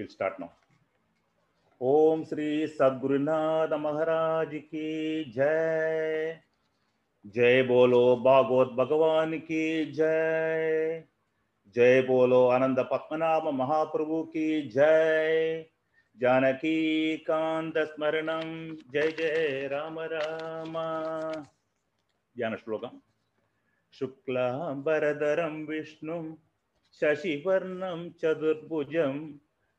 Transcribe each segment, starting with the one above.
We'll start now. ओम श्री सदगुरुनाथ महाराज की जय। जय बोलो भागवत भगवान की जय। जय बोलो आनंद पद्मनाभ महाप्रभु की जय। जानकी कांत स्मरणम जय जय राम राम। ध्यान श्लोकम शुक्लाम्बरधरं विष्णुं, शशिवर्णं, चतुर्भुजं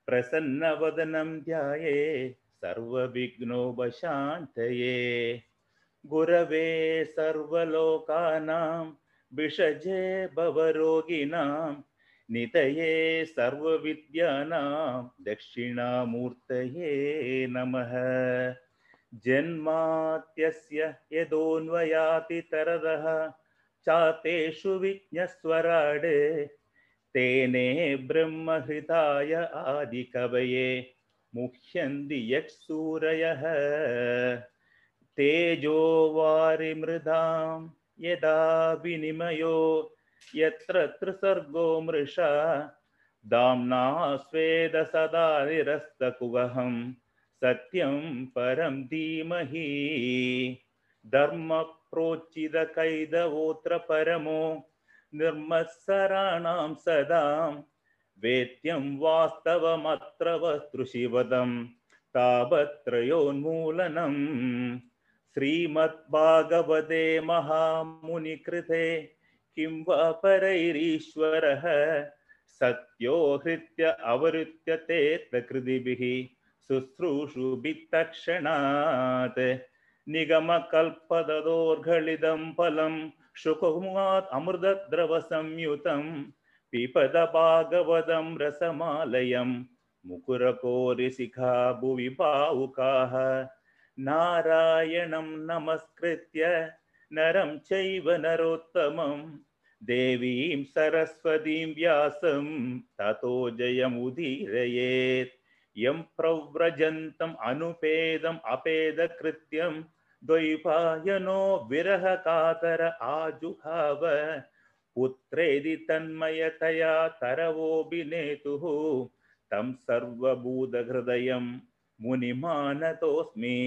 प्रसन्नवदनं ध्याये, सर्वविघ्नोपशान्तये। गुरवे सर्वलोकानां, विषजे भवरोगिणां, नितये सर्वविद्यानां, दक्षिणामूर्तये नमः। जन्मात्यस्य यदोन्वयाति तरदः चातेषु विज्ञस्वराडे तेने ब्रह्महृदाय आदिकवये मुह्यन्ति यक्सूरयः तेजो वारिमृदां यदा विनिमयो, यत्र मृषा। दाम्ना स्वेद सदा निरस्तकुवहं, सत्यं परं धीमहि। धर्मप्रोचितकैदवोत्र परमो निर्मत्सराणां सदा वेद्यं वास्तवमत्र वस्तुशिवदं तावत्रयोन्मूलनम् श्रीमद्भागवते महामुनिकृते किं वा परैरीश्वरः सत्यो हृत्य अवरुत्य ते प्रकृतिभिः शुश्रूषुभित्तक्षणात् निगमकल्पददोर्घलिदं फलं शुकुमात् अमृतद्रवसंयुतं पिपद भागवतं रसमालयं मुकुरकोरिशिखा भुवि भावुकाः नारायणं नमस्कृत्य नरं चैव नरोत्तमं देवीं सरस्वतीं व्यासं ततो जयमुदीरयेत्। यं प्रव्रजन्तम् अनुपेदम् अपेदकृत्यं द्वैपायनो विरहकातर आजुहाव पुत्रेदि तन्मयतया तरवोऽभिनेतुः तं सर्वभूतहृदयं मुनिमानतोऽस्मि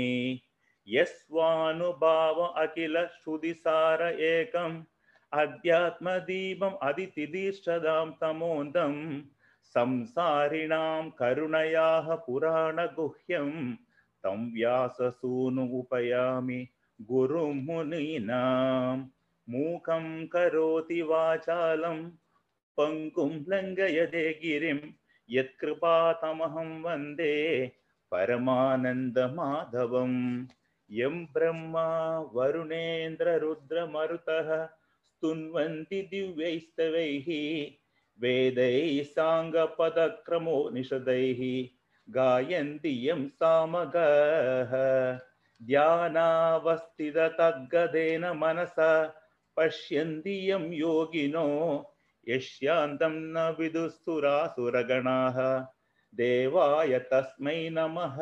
यस्वानुभाव अखिल श्रुतिसार एकम् अध्यात्मदीपम् अदितिदीर्षदां तमोन्दं संसारिणां करुणयाः पुराणगुह्यं तं व्याससूनु उपयामि गुरुं मुनीनां मूकं करोति वाचालं, पङ्कुं लङ्घयते गिरिं। यत्कृपातमहं वंदे परमानन्दमाधवं। यं ब्रह्मा वरुणेन्द्ररुद्रमरुतः स्तुन्वन्ति दिव्यैस्तवैः। वेदैः साङ्गपदक्रमो निषदैः गायन्ति यं सामगाः। ध्यानावस्थिततद्गदेन मनसा पश्यन्ति यं योगिनो यस्यान्तं न विदुस्तुरासुरगणाः देवाय तस्मै नमः।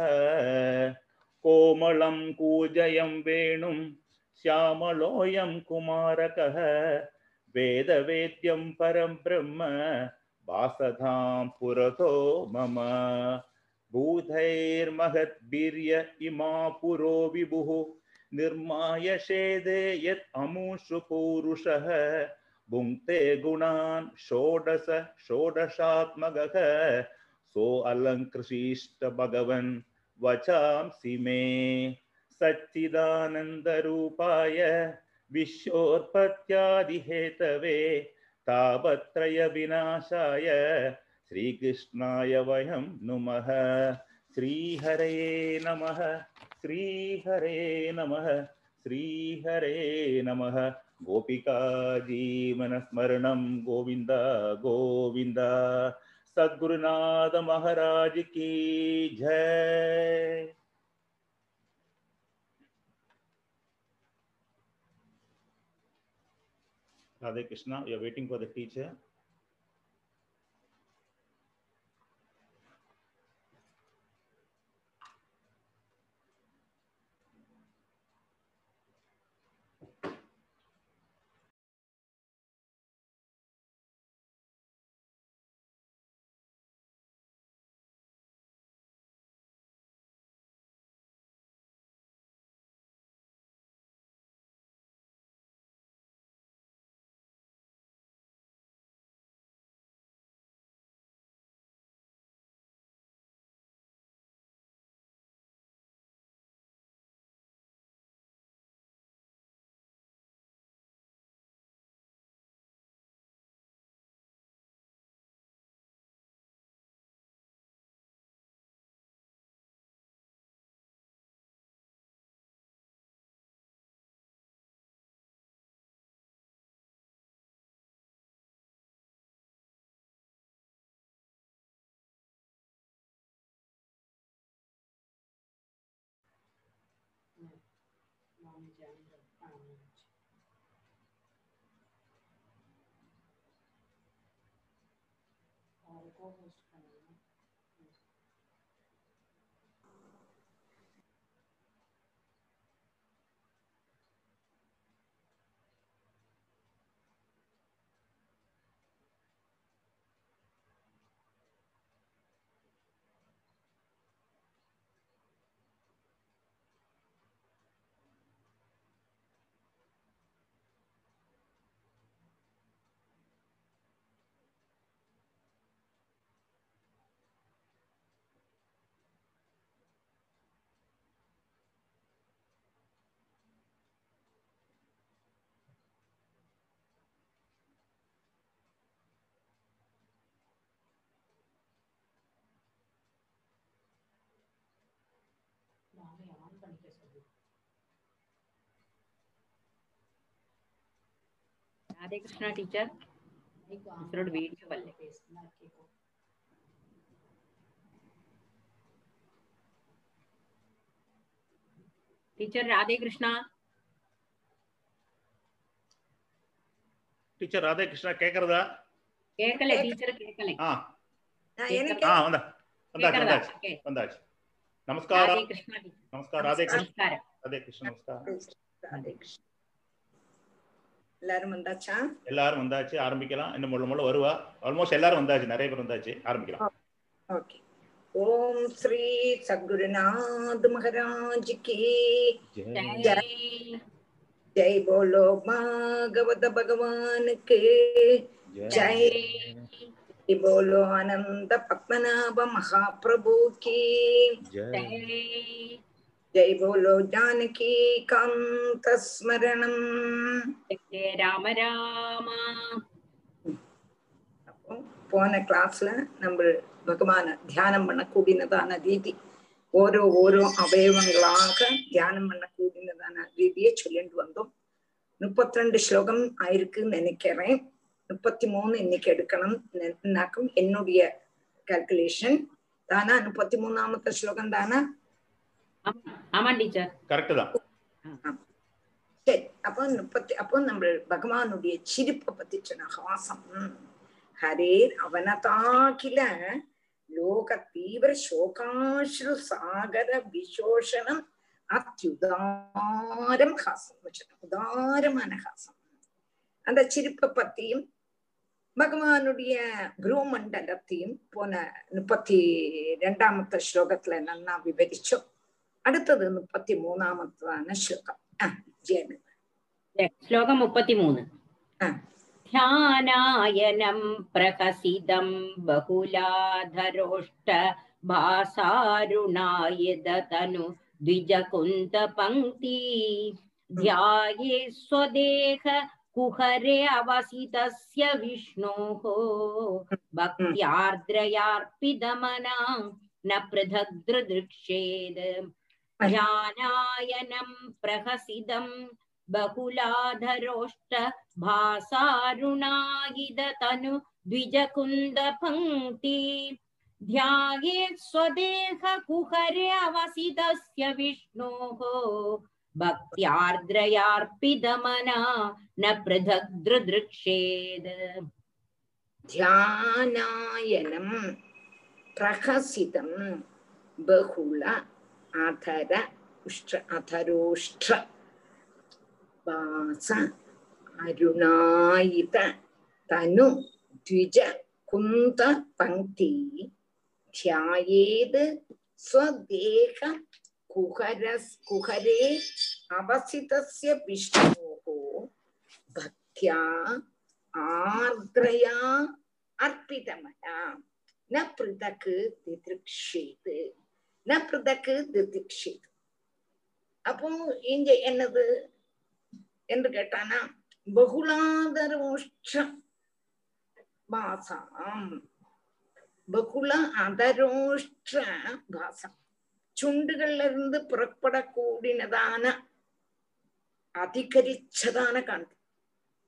कोमलं कूजयं वेणुं श्यामलोऽयं कुमारकः। वेदवेद्यं परं ब्रह्म, वासधां पुरतो मम। भूतैर्महद्भिर्य इमा पुरो विभुः निर्माय शेदे यत् अमुषु पौरुषः। भुङ्क्ते गुणान् षोडश षोडशात्मकः सो अलङ्कृशिष्ट भगवन् वचांसि मे। सच्चिदानन्दरूपाय विश्वोत्पत्त्यादिहेतवे तापत्रयविनाशाय श्रीकृष्णाय वयं नुमः। श्रीहरे नमः। श्रीहरे नमः। श्रीहरे नमः। गोपिका जीवनस्मरणं गोविन्द गोविन्द। सद्गुरुनाथ महाराज की जय। Radhe Krishna, we are waiting for the teacher. और को होस्ट करना राधे कृष्ण टीचर वीडियो वाले टीचर राधे कृष्णा टीचर राधे कृष्णा क्या कर दा क्या कर टीचर क्या कर हाँ हाँ बंदा बंदा क्या बंदा नमस्कार नमस्कार राधे कृष्णा राधे कृष्णा नमस्कार राधे कृष्णा எல்லாரும் வந்தாச்சா? எல்லாரும் வந்தாச்சு ஆரம்பிக்கலாம். இன்னும் முள்ள முள்ள வருவா. ஆல்மோஸ்ட் எல்லாரும் வந்தாச்சு. நிறைய பேர் வந்தாச்சு. ஆரம்பிக்கலாம். ஓகே ஓம் ஸ்ரீ சத்குருநாத் மகாராஜ் கி ஜெய். ஜெய் போலோ பாகவத பகவானுக்கு. ஜெய். ஜெய். போலோ ஆனந்த பத்மநாப மகாபிரபு கி ஜெய். ஜெய் ஜெய் போலோ ஜானகி காந்த ஸ்மரணம் ஜெய ராம போன கிளாஸ்ல நம்ம பகவான தியானம் பண்ண கூடினதான ரீதி ஓரோ ஓரோ அவயவங்களாக தியானம் பண்ண கூடினதான ரீதியை சொல்லிட்டு வந்தோம். முப்பத்தி ரெண்டு ஸ்லோகம் ஆயிருக்குன்னு நினைக்கிறேன். முப்பத்தி மூணு இன்னைக்கு எடுக்கணும். என்னுடைய கால்குலேஷன் தானா முப்பத்தி மூணாமത്തെ ஸ்லோகம் தானா? ஆமா டீச்சர். கரெக்ட் தான். சரி அப்போ முப்பத்தி அப்போ நம்ம பகவானுடைய சிரிப்பை பத்தி சொன்ன ஹாசம். ஹரேர் அவனதாகில லோக தீவிர சோகாஸ்ரு சாகர விசோஷனம் அத்யுதாரம் ஹாசம். உதாரமான ஹாசம். அந்த சிரிப்பை பத்தியும் பகவானுடைய புரூமண்டலத்தையும் போன முப்பத்தி ரெண்டாமത്തെ ஸ்லோகத்துல நன்னா விவரிச்சோம். അടുത്തത് മുപ്പത്തി മൂന്നാമത്തതാണ് ശ്ലോകം ആ ജയന് ശ്ലോകം മുപ്പത്തി മൂന്ന് ध्यानायनं प्रहसिदं बहुलाधरोष्ट भासारुणाय दतनु द्विजकुन्तपङ्क्ति ध्याये स्वदेह कुहरे अवसितस्य विष्णोः भक्त्यार्द्रयार्पितमनां न पृथग्दृदृक्षेद अजानायनम् प्रहसिदम् बहुलाधरोष्ट भासारुणायिदतनु द्विजकुन्दपङ्क्ति ध्यायेत् स्वदेहकुहरे अवसितस्य विष्णोः भक्त्यार्द्रयार्पितमना न पृथक् दृदृक्षेद ध्यानायनम् प्रहसितम् बहुल அதர உஷ்ட அதரோஷ்ட வாச அருணாயித தனு த்விஜ குந்த பங்கி தியாயேது ஸ்வதேக குஹரஸ் குஹரே அவசிதஸ்ய விஷ்ணோகோ பக்தியா ஆர்திரயா அர்ப்பிதமயா ந பிருதக்கு திதிருக்ஷேது ந பிரதக்கு திதிக்ஷித். அப்போ இங்க என்னது? என்று கேட்டானா பகுலாதரோஷ பாசாம். பகுல அதரோஷ்ட பாசம். சுண்டுகள்ல இருந்து புறப்படக்கூடினதான அதிகரிச்சதான காந்தி.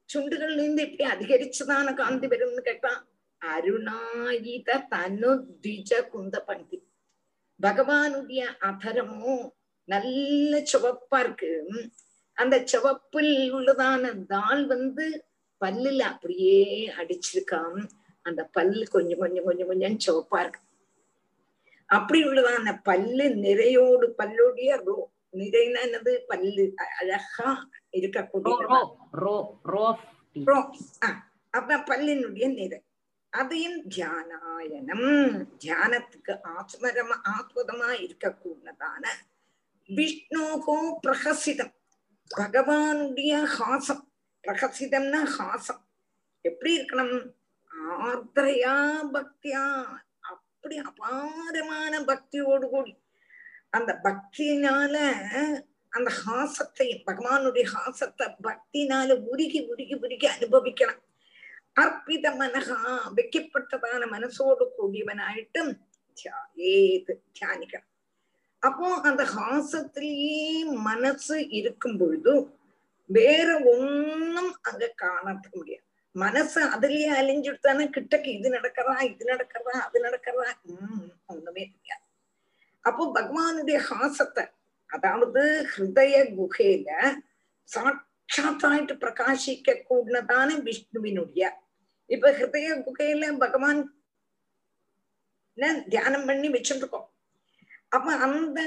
சுண்டுகள்ல இருந்து இப்படி அதிகரிச்சதான காந்தி வரும்னு கேட்டா அருணாயுத தனு திஜ குந்த பண்டி பகவானுடைய அதரமும் நல்ல சிவப்பா இருக்கு. அந்த சிவப்பில் உள்ளதான தாள் வந்து பல்லுல அப்படியே அடிச்சிருக்காம். அந்த பல்லு கொஞ்சம் கொஞ்சம் கொஞ்சம் கொஞ்சம் சிவப்பா இருக்கு. அப்படி உள்ளதான பல்லு நிறையோடு பல்லுடைய ரோ நிறைனா என்னது? பல்லு அழகா இருக்கக்கூடிய அப்ப பல்லினுடைய நிறை. அதையும் தியானாயனம் தியானத்துக்கு ஆஸ்மரமா ஆஸ்பதமா இருக்கக்கூடதான விஷ்ணுகோ பிரகசிதம். பகவானுடைய ஹாசம். பிரகசிதம்னா ஹாசம். எப்படி இருக்கணும்? ஆர்திரையா பக்தியா? அப்படி அபாரமான பக்தியோடு கூடி. அந்த பக்தியினால அந்த ஹாசத்தை பகவானுடைய ஹாசத்தை பக்தினால உருகி உருகி உருகி அனுபவிக்கணும் அர்ப்பித மனகா வைக்கப்பட்டதான மனசோடு கூடியவனாയിട്ടും தியாயேத் தியானிக்கணும் அப்போ அந்த ஹாசத்திலேயே மனசு இருக்கும் பொழுது வேற ஒன்னும் அங்க காணத்துக்கு முடியாது. மனசு அதுலயே அலைஞ்சுட்டானா கிட்டக்கு இது நடக்கிறதா இது நடக்கிறதா அது நடக்கிறதா உம் ஒண்ணுமே தெரியாது. அப்போ பகவானுடைய ஹாசத்தை அதாவது ஹிருதய குகையில சாட்சாத்தாயிட்டு பிரகாசிக்க கூடதான விஷ்ணுவினுடைய இப்ப ஹிருதய குகையில பகவான் தியானம் பண்ணி வச்சுருக்கோம் அப்ப அந்த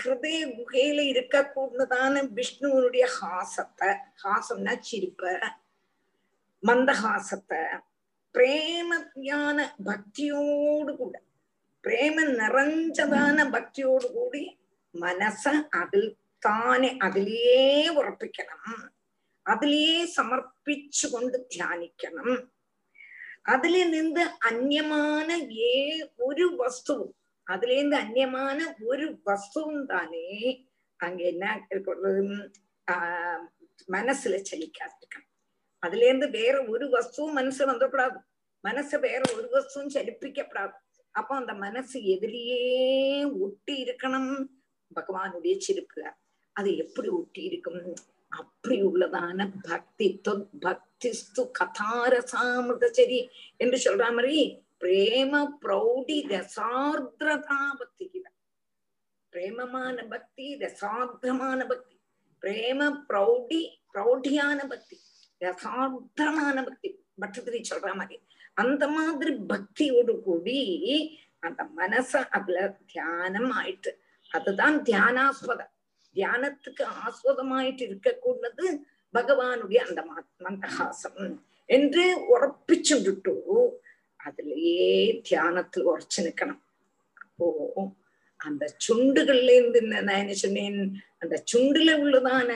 ஹிருதய குகையில இருக்க கூடதான விஷ்ணுவனுடைய ஹாசத்தை ஹாசம்னா சிரிப்ப மந்தஹாசத்தை பிரேம பக்தியோடு கூட பிரேம நிறைஞ்சதான பக்தியோடு கூடி മനസ്സ അതിൽ താനെ അതിലേ ഉറപ്പിക്കണം അതിലേ സമർപ്പിച്ചുകൊണ്ട് ധ്യാനിക്കണം അതിലെ നിന്ന് അന്യമാണ് ഏ ഒരു വസ്തുവും അതിലേന്ന് അന്യമാണ് ഒരു വസ്തുവും താനേ அங்கே என்ன ஆஹ் மனசுல சலிக்காதிருக்கணும் அதுல இருந்து வேற ஒரு வஸ்துவும் மனசு வந்துடக்கூடாது மனசு வேற ஒரு வஸ்துவும் சலிப்பிக்கப்படாது அப்போ அந்த மனசு எதிரியே ஒட்டி இருக்கணும் பகவானுடைய சிரிப்புல அது எப்படி ஒட்டி இருக்கும் அப்படி உள்ளதான பக்தி பக்தி பக்திஸ்து கதாரசாமிருதச்சரி என்று சொல்ற மாதிரி பிரேம பிரௌடி ரசார்திரதா பக்தி பிரேமமான பக்தி ரசார்த்தமான பக்தி. பிரேம பிரௌடி பிரௌடியான பக்தி ரசார்த்தமான பக்தி. பட்டத்திரி சொல்ற மாதிரி அந்த மாதிரி பக்தியோடு கூடி அந்த மனச அதுல தியானம் ஆயிட்டு. அதுதான் தியானாஸ்வதம். தியானத்துக்கு ஆஸ்வதமாயிட்டு இருக்கக்கூடது பகவானுடைய அந்த மந்தகாசம் என்று உறப்பிச்சுட்டு அதுலயே தியானத்துல உரைச்சு நிக்கணும். அப்போ அந்த சுண்டுகள்ல இருந்து நான் சொன்னேன்? அந்த சுண்டுல உள்ளதான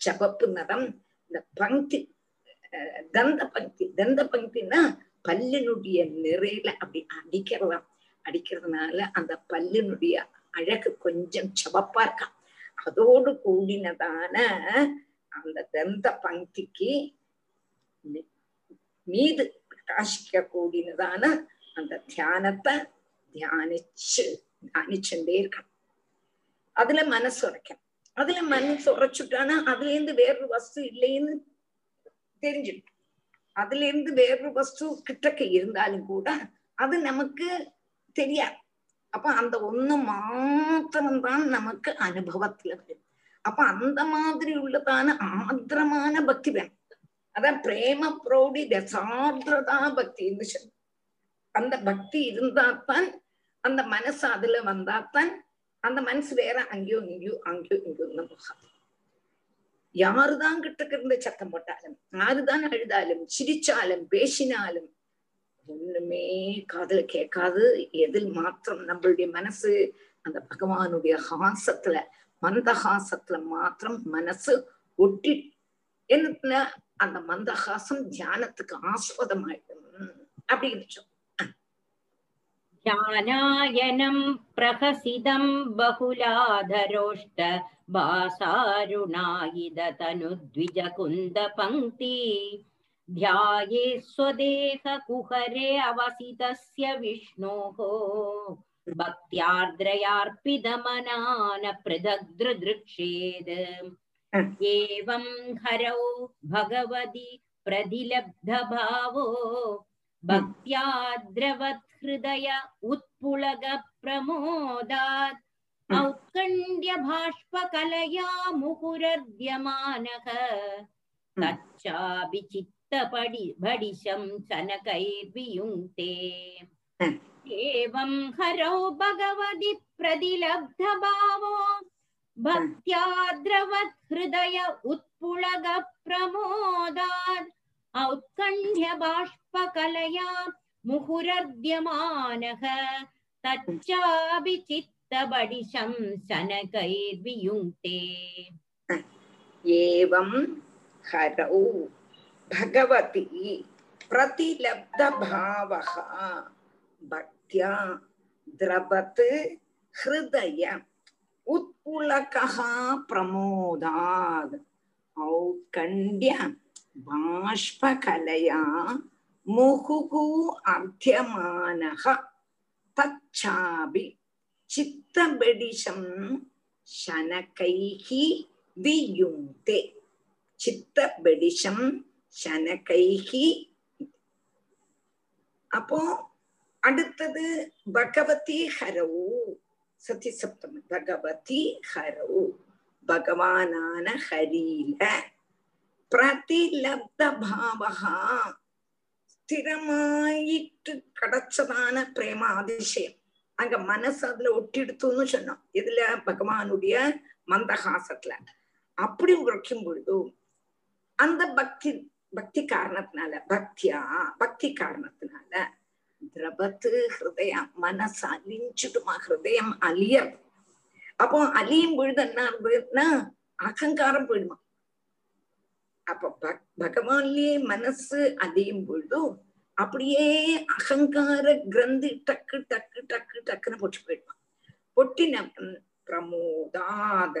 சபப்பு நிறம் இந்த பங்கி தந்த பங்கி தந்த பங்கினா பல்லினுடைய நிறையில அப்படி அடிக்கிறதாம். அடிக்கிறதுனால அந்த பல்லினுடைய அழகு கொஞ்சம் சபப்பா இருக்கான் அதோடு கூடினதான அந்த தந்த பங்கிக்கு மீது பிரகாசிக்க கூடினதான அந்த தியானத்தை தியானிச்சு தியானிச்சுட்டே இருக்கணும். அதுல மனசு உரைக்கணும். அதுல மனசு உரைச்சுட்டானா அதுல இருந்து வேறொரு வஸ்து இல்லைன்னு தெரிஞ்சிடும். அதுல இருந்து வேறொரு வஸ்து கிட்டக்க இருந்தாலும் கூட அது நமக்கு தெரியாது. அப்ப அந்த ஒண்ணு மாத்திரம்தான் நமக்கு அனுபவத்துல வரும் அப்ப அந்த மாதிரி உள்ளதான ஆத்திரமான பக்தி வேணும். அதான் பிரேம பிரௌடி ரசார்திரதா பக்தின்னு சொல்லு அந்த பக்தி இருந்தாத்தான் அந்த மனசு அதுல வந்தாத்தான் அந்த மனசு வேற அங்கேயோ இங்கேயோ அங்கேயோ இங்கேயோ போகாது யாருதான் கிட்டக்க இருந்து சத்தம் போட்டாலும் யாருதான் அழுதாலும் சிரிச்சாலும் பேசினாலும் ஒண்ணுமே காதல கேட்காது. எதில் மாத்திரம் நம்மளுடைய மனசு அந்த பகவானுடைய ஹாசத்துல மந்தஹாசத்துல மாத்திரம் மனசு ஒட்டி என்ன அந்த மந்தஹாசம் தியானத்துக்கு ஆஸ்பதமாயிடும் அப்படின்னு சொல் ध्यानायनं प्रहसितं बहुलाधरोष्ट भासारुणायिदतनुद्विजकुन्दपङ्क्ति ध्याये स्वदेहकुहरे अवसितस्य विष्णोः भक्त्यार्द्रयार्पितमनान पृथग्दृदृक्षेद् एवं हरौ भगवति प्रतिलब्धभावो भक्त्याद्रवत् हृदय उत्पुलग प्रमोदात् औत्कण्ड्य भाष्पकलया मुहुरद्यमानः तच्चापि चित्तपडि भडिशं सनकैर्वियुङ्क्ते Hmm. एवं हरौ भगवति प्रतिलब्धभावो भक्त्या द्रवत् हृदय उत्पुलगप्रमोदात् औत्कण्ड्य बाष्पकलया मुहुरद्यमानः तच्चापि चित्तबडिशं सनकैर्वियुङ्क्ते एवं हरौ भगवती प्रतिलब्धभावः பக்தியா திரபத் ஹிருதய உத்புலகா பிரமோதாத். ஔத்கண்ட்ய பாஷ்பகலையா முகுகு அர்த்தியமானக தச்சாபி சித்தபெடிஷம் சனகைகி வியுங்கே சித்தபெடிஷம் சனகைகி அப்போ அடுத்தது பகவதி ஹரவு. சத்தி சப்தமி பகவதி ஹரவு. பகவானான ஹரியில பிரதிலப்த பாவகா ஸ்திரமாயிட்டு கிடைச்சதான பிரேம அதிசயம் அங்க மனசு அதுல ஒட்டிடுத்துன்னு சொன்னோம் இதுல பகவானுடைய மந்தகாசத்துல. அப்படி உரைக்கும் பொழுது அந்த பக்தி பக்தி காரணத்தினால பக்தியா? பக்தி காரணத்தினால திரபத்து ஹிருதயம் மனசு அலிஞ்சுடுமா ஹிருதயம் அலியறது அப்போ அலியும் பொழுது என்ன ஆகுதுன்னா அகங்காரம் போயிடுமா அப்ப பகவான்லயே மனசு அலியும் பொழுதும் அப்படியே அகங்கார கிரந்தி டக்கு டக்கு டக்கு டக்குன்னு பொட்டு போயிடுவான் பொட்டின பிரமோதாத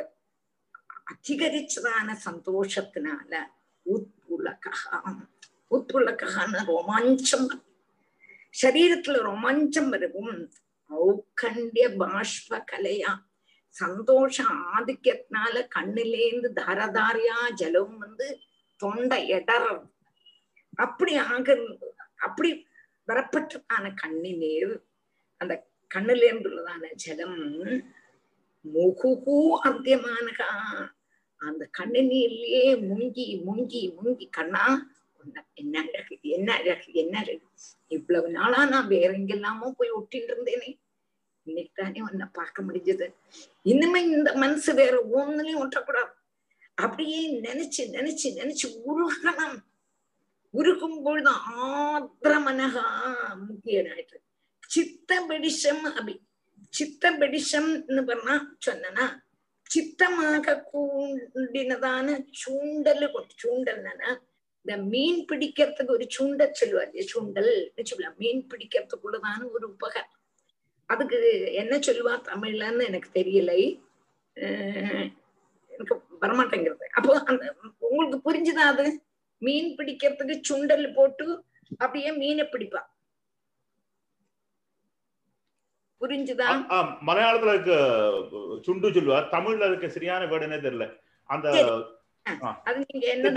அதிகரிச்சதான சந்தோஷத்தினால உட்புலகம் உட்புலகான ரோமாஞ்சம் தான் சரீரத்துல ரோமாஞ்சம் வரும். ஔக்கண்டிய பாஷ்ப கலையா சந்தோஷ ஆதிக்கத்தினால கண்ணிலேந்து தாரதாரியா ஜலம் வந்து தொண்டை எடறது அப்படி ஆக அப்படி வரப்பட்டதான கண்ணினீர் அந்த கண்ணிலேந்துள்ளதான ஜலம் முகுகு அந்தியமானகா அந்த கண்ணநீர்லயே முங்கி முங்கி முங்கி கண்ணா ஒன்ன என்ன அழகு என்ன அழகு என்ன அழகு. இவ்வளவு நாளா நான் வேற எங்கெல்லாமோ போய் ஒட்டிட்டு இருந்தேனே. இன்னைக்கு தானே உன்னை பார்க்க முடிஞ்சது. இனிமே இந்த மனசு வேற ஒண்ணுலயும் ஒட்டக்கூடாது. அப்படியே நினைச்சு நினைச்சு நினைச்சு உருகணும் உருக்கும் பொழுது ஆத்திர மனகா முக்கியனாயிட்டு சித்த பெடிஷம் அப்படி சித்த பெடிஷம்னு பண்ணா சொன்னனா சித்தமாக கூண்டினதான சூண்டல் கொண்டு சூண்டல்னா இந்த மீன் பிடிக்கிறதுக்கு ஒரு சூண்டல் சொல்லுவாரு. சூண்டல் சொல்லலாம் மீன் பிடிக்கிறதுக்குள்ளதான ஒரு உபகரணம். அதுக்கு என்ன சொல்லுவா தமிழ்லன்னு எனக்கு தெரியலை. எனக்கு வரமாட்டேங்கிறது. அப்போ அந்த உங்களுக்கு புரிஞ்சுதா அது? மீன் பிடிக்கிறதுக்கு சுண்டல் போட்டு அப்படியே மீனை பிடிப்பா. புரிஞ்சுதா? மலையாளத்துல இருக்க சுண்டு சொல்லுவார். தமிழ்ல இருக்க சரியான வேர்டு என்ன தெரியல. அந்த அது நீங்க என்ன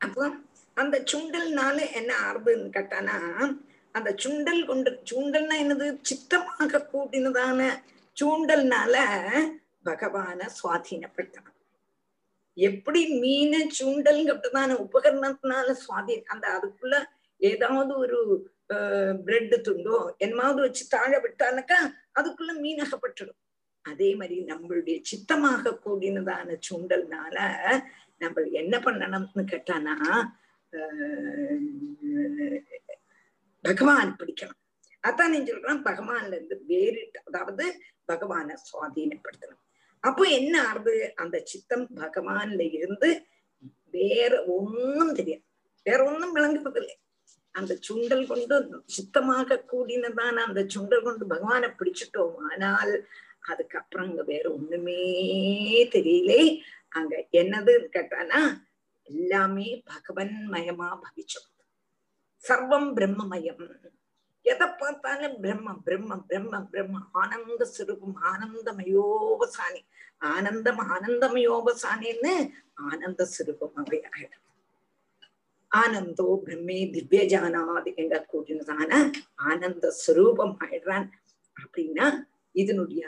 அப்போ அந்த சுண்டல்னால என்ன ஆறுதுன்னு கேட்டானா அந்த சுண்டல் கொண்டு சுண்டல்னா என்னது? சித்தமாக கூட்டினதான சூண்டல்னால பகவான சுவாதீனப்படுத்தணும். எப்படி மீனை சூண்டல்ங்கிறதான உபகரணத்தினால சுவாதீனம் அந்த அதுக்குள்ள ஏதாவது ஒரு பிரெட் துண்டோ என்னமாவது வச்சு தாழ விட்டானாக்கா அதுக்குள்ள மீன் அகப்பட்டுடும். அதே மாதிரி நம்மளுடைய சித்தமாக கூடினதான சுண்டல்னால நம்ம என்ன பண்ணணும்னு கேட்டானா பகவான் பிடிக்கணும். அதான் நீ சொல்றான் பகவான்ல இருந்து வேறிட்டு அதாவது பகவானை சுவாதீனப்படுத்தணும். அப்போ என்ன ஆறுது? அந்த சித்தம் பகவான்ல இருந்து வேற ஒன்னும் தெரியாது. வேற ஒன்னும் விளங்குறதில்லை. அந்த சுண்டல் கொண்டு சித்தமாக கூடினதான அந்த சுண்டல் கொண்டு பகவானை பிடிச்சிட்டோம் ஆனால் அதுக்கப்புறம் அங்க வேற ஒண்ணுமே தெரியலே. அங்க என்னதுன்னு கேட்டானா எல்லாமே பகவன் மயமா பவிச்சோம். சர்வம் பிரம்மமயம். எதை பார்த்தாலும் பிரம்மம் பிரம்மம் பிரம்மம் பிரம்ம ஆனந்த சுரூபம் ஆனந்தமயோபசானி. ஆனந்தம் ஆனந்தமயோபசானின்னு ஆனந்த சுரூபமாவே ஆயிடும். ஆனந்தோ பிரம்மே திவ்யஜானாது எங்க கூட்டினதான ஆனந்த சுரூபம் ஆயிடுறான். அப்படின்னா இதனுடைய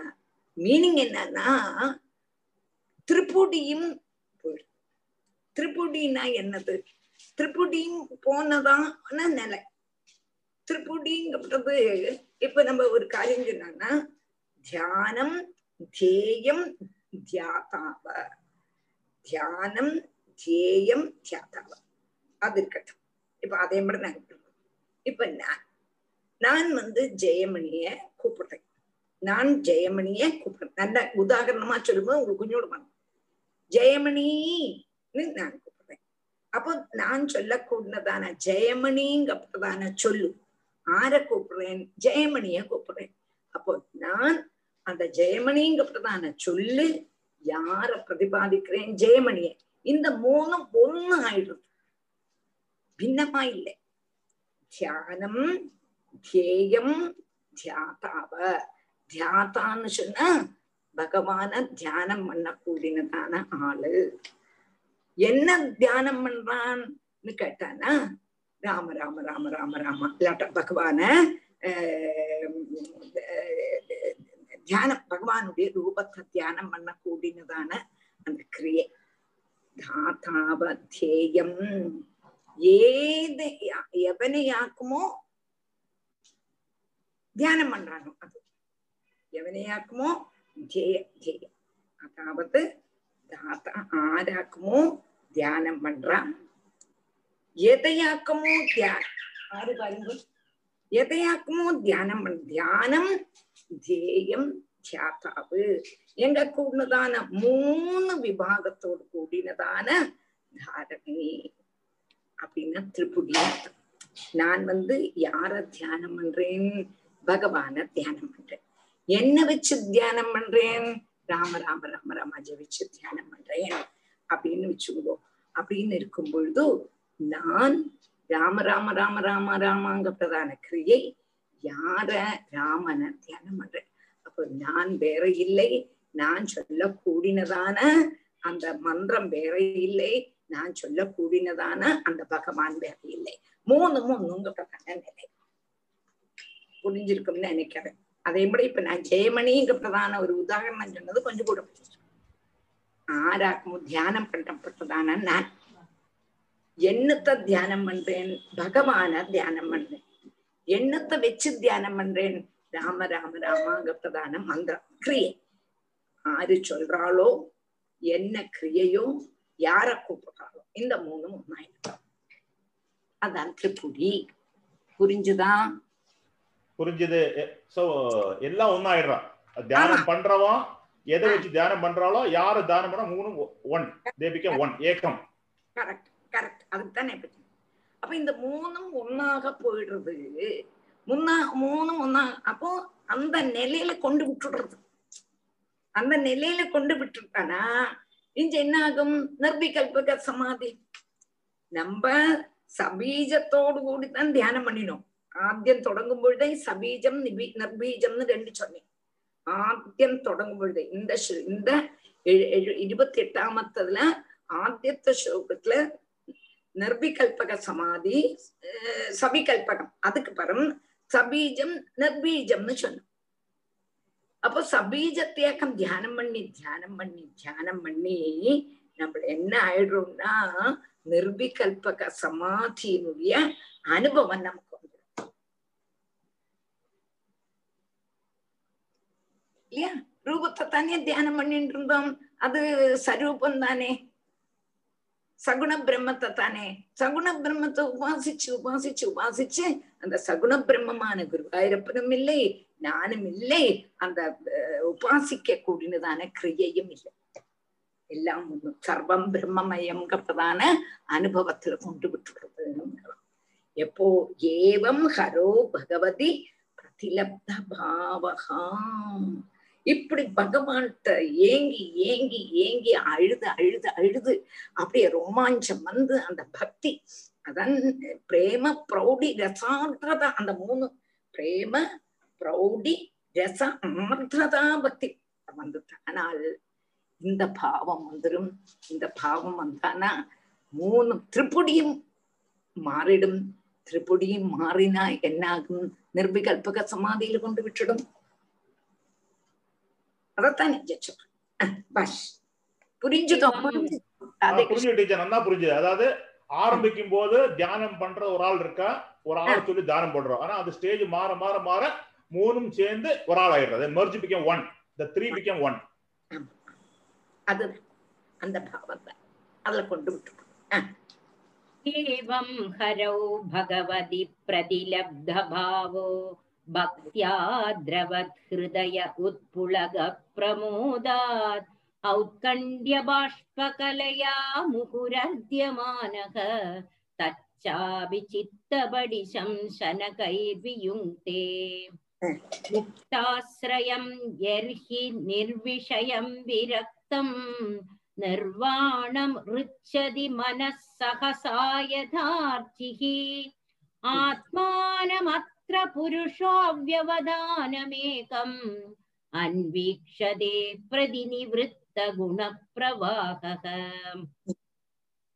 மீனிங் என்னன்னா திருப்புடியும் போயிடும் என்னது? திரிபுடியும் போனதான நிலை. திரிபுடிங்கிறது இப்ப நம்ம ஒரு காரியம் சொன்னா தியானம் தேயம் தியாதாவ. தியானம் தேயம் தியாதாவ. அது இருக்கட்டும். இப்ப அதே மாதிரி நான் இப்ப நான் நான் வந்து ஜெயமணிய கூப்பிடுறேன். நான் ஜெயமணியே கூப்பிடுறேன். நல்ல உதாரணமா சொல்லும்போது உங்களுக்கு கொஞ்சோடு பண்ணும் ஜெயமணின்னு நான் கூப்பிடுறேன். அப்போ நான் சொல்லக்கூடதான ஜெயமணிங்கப்பட்டதான சொல்லு. ஆர கூப்பிடுறேன்? ஜெயமணிய கூப்பிடுறேன். அப்போ நான் அந்த ஜெயமணிங்கப்பட்டதான சொல்லு யார பிரதிபாதிக்கிறேன்? ஜெயமணிய. இந்த மூணும் ஒன்னு ஆயிடுறது பின்னமா இல்லை. தியானம் தியேயம் தியாதாவ தியாத்தான்னு சொன்னா பகவான தியானம் பண்ணக்கூடியதான ஆளு என்ன தியானம் பண்றான்னு கேட்டானா ராம ராம ராம ராம ராம இல்லாட்ட பகவான தியானம் பகவானுடைய ரூபத்தை தியானம் பண்ணக்கூடியதான அந்த கிரியை தாத்தாவத்தேயம் ஏது எவனையாக்குமோ தியானம் பண்றானோ அது எவனையாக்குமோ ஜெய ஜெய அதாவது தாத்தா ஆராக்குமோ தியானம் பண்றான் எதையாக்குமோ தியானம் ஆறு பாருங்க எதையாக்குமோ தியானம் பண் தியானம் தேயம் தியாத்தாவு எங்க கூடினதான மூணு விபாகத்தோடு கூடினதான தாரணி அப்படின்னா திருப்புடி நான் வந்து யார தியானம் பண்றேன் பகவான தியானம் பண்றேன் என்ன வச்சு தியானம் பண்றேன்? ராம ராம ராம ராமாஜ வச்சு தியானம் பண்றேன் அப்படின்னு வச்சுக்கோ அப்படின்னு இருக்கும் பொழுது நான் ராம ராம ராம ராம ராமாங்க பிரதான கிரியை யார ராமனை தியானம் பண்றேன்? அப்போ நான் வேற இல்லை நான் சொல்ல கூடினதான அந்த மந்திரம் வேற இல்லை நான் சொல்ல கூடினதான அந்த பகவான் வேற இல்லை. மூணு ஒண்ணுங்க பிரதான நிலை புரிஞ்சிருக்கும்னு நினைக்கிறேன். அதே போல இப்ப நான் ஜெயமணிங்க பிரதான ஒரு உதாரணம் சொன்னது கொஞ்சம் கூட ஆராக்கும் தியானம் பண்ணப்பட்டதான நான். என்னத்தை தியானம் பண்றேன்? பகவான தியானம் பண்றேன். எண்ணத்தை வச்சு தியானம் பண்றேன்? ராம ராம ராமாங்கப்பதான மந்திரம் கிரியை. ஆறு சொல்றாளோ? என்ன கிரியையோ? யார கூப்பிடுறாளோ? இந்த மூணும் ஒன்னாயிரம் அதான் திருப்புடி புரிஞ்சுதான் புரிஞ்சுது. சோ எல்லாம் ஒன்னாயிடுறான் தியானம் பண்றவன் எதை வச்சு தியானம் பண்றாளோ யாரு தியானம் பண்ணா மூணும் ஒன் தே பிகம் ஒன் ஏக்கம். கரெக்ட் கரெக்ட் அதுக்கு தானே பற்றி அப்ப இந்த மூணும் ஒன்னாக போயிடுறது. முன்னா மூணும் ஒன்னா அப்போ அந்த நிலையில கொண்டு விட்டுடுறது. அந்த நிலையில கொண்டு விட்டுட்டானா இங்க என்ன ஆகும் நிர்விகல்பக சமாதி. நம்ம சபீஜத்தோடு கூடி தான் தியானம் பண்ணினோம். ആദ്യം തുടങ്ങും പൊഴുതേ സബീജം നിബീ നിർബീജംന്ന് രണ്ട് ചൊന്നെ ആദ്യം തുടങ്ങും പൊഴുതേ ഇന്ത ഇന്ത ഇരുപത്തി എട്ടാമത്തതില് ആദ്യത്തെ ശ്ലോകത്തില് നിർവികൽപക സമാധി സവികൽപകം അതുക്ക് പരം சபீஜம் நிர்பீஜம்னு சொன்னோம் அப்போ சபீஜத்தையாக்கம் தியானம் பண்ணி தியானம் பண்ணி தியானம் பண்ணி நம்ம என்ன ஆயிடுறோம்னா நிர்விகல்பக சமாதியினுடைய அனுபவம் நமக்கு இல்லையா? ரூபத்தை தானே தியானம் பண்ணிட்டு இருந்தோம் அது சரூபம் தானே சகுண பிரம்மத்தை தானே சகுண பிரம்மத்தை உபாசிச்சு உபாசிச்சு உபாசிச்சு அந்த சகுண பிரம்மமான குருவாயூரப்பனும் இல்லை நானும் இல்லை அந்த உபாசிக்க கூடினதான கிரியையும் இல்லை. எல்லாம் ஒண்ணும் சர்வம் பிரம்மமயம்ங்கிறதான அனுபவத்துல கொண்டு விட்டுடுறது எப்போ? ஏவம் ஹரோ பகவதி பிரதிலப்த பாவகாம். இப்படி பகவான்கிட்ட ஏங்கி ஏங்கி ஏங்கி அழுது அழுது அழுது அப்படியே ரோமாஞ்சம் வந்து அந்த பக்தி அதான் பிரேம பிரௌடி ரசார்த்ததா அந்த மூணு பிரேம பிரௌடி ரச ஆர்திரதா பக்தி. வந்து ஆனால் இந்த பாவம் வந்துடும் இந்த பாவம் வந்தானா மூணு திரிபுடியும் மாறிடும். திரிபுடியும் மாறினா என்னாகும்? நிர்விகல்பக சமாதியில கொண்டு விட்டுடும். அதத்தான் இங்க சொல்றேன் பாஷ் புரிஞ்சுதோ புரிஞ்சுதோ அதே புரிஞ்சு டீச்சர் நல்லா புரிஞ்சுது அதாவது ஆரம்பிக்கும் போது தியானம் பண்ற ஒரு ஆள் இருக்கா ஒரு ஆள் சொல்லி தியானம் பண்றோம் ஆனா அது ஸ்டேஜ் மாற மாற மாற மூணும் சேர்ந்து ஒரு ஆள் ஆயிடுறது merge become one the three become one அது அந்த பாவத்தை அதுல கொண்டு விட்டு एवं हरौ भगवति प्रतिलब्धभावो भक्त्या द्रवत्हृदय उत्पुलगप्रमोदात् औत्कण्ड्यबाष्पकलया मुहुरद्यमानः तच्चापि चित्तबडिशं शनकैर्वियुङ्क्ते मुक्ताश्रयं यर्हि निर्विषयं विरक्तम् निर्वाणं ऋच्छति मनः सहसा यथार्चिः आत्मानमत्र पुरुषोऽव्यवधानमेकम् अन्वीक्षते प्रतिनिवृत्तगुणप्रवाहः।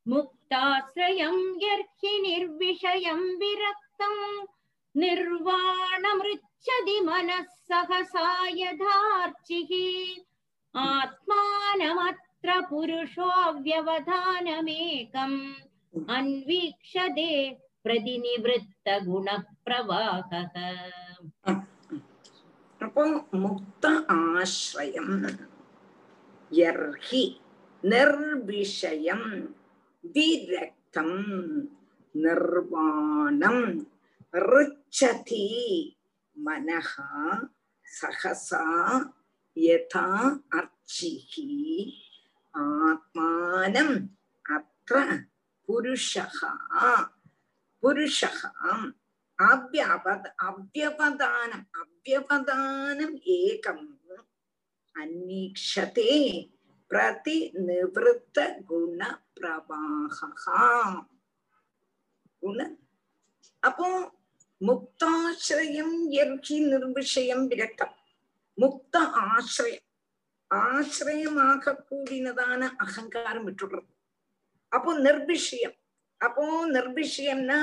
मुक्ताश्रयं यर्हि निर्विषयं विरक्तं निर्वाणमृच्छति मनः सहसा यथार्चिः। आत्मानमत्र पुरुषोऽव्यवधानमेकम् अन्वीक्षते प्रतिनिवृत्तगुणप्रवाहः। அப்போ முக்த ஆசிரயம் யர்ஹி நிர்விஷயம் விரக்தம் நிர்வாணம் ருச்சதி மனஹா சகசா யதா அர்ச்சிஹி ஆத்மானம் அத்த புருஷகா புருஷகாம் അവ്യപദാനം അവ്യപദാനം ഏകം അന്വീക്ഷത്തെ പ്രതിനിവൃത്ത ഗുണപ്രവാഹ ഗുണ അപ്പോ മുക്താശ്രയം യർഹി നിർവിഷയം വിരക്തം മുക്ത ആശ്രയം ആശ്രയമാകക്കൂടിനതാണ് അഹങ്കാരം വിട്ടുള്ളത് അപ്പോ നിർവിഷയം அப்போ நிர்விஷயம்னா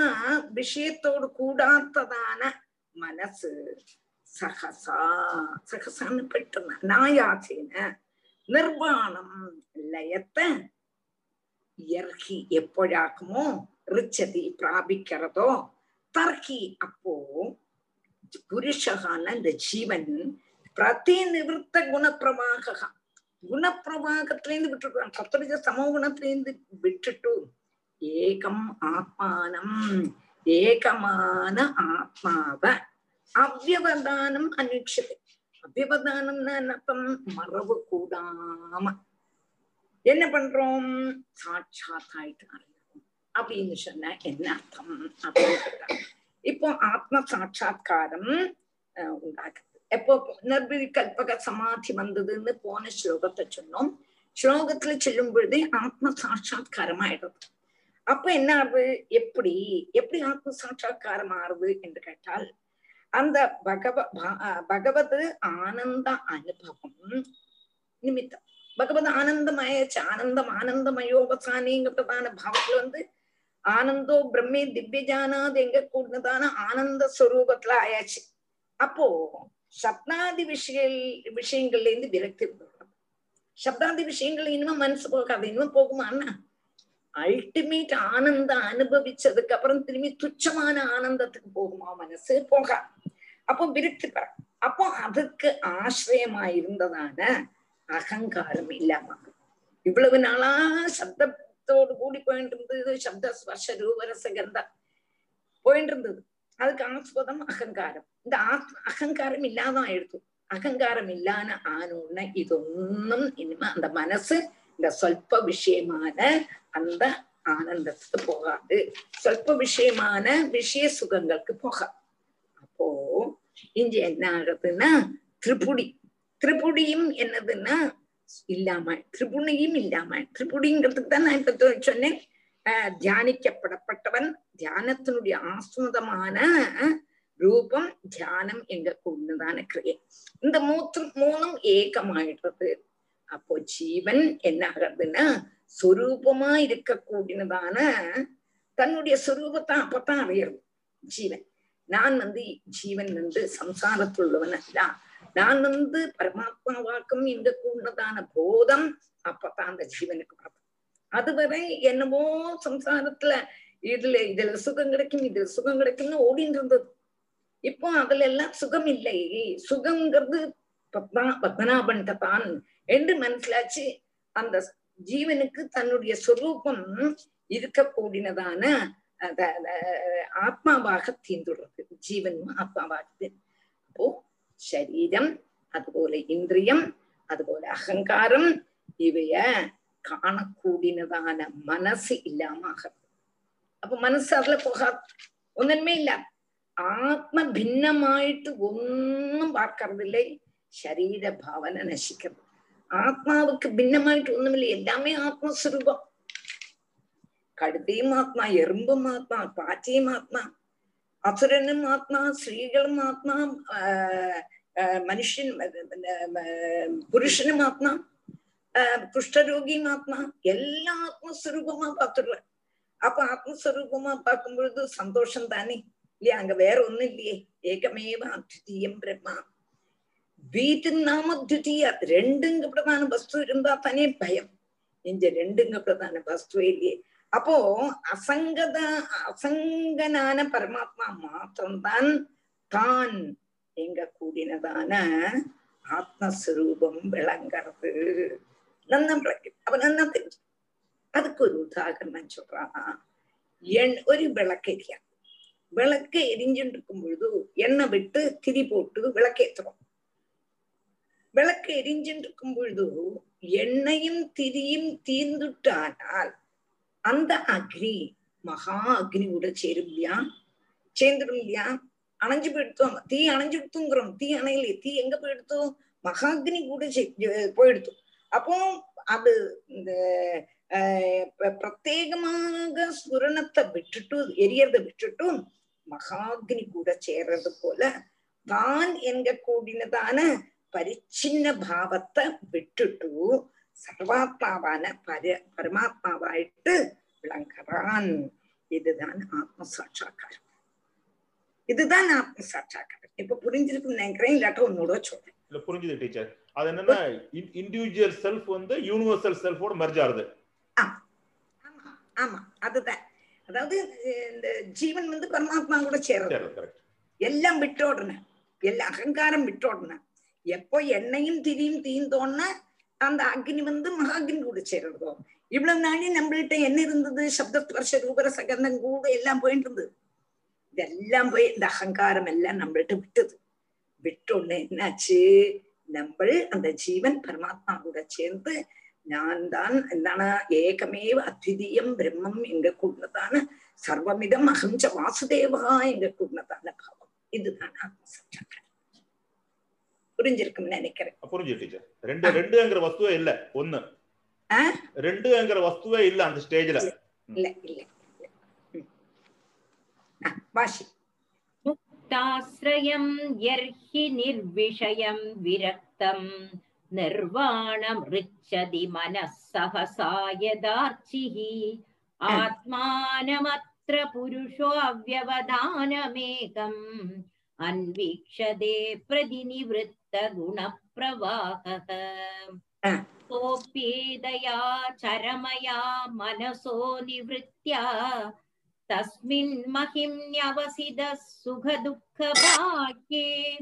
விஷயத்தோடு கூடாத்ததான மனசு. சகசா சகசான்னு பெற்றுன நாயாசேன நிர்வாணம் லயத்தை இயற்கி எப்பொழாக்குமோ ரிச்சதி பிராபிக்கிறதோ தர்க்கி அப்போ புருஷகான இந்த ஜீவன் பிரதிநிவൃத்த குணப்பிரவாக குணப்பிரவாகத்திலேருந்து விட்டுருக்கான். சத்துரிஜ சமோ குணத்திலேருந்து விட்டுட்டு ஏகம் ஆத்மானம் ஏகமான ஆத்மாவ அவ்வவதானம் அன்வீட்சது அவ்வவதானம்னா என்னப்பம் மறவு கூடாம. என்ன பண்றோம்? சாட்சாத் ஆயிட்டு அறியணும் அப்படின்னு சொன்ன என்ன அர்த்தம்? அப்படின்னு இப்போ ஆத்ம சாட்சா்காரம் உண்டாகுது. எப்போ நிர்பிரி கல்பக சமாதி வந்ததுன்னு போன ஸ்லோகத்தை சொன்னோம். ஸ்லோகத்துல சொல்லும் பொழுதே ஆத்ம சாட்சா்காரம் ஆயிடுறது அப்ப என்ன ஆகுது? எப்படி? எப்படி ஆத்ம சாட்சா்காரம் ஆறுது என்று கேட்டால் அந்த பகவ பகவத் ஆனந்த அனுபவம் நிமித்தம். பகவத் ஆனந்தமாயாச்சு. ஆனந்தம் ஆனந்தமயோபசானிங்கிறதான பாவத்துல வந்து ஆனந்தோ பிரம்மே திவ்யஜானாது எங்க கூடதான ஆனந்த ஸ்வரூபத்துல ஆயாச்சு. அப்போ சப்தாதி விஷய விஷயங்கள்ல இருந்து விரக்தி சப்தாதி விஷயங்கள் இனிமே மனசு போகாது. இனிமே போகுமா அண்ணா அல்டிமேட் ஆனந்தம் அனுபவிச்சதுக்கு அப்புறம் திரும்பி துச்சமான ஆனந்தத்துக்கு போகுமா மனசு? போக. அப்போ விருத்தி பெற. அப்போ அதுக்கு ஆசிரியமா இருந்ததான அகங்காரம் இல்லாம. இவ்வளவு நாளா சப்தத்தோடு கூடி போயிட்டு இருந்தது. சப்த ஸ்பர்ஷ ரூபரசகந்தம் போயிட்டு இருந்தது. அதுக்கு ஆஸ்பதம் அகங்காரம். இந்த ஆத்ம அகங்காரம் இல்லாத ஆயிடுது. அகங்காரம் இல்லான ஆனோன்னு இதொன்னும் இனிமே அந்த மனசு இந்த சொல்ப விஷயமான அந்த ஆனந்தத்துக்கு போகாது. சொல்ப விஷயமான விஷய சுகங்களுக்கு போகாது அப்போ இங்க என்ன ஆகுதுன்னா திரிபுடி. திரிபுடியும் என்னதுன்னா இல்லாம திரிபுணியும் இல்லாம திரிபுடிங்கிறதுக்கு தான் நான் இப்ப சொன்னேன். தியானிக்கப்படப்பட்டவன் தியானத்தினுடைய ஆஸ்மதமான ரூபம் தியானம் எங்க கொண்டுதான கிரியை. இந்த மூத்து மூணும் ஏகமாயிடுறது. அப்போ ஜீவன் என்ன ஆகுறதுன்னா சொரூபமா இருக்கக்கூடியதான தன்னுடைய சொரூபத்தை அப்பத்தான் அறியறது ஜீவன். நான் வந்து ஜீவன் வந்து சம்சாரத்துள்ளவன் அல்ல. நான் வந்து பரமாத்மாவாக்கும் இந்த கூடதான போதம் அப்பதான் அந்த ஜீவனுக்கு வரும் அதுவரை என்னமோ சம்சாரத்துல இதுல இதுல சுகம் கிடைக்கும் இதுல சுகம் கிடைக்கும்னு ஓடின்னு இருந்தது. இப்போ அதுல எல்லாம் சுகம் இல்லை. சுகம்ங்கிறது பத்மநாபன் தான் என்று மனசிலாச்சு. அந்த ஜீவனுக்கு தன்னுடைய சொரூபம் இருக்க கூடினதான ஆத்மாவாக தீந்துடுறது ஜீவனும் ஆத்மாவாகுது அப்போ சரீரம் அதுபோல இந்திரியம் அதுபோல அகங்காரம் இவைய காணக்கூடினதான மனசு இல்லாம ஆகிறது. அப்ப மனசு அதுல போகாது. ஒன்னுமே இல்ல. ஆத்ம பின்னமாயிட்டு ஒன்னும் பார்க்கறது இல்லை ശരീരഭാവന നശിക്കുന്നത് ആത്മാവുക്ക് ഭിന്നമായിട്ട് ഒന്നുമില്ല. എല്ലാമേ ആത്മസ്വരൂപം. കടുതയും ആത്മാ എറുമ്പും ആത്മാ പാറ്റയും ആത്മാ അസുരനും ആത്മാ സ്ത്രീകളും ആത്മാ മനുഷ്യൻ പുരുഷനും ആത്മാ കുഷ്ഠരോഗിയും ആത്മാ എല്ലാ ആത്മസ്വരൂപമാ പാത്തുള്ള. അപ്പൊ ആത്മസ്വരൂപമാ പാക്കുമ്പോഴത് സന്തോഷം തന്നെ. ഇല്ല? അങ്ങ് വേറെ ഒന്നില്ലേ ഏകമേവ അദ്വിതീയം ബ്രഹ്മ. அத்விதீயம் வீட்டு நாம துதியா ரெண்டுங்க பிரதான வஸ்து இருந்தா தானே பயம். இங்க ரெண்டுங்க பிரதான வஸ்துவே இல்லையே. அப்போ அசங்கத அசங்கனான பரமாத்மா மாத்திரம்தான் தான் எங்க கூடினதான ஆத்மஸ்வரூபம் விளங்குறது. நன்னா விளக்கு அப்ப நன்னா தெரிஞ்சு. அதுக்கு ஒரு உதாரணம் சொல்றான். எண் ஒரு விளக்கெரியா விளக்கு எரிஞ்சுட்டு இருக்கும் பொழுது எண்ணெய் விட்டு திரி போட்டு விளக்கேற்றுறோம் விளக்கு எரிஞ்சின்றிருக்கும் பொழுது எண்ணெயும் திரியும் தீர்ந்துட்டானால் அந்த அக்னி மகா அக்னியோட சேரும் இல்லையா? சேர்ந்துடும் இல்லையா? அணைஞ்சு போயிடுத்தோம் தீ அணைஞ்சு விடுத்துங்கிறோம் தீ அணையிலே தீ எங்க போயிடுத்தோம் மகாக்னி கூட சே- போயிடுத்து. அப்போ அது இந்த பிரத்யேகமாக ஸ்புரணத்தை விட்டுட்டு எரியறத விட்டுட்டு மகாக்னி கூட சேர்றது போல தான் என்க கூடினதான பரிச்சின்ன பாவத்தை விட்டுட்டு சர்வாத்மாவான பர பரமாத்மாவாயிட்டு விளங்குறான் இதுதான் ஆத்ம சாட்சா்காரம் இதுதான் ஆத்ம சாட்சா்காரம் இப்ப புரிஞ்சிருக்குன்னு நினைக்கிறேன் இல்லாட்ட உன்னோட சொல்றேன் இல்ல புரிஞ்சுது டீச்சர் அது என்னன்னா இண்டிவிஜுவல் செல்ஃப் வந்து யூனிவர்சல் செல்ஃபோட மெர்ஜ் ஆகுது ஆமா ஆமா அதுதான் அதாவது இந்த ஜீவன் வந்து பரமாத்மா கூட கரெக்ட் எல்லாம் விட்டோடணும் எல்லாம் அகங்காரம் விட்டோடணும் எப்போ எண்ணெயும் திரியும் தீந்தோன்னா அந்த அக்னி வந்து மகாகின் கூட சேர்றதோ இவ்வளவு நாளே நம்மள்கிட்ட என்ன இருந்தது? சப்தஸ்பர்ஷ ரூபர சகந்தம் கூட எல்லாம் போயிட்டு இருந்தது. இதெல்லாம் போய் இந்த அகங்காரம் எல்லாம் நம்மள்கிட்ட விட்டது. விட்டோன்னு என்னாச்சு? நம்ம அந்த ஜீவன் பரமாத்மா கூட சேர்ந்து நான் தான் എന്താണ് ஏகமேவ அத்விதீயம் பிரம்மம் எங்க கூடதான சர்வமிதம் அகஞ்ச வாசுதேவா எங்க கூடதான பாவம். இதுதான் ஆத்ம சச்சக்கரம் புரிஞ்சிருக்கும்னு நினைக்கிறேன் புரிஞ்சு டீச்சர் ரெண்டு ரெண்டுங்கிற வஸ்துவே இல்ல ஒண்ணு ஆ? ரெண்டுங்கிற வஸ்துவே இல்ல அந்த ஸ்டேஜ்ல இல்ல இல்ல இல்ல. ம். ஆ, வாசி मुक्ताश्रयं यर्हि निर्विषयं विरक्तं निर्वाणमृच्छति मनः सहसा यदार्चिः आत्मानमत्र पुरुषो अव्यवधानमेकम् अन्वीक्षते प्रतिनिवृत्तगुणप्रवाहः. सोऽप्येदया चरमया मनसो निवृत्त्या। तस्मिन् महिम्न्यवसिदः सुखदुःखभाग्ये।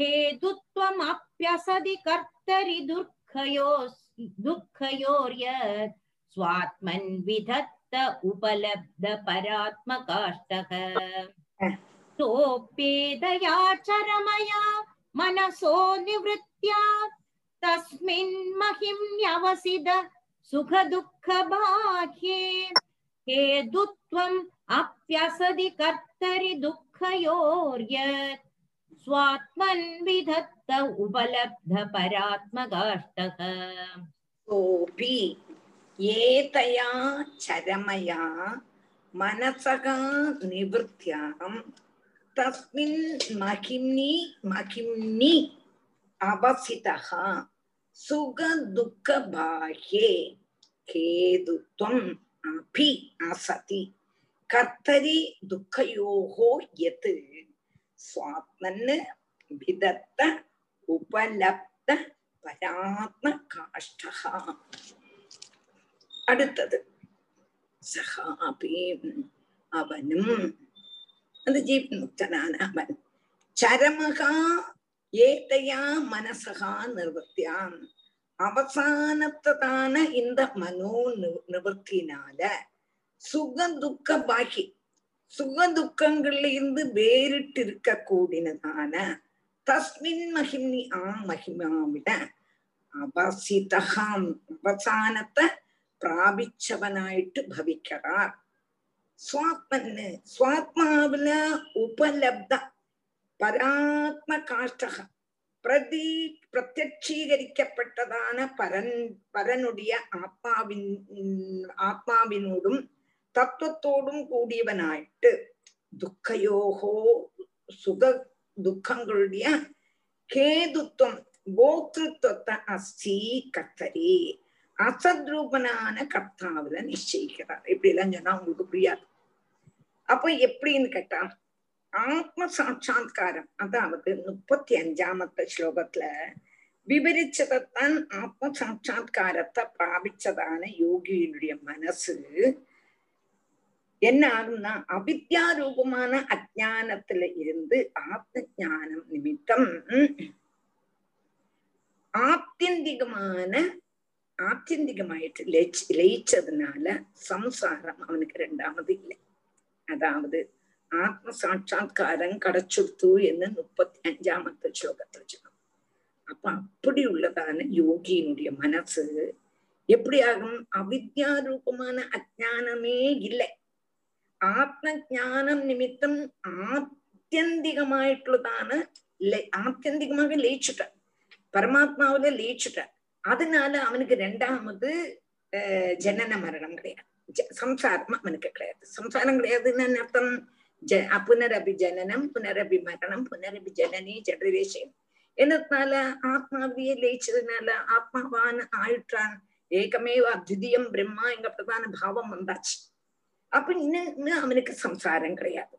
हेतुत्वमप्यसदि कर्तरि दुःखयोस् दुःखयोर्यत्। स्वात्मन् विधत्त उपलब्ध परात्मकाष्टः। सोऽप्येदया चरमया, मनसो निवृत्त्या। तस्मिन् महिम्न्यवसिद सुखदुःखबाह्ये। हेतुत्वम् अप्यसदि कर्तरि दुःखयोर्यत्। स्वात्मन् विधत्त उपलब्ध परात्मकाष्टः सोऽपि एतया चरमया मनसः தஸ்மின் மகிம்னி மகிம்னி அவசிதா சுக துக்க பாஹ்யே கேதுத்வம் அபி அசதி கர்த்தரி துக்கயோகோ எது சுவாத்மன்னு விதத்த உபலப்த பராத்ம காஷ்டகா அடுத்தது சகாபி அவனும் அந்த ஜீவன் முக்தனான அவன் சரமகா ஏத்தையா மனசகா நிவர்த்தியான் அவசானத்ததான இந்த மனோ நிவர்த்தினால சுக துக்க பாக்கி. சுக துக்கங்கள்ல இருந்து வேறிட்டு இருக்க கூடினதான தஸ்மின் மகிம்னி ஆ மகிமாவிட அவசிதகாம் அவசானத்தை பிராபிச்சவனாயிட்டு பவிக்கிறார். சுவாத்மன்னு. சுவாத்மாவில உபலப்த பராத்ம காஷ்டக பிரதி பிரத்யட்சீகரிக்கப்பட்டதான பரன் பரனுடைய ஆத்மாவின் ஆத்மாவினோடும் தத்துவத்தோடும் கூடியவனாயிட்டு துக்கையோகோ சுக துக்கங்களுடைய கேதுத்துவம் போக்திருத்துவத்தை அஸ்தி கர்த்தரே அசத்ரூபனான கர்த்தாவில நிச்சயிக்கிறார். இப்படி எல்லாம் சொன்னா உங்களுக்கு புரியாது. அப்ப எப்படின்னு கேட்டா ஆத்ம சாட்சா்காரம் அதாவது முப்பத்தி அஞ்சாமത്തെ ஸ்லோகத்துல விவரிச்சதைத்தான் ஆத்ம சாட்சா்காரத்தை பிராபிச்சதான யோகியினுடைய மனசு என்ன ஆகும்னா அவித்யாரூபமான அஜானத்துல இருந்து ஆத்ம ஜானம் நிமித்தம் ஆத்தியந்திகமான ஆத்தியந்திகமாயிட்டு லயிச்சு லயிச்சதுனால சம்சாரம் அவனுக்கு ரெண்டாவது இல்லை அதாவது ஆத்ம சாட்சா்காரம் கடைச்சுடுத்து എന്ന് முப்பத்தி அஞ்சாமത്തെ ശ്ലോകത്തിൽ சொன்னோம் அப்ப அப்படி உள்ளதான யோகியினுடைய மனசு எப்படி ஆகும் அவித்யா ரூபமான அஜானமே இல்லை ஆத்ம ஜானம் நிமித்தம் ஆத்தியந்திகமாയിട്ടുള്ളതാണ് ஆத்தியந்திகமாக லயிச்சுட்டார் பரமாத்மாவில லயிச்சுட்டார் அதனால அவனுக்கு ரெண்டாமது ஜனன மரணம் கிடையாது சம்சாரம் அவனுக்கு கிடையாது சம்சாரம் கிடையாதுன்னு என்ன அர்த்தம் ஜ புனரபி ஜனனம் புனரபி மரணம் புனரபி ஜனனி ஜடரேஷன் എന്നതിനാല ആത്മാവിയെ ലയിച്ചതിനാല ആത്മാവാൻ ആയിട്ടാൻ ഏകമേവ അദ്വിതീയം ബ്രഹ്മ എങ്ക പ്രധാന ഭാവം வந்தாச்சு அப்ப இன்னும் அவனுக்கு சம்சாரம் கிடையாது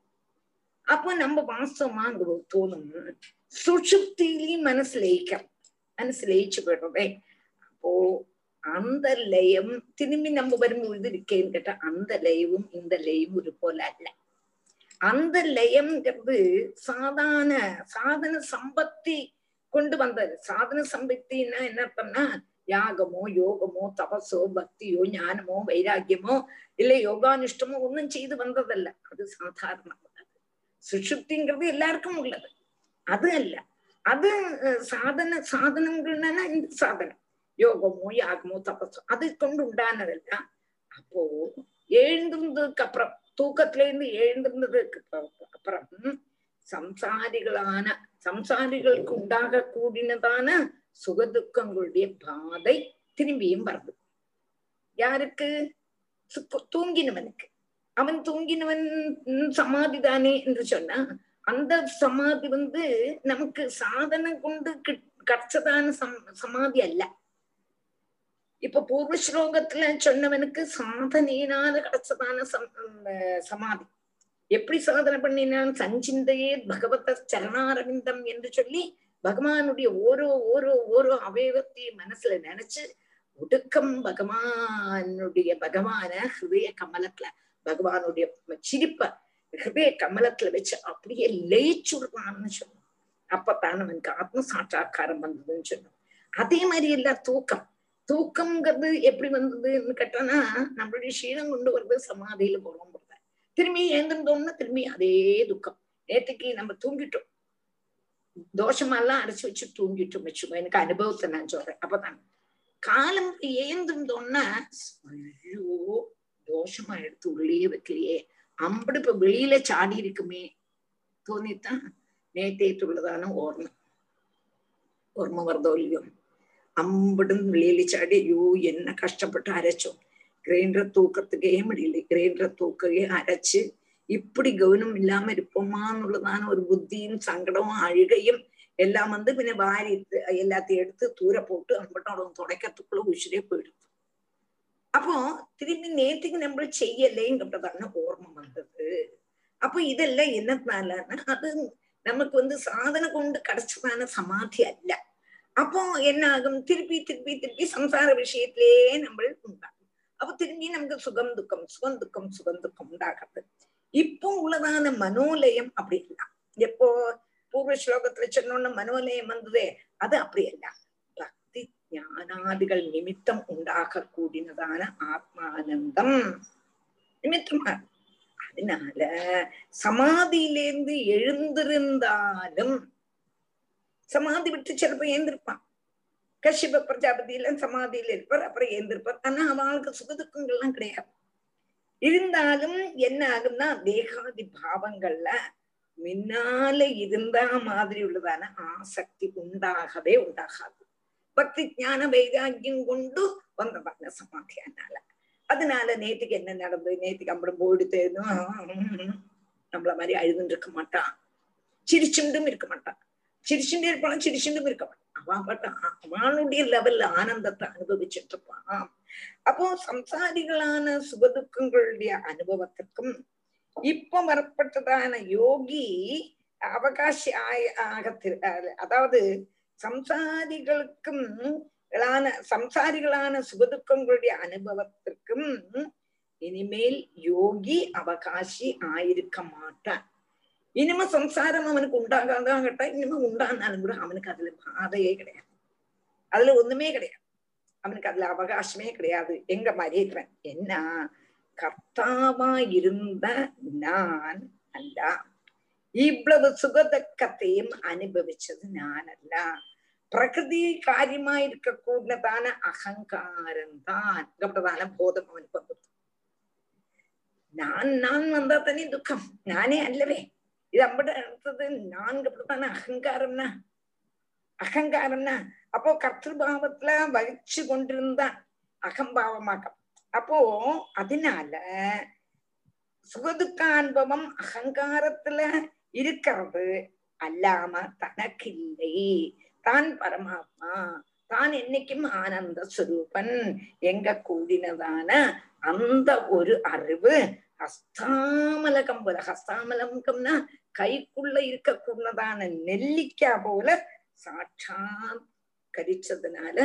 அப்போ நம்ம வாஸ்தவமா அங்க தோணும் சுஷுப்தியிலையும் மனசு லயிக்க மனசு லயிச்சு போயிடுறதே அப்போ அந்த லயம் திரும்பி நம்ம வரும்பொழுது இருக்கேன்னு கேட்டா அந்த லயவும் இந்த லயவும் ஒரு போல அல்ல. அந்த லயம்ங்கிறது சாதாரண சாதன சம்பத்தி கொண்டு வந்தது. சாதன சம்பத்தின்னா என்ன அர்த்தம்னா யாகமோ யோகமோ தபசோ பக்தியோ ஞானமோ வைராக்கியமோ இல்ல யோகானுஷ்டமோ ஒன்றும் செய்து வந்ததல்ல. அது சாதாரணம் சுஷுப்திங்கிறது எல்லாருக்கும் உள்ளது. அது அல்ல. அது சாதன சாதனங்கள்னா இந்த சாதனம். யோகமோ யாகமோ தபசோ அது கொண்டு உண்டானதல்ல அப்போ எழுந்திருந்ததுக்கு அப்புறம் தூக்கத்துல இருந்து எழுந்திருந்ததுக்கு அப்புறம் சம்சாரிகளான சம்சாரிகளுக்கு உண்டாக கூடினதான சுகதுக்கங்களுடைய பாதை திரும்பியும் வருது யாருக்கு? தூங்கினவனுக்கு. அவன் தூங்கினவன் சமாதி தானே என்று சொன்னா அந்த சமாதி வந்து நமக்கு சாதனை கொண்டு கிடைச்சதான சம் சமாதி அல்ல. இப்ப பூர்வ ஸ்லோகத்துல சொன்னவனுக்கு சாதனையினால கிடைச்சதான சமாதி. எப்படி சாதனை பண்ணினான்? சஞ்சிந்தையே பகவத சரணாரவிந்தம் என்று சொல்லி பகவானுடைய ஓரோ ஓரோ ஓரோ அவயவத்தையும் மனசுல நினைச்சு ஒடுக்கம் பகவானுடைய பகவான ஹிருதய கமலத்துல பகவானுடைய சிரிப்ப ஹிருதய கமலத்துல வச்சு அப்படியே லயிச்சுடுறான்னு சொன்னோம். அப்பத்தான் அவனுக்கு ஆத்ம சாட்சா்காரம் வந்ததுன்னு சொன்னோம். அதே மாதிரி இல்ல தூக்கம். தூக்கம்ங்கிறது எப்படி வந்ததுன்னு கேட்டானா நம்மளுடைய ஷீலம் கொண்டு வருது சமாதியில போறோம் திரும்பி ஏந்திருந்தோம்னா திரும்பி அதே துக்கம். நேற்றுக்கு நம்ம தூங்கிட்டோம். தோஷமெல்லாம் அரைச்சு வச்சு தூங்கிட்டோம். வச்சுக்கோ எனக்கு அனுபவத்தை நான் சொல்றேன். அப்பதான். காலம் ஏந்திருந்தோம்னா ஐயோ தோஷமா எடுத்து உள்ளே வைக்கலையே. அம்படு இப்ப வெளியில சாடி இருக்குமே. தோணித்தான். நேத்தேற்றுள்ளதான ஓர்ம ஓர்ம வரதோ இல்லையோ. அம்படும் வெளியில சாடி ஐயோ என்ன கஷ்டப்பட்டு அரைச்சோம் கிரைண்டரை தூக்கத்துக்கே முடியல கிரைண்டரை தூக்கவே அரைச்சு இப்படி கவனம் இல்லாம இருப்போமான்னுள்ளதான ஒரு புத்தியும் சங்கடமும் அழுகையும் எல்லாம் வந்து பின்ன வாரி எல்லாத்தையும் எடுத்து தூர போட்டு அம்பட்டோட துடைக்கிறதுக்குள்ள உசிரே போயிடுது அப்போ திரும்பி நேற்றுக்கு நம்ம செய்யலைங்கிறதான ஓர்மம் வந்தது அப்போ இதெல்லாம் என்னதுனாலன்னா அது நமக்கு வந்து சாதனை கொண்டு கிடைச்சதான சமாதி அல்ல அப்போ என்ன ஆகும் திருப்பி திருப்பி திருப்பி சம்சார விஷயத்திலேயே நம்ம உண்டாகும் அப்போ திரும்பி நமக்கு சுகம் துக்கம் சுகம் துக்கம் சுகம் துக்கம் உண்டாகிறது இப்போ உள்ளதான மனோலயம் அப்படி இல்ல. எப்போ பூர்வ ஸ்லோகத்துல சொன்னோன்னு மனோலயம் வந்ததே அது அப்படி அல்ல பக்தி ஞானாதிகள் நிமித்தம் உண்டாக கூடினதான ஆத்மானந்தம். நிமித்தமா. அதனால சமாதியிலேருந்து எழுந்திருந்தாலும் சமாதி விட்டு சிலப்ப ஏந்திருப்பான் கஷிப பிரஜாபதியில சமாதியில இருப்பார் அப்புறம் ஏந்திருப்பார் ஆனா அவளுக்கு சுகதுக்கங்கள்லாம் கிடையாது இருந்தாலும் என்ன ஆகும்னா தேகாதி பாவங்கள்ல முன்னால இருந்த மாதிரி உள்ளதான ஆசக்தி உண்டாகவே உண்டாகாது பக்தி ஞான வைராக்கியம் கொண்டு வந்ததான சமாதி அதனால நேத்துக்கு என்ன நடந்தது நேத்துக்கு அம்படம் போயிடுத்து நம்மள மாதிரி அழுதுன்னு இருக்க மாட்டான் சிரிச்சுண்டும் இருக்க மாட்டான் சிரிச்சுட்டே இருப்பான் சிரிச்சுட்டும் இருக்க அவன் பட்டான் அவனுடைய லெவல்ல ஆனந்தத்தை அனுபவிச்சுட்டு இருப்பான் அப்போ சம்சாரிகளான சுகதுக்கங்களுடைய அனுபவத்திற்கும் இப்ப வரப்பட்டதான யோகி அவகாசி ஆகத்தி அதாவது சம்சாரிகளுக்கும் சம்சாரிகளான சுகதுக்கங்களுடைய அனுபவத்திற்கும் இனிமேல் யோகி அவகாசி ஆயிருக்க மாட்டான் இனிமே சம்சாரம் அவனுக்கு உண்டாகாதான் கேட்டா இனிமே உண்டானாலும் கூட அவனுக்கு அதுல பாதையே கிடையாது அதுல ஒண்ணுமே கிடையாது அவனுக்கு அதுல அவகாசமே கிடையாது எங்க மாதிரி என்ன கர்த்தாவா இருந்த நான் அல்ல இவ்வளவு சுகதக்கத்தையும் அனுபவிச்சது நான் அல்ல பிரகிருதி காரியமா இருக்க கூடதான அகங்காரம் தான் பிரதான போதம் அவனுக்கு வந்தது நான் நான் வந்தா தானே துக்கம் நானே அல்லவே இது அம்பட அடுத்தது நான்கு பிரதான அகங்காரம்னா. அகங்காரம்னா. அப்போ கர்த்திருபாவத்துல வகிச்சு கொண்டிருந்தான் அகம்பாவமாக்கம். அப்போ அதனால சுகதுக்க அனுபவம் அகங்காரத்துல இருக்கிறது அல்லாம தனக்கில்லை. தான் பரமாத்மா தான் என்னைக்கும் ஆனந்த சுரூபன். எங்க கூடினதான அந்த ஒரு அறிவு ஹஸ்தாமலகம் போல. ஹஸ்தாமலகம்னா கைக்குள்ள இருக்கக்கூடதான நெல்லிக்கா போல சாட்சாத் கரிச்சதுனால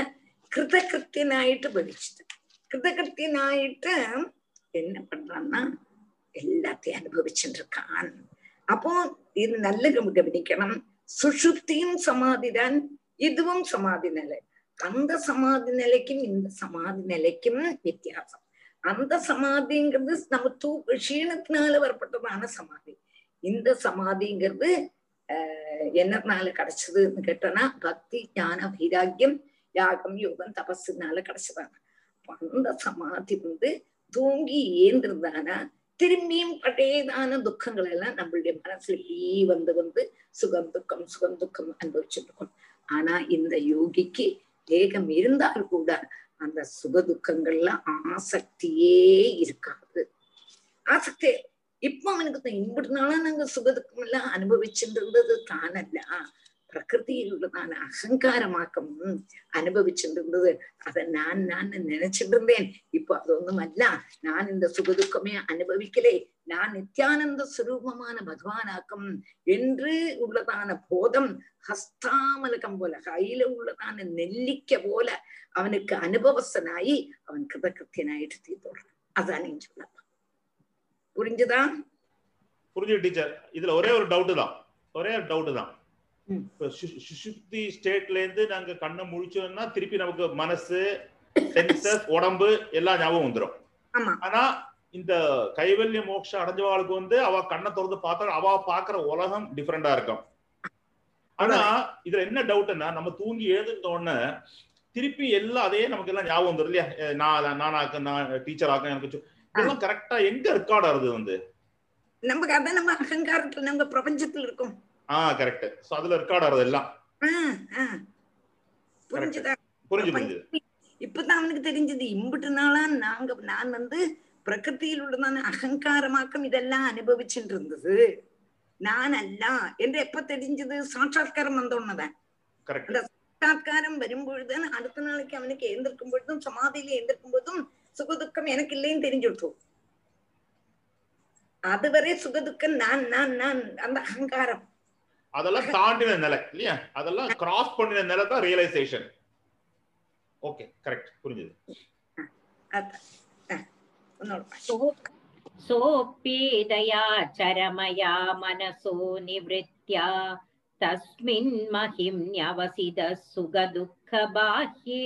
கிருதகிருத்தினாயிட்டு படிச்சுட்டு கிருதகிருத்தினாயிட்டு என்ன பண்றான்னா எல்லாத்தையும் அனுபவிச்சுட்டு இருக்கான் அப்போ இது நல்ல கவனிக்கணும். சுஷுப்தியும் சமாதி தான் இதுவும் சமாதி நிலை. அந்த சமாதி நிலைக்கும் இந்த சமாதி நிலைக்கும் வித்தியாசம். அந்த சமாதிங்கிறது நம்ம தூ க்ஷீணத்தினால வரப்பட்டதான சமாதி. இந்த சமாதிங்கிறது அஹ் என்னத்தினால கிடைச்சதுன்னு கேட்டோம்னா பக்தி ஞான வைராக்கியம் யாகம் யோகம் தபஸுனால கிடைச்சதான. அந்த சமாதி வந்து தூங்கி ஏந்திருந்தானா திரும்பியும் பழையதான துக்கங்கள் எல்லாம் நம்மளுடைய மனசுல இப்படியே வந்து வந்து சுகம் துக்கம் சுகம் துக்கம் அனுபவிச்சுட்டு இருக்கோம். ஆனா இந்த யோகிக்கு தேகம் இருந்தால் கூட அந்த சுக துக்கங்கள்ல ஆசக்தியே இருக்காது. ஆசக்தி இப்ப அவனுக்கு இம்புட்டுனால நாங்க சுக துக்கம் எல்லாம் அனுபவிச்சுட்டு இருந்தது தானல்ல பிரகிருதியில் உள்ளதான அகங்காரமாக்கம் அனுபவிச்சுட்டு இருந்தது அதை நான் நான் நினைச்சிட்டு இருந்தேன் இப்போ அது ஒண்ணும் அல்ல நான் இந்த சுகதுக்கமே அனுபவிக்கலே நான் நித்யானந்த சுரூபமான பகவானாக்கம் என்று உள்ளதான போதம் ஹஸ்தாமலகம் போல கையில உள்ளதான நெல்லிக்க போல அவனுக்கு அனுபவசனாயி அவன் கிருதகிருத்தியனாயிட்டு தீர்த்தோடுறான் அதான் நீங்க சொல்ல புரிஞ்சுதா? புரிஞ்சு டீச்சர். இதுல ஒரே ஒரு டவுட் தான். ஒரே ஒரு டவுட் தான். இப்ப சுசுப்தி ஸ்டேட்ல இருந்து நாங்க கண்ணை முழிச்சோம்னா திருப்பி நமக்கு மனசு சென்சஸ் உடம்பு எல்லாம் ஞாபகம் வந்துடும் ஆனா இந்த கைவல்ய மோட்சம் அடைஞ்சவாளுக்கு வந்து அவ கண்ணை திறந்து பார்த்தா அவ பாக்குற உலகம் டிஃப்ரெண்டா இருக்கும். ஆனா இதுல என்ன டவுட்னா நம்ம தூங்கி எழுதுன உடனே திருப்பி எல்லாம் அதே நமக்கு எல்லாம் ஞாபகம் வந்துடும் இல்லையா? நான் நான் ஆக்க நான் டீச்சர் ஆக்க எனக்கு இதெல்லாம் கரெக்டா எங்க ரெக்கார்ட் ஆகுது வந்து? நமக்கு அதான் நம்ம அகங்காரத்துல நம்ம பிரபஞ்சத்துல இருக்கோம். ஆஹ் கரெக்ட் சோ அதுல ரெக்கார்ட் ஆகுது எல்லாம். புரிஞ்சுதா? புரிஞ்சு புரிஞ்சு இப்பதான் அவனுக்கு தெரிஞ்சது. இம்புட்டு நாளா நாங்க நான் வந்து பிரகிருத்தியில் உள்ளதான அகங்காரமாக்கம் இதெல்லாம் அனுபவிச்சுட்டு இருந்தது நான் அல்ல. என்று எப்ப தெரிஞ்சது? சாட்சாத்காரம் வந்த உடனேதான் அந்த சாட்சாத்காரம் வரும்பொழுது அடுத்த நாளைக்கு அவனுக்கு எழுந்திருக்கும் பொழுதும் சமாதியில எழுந்திருக்கும் போதும் சுகதுக்கம் எனக்கு இல்லைன்னு தெரிஞ்சுடுத்தோம் அதுவரை சுகதுக்கம் நான் நான் நான் அந்த அகங்காரம் அதெல்லாம் தாண்டின நிலை இல்லையா அதெல்லாம் கிராஸ் பண்ணின நிலை தான் ரியலைசேஷன் ஓகே கரெக்ட் புரிஞ்சுது அதான். ஆ, ஒன்னோட सोऽप्येतया चरमया मनसो निवृत्त्या तस्मिन् महिम्न्यवसितः सुखदुःखबाह्ये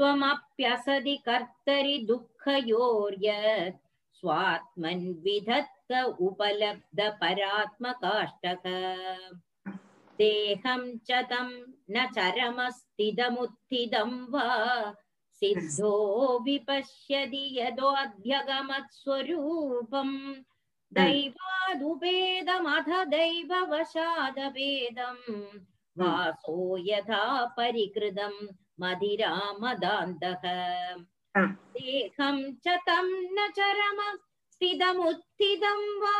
हेतुत्वमप्यसदि कर्तरि दुःखयोर्यत्। स्वात्मन् विधत्त उपलब्धपरात्मकाष्टक। देहं च तं न चरमस्थितमुत्थितं वा। सिद्धो विपश्यति दैवादुपेदमथ दैववशादभेदम्। वासो यथा परिकृतं मदिरामदान्तः देहं च तं न चरम स्थितमुत्थितं वा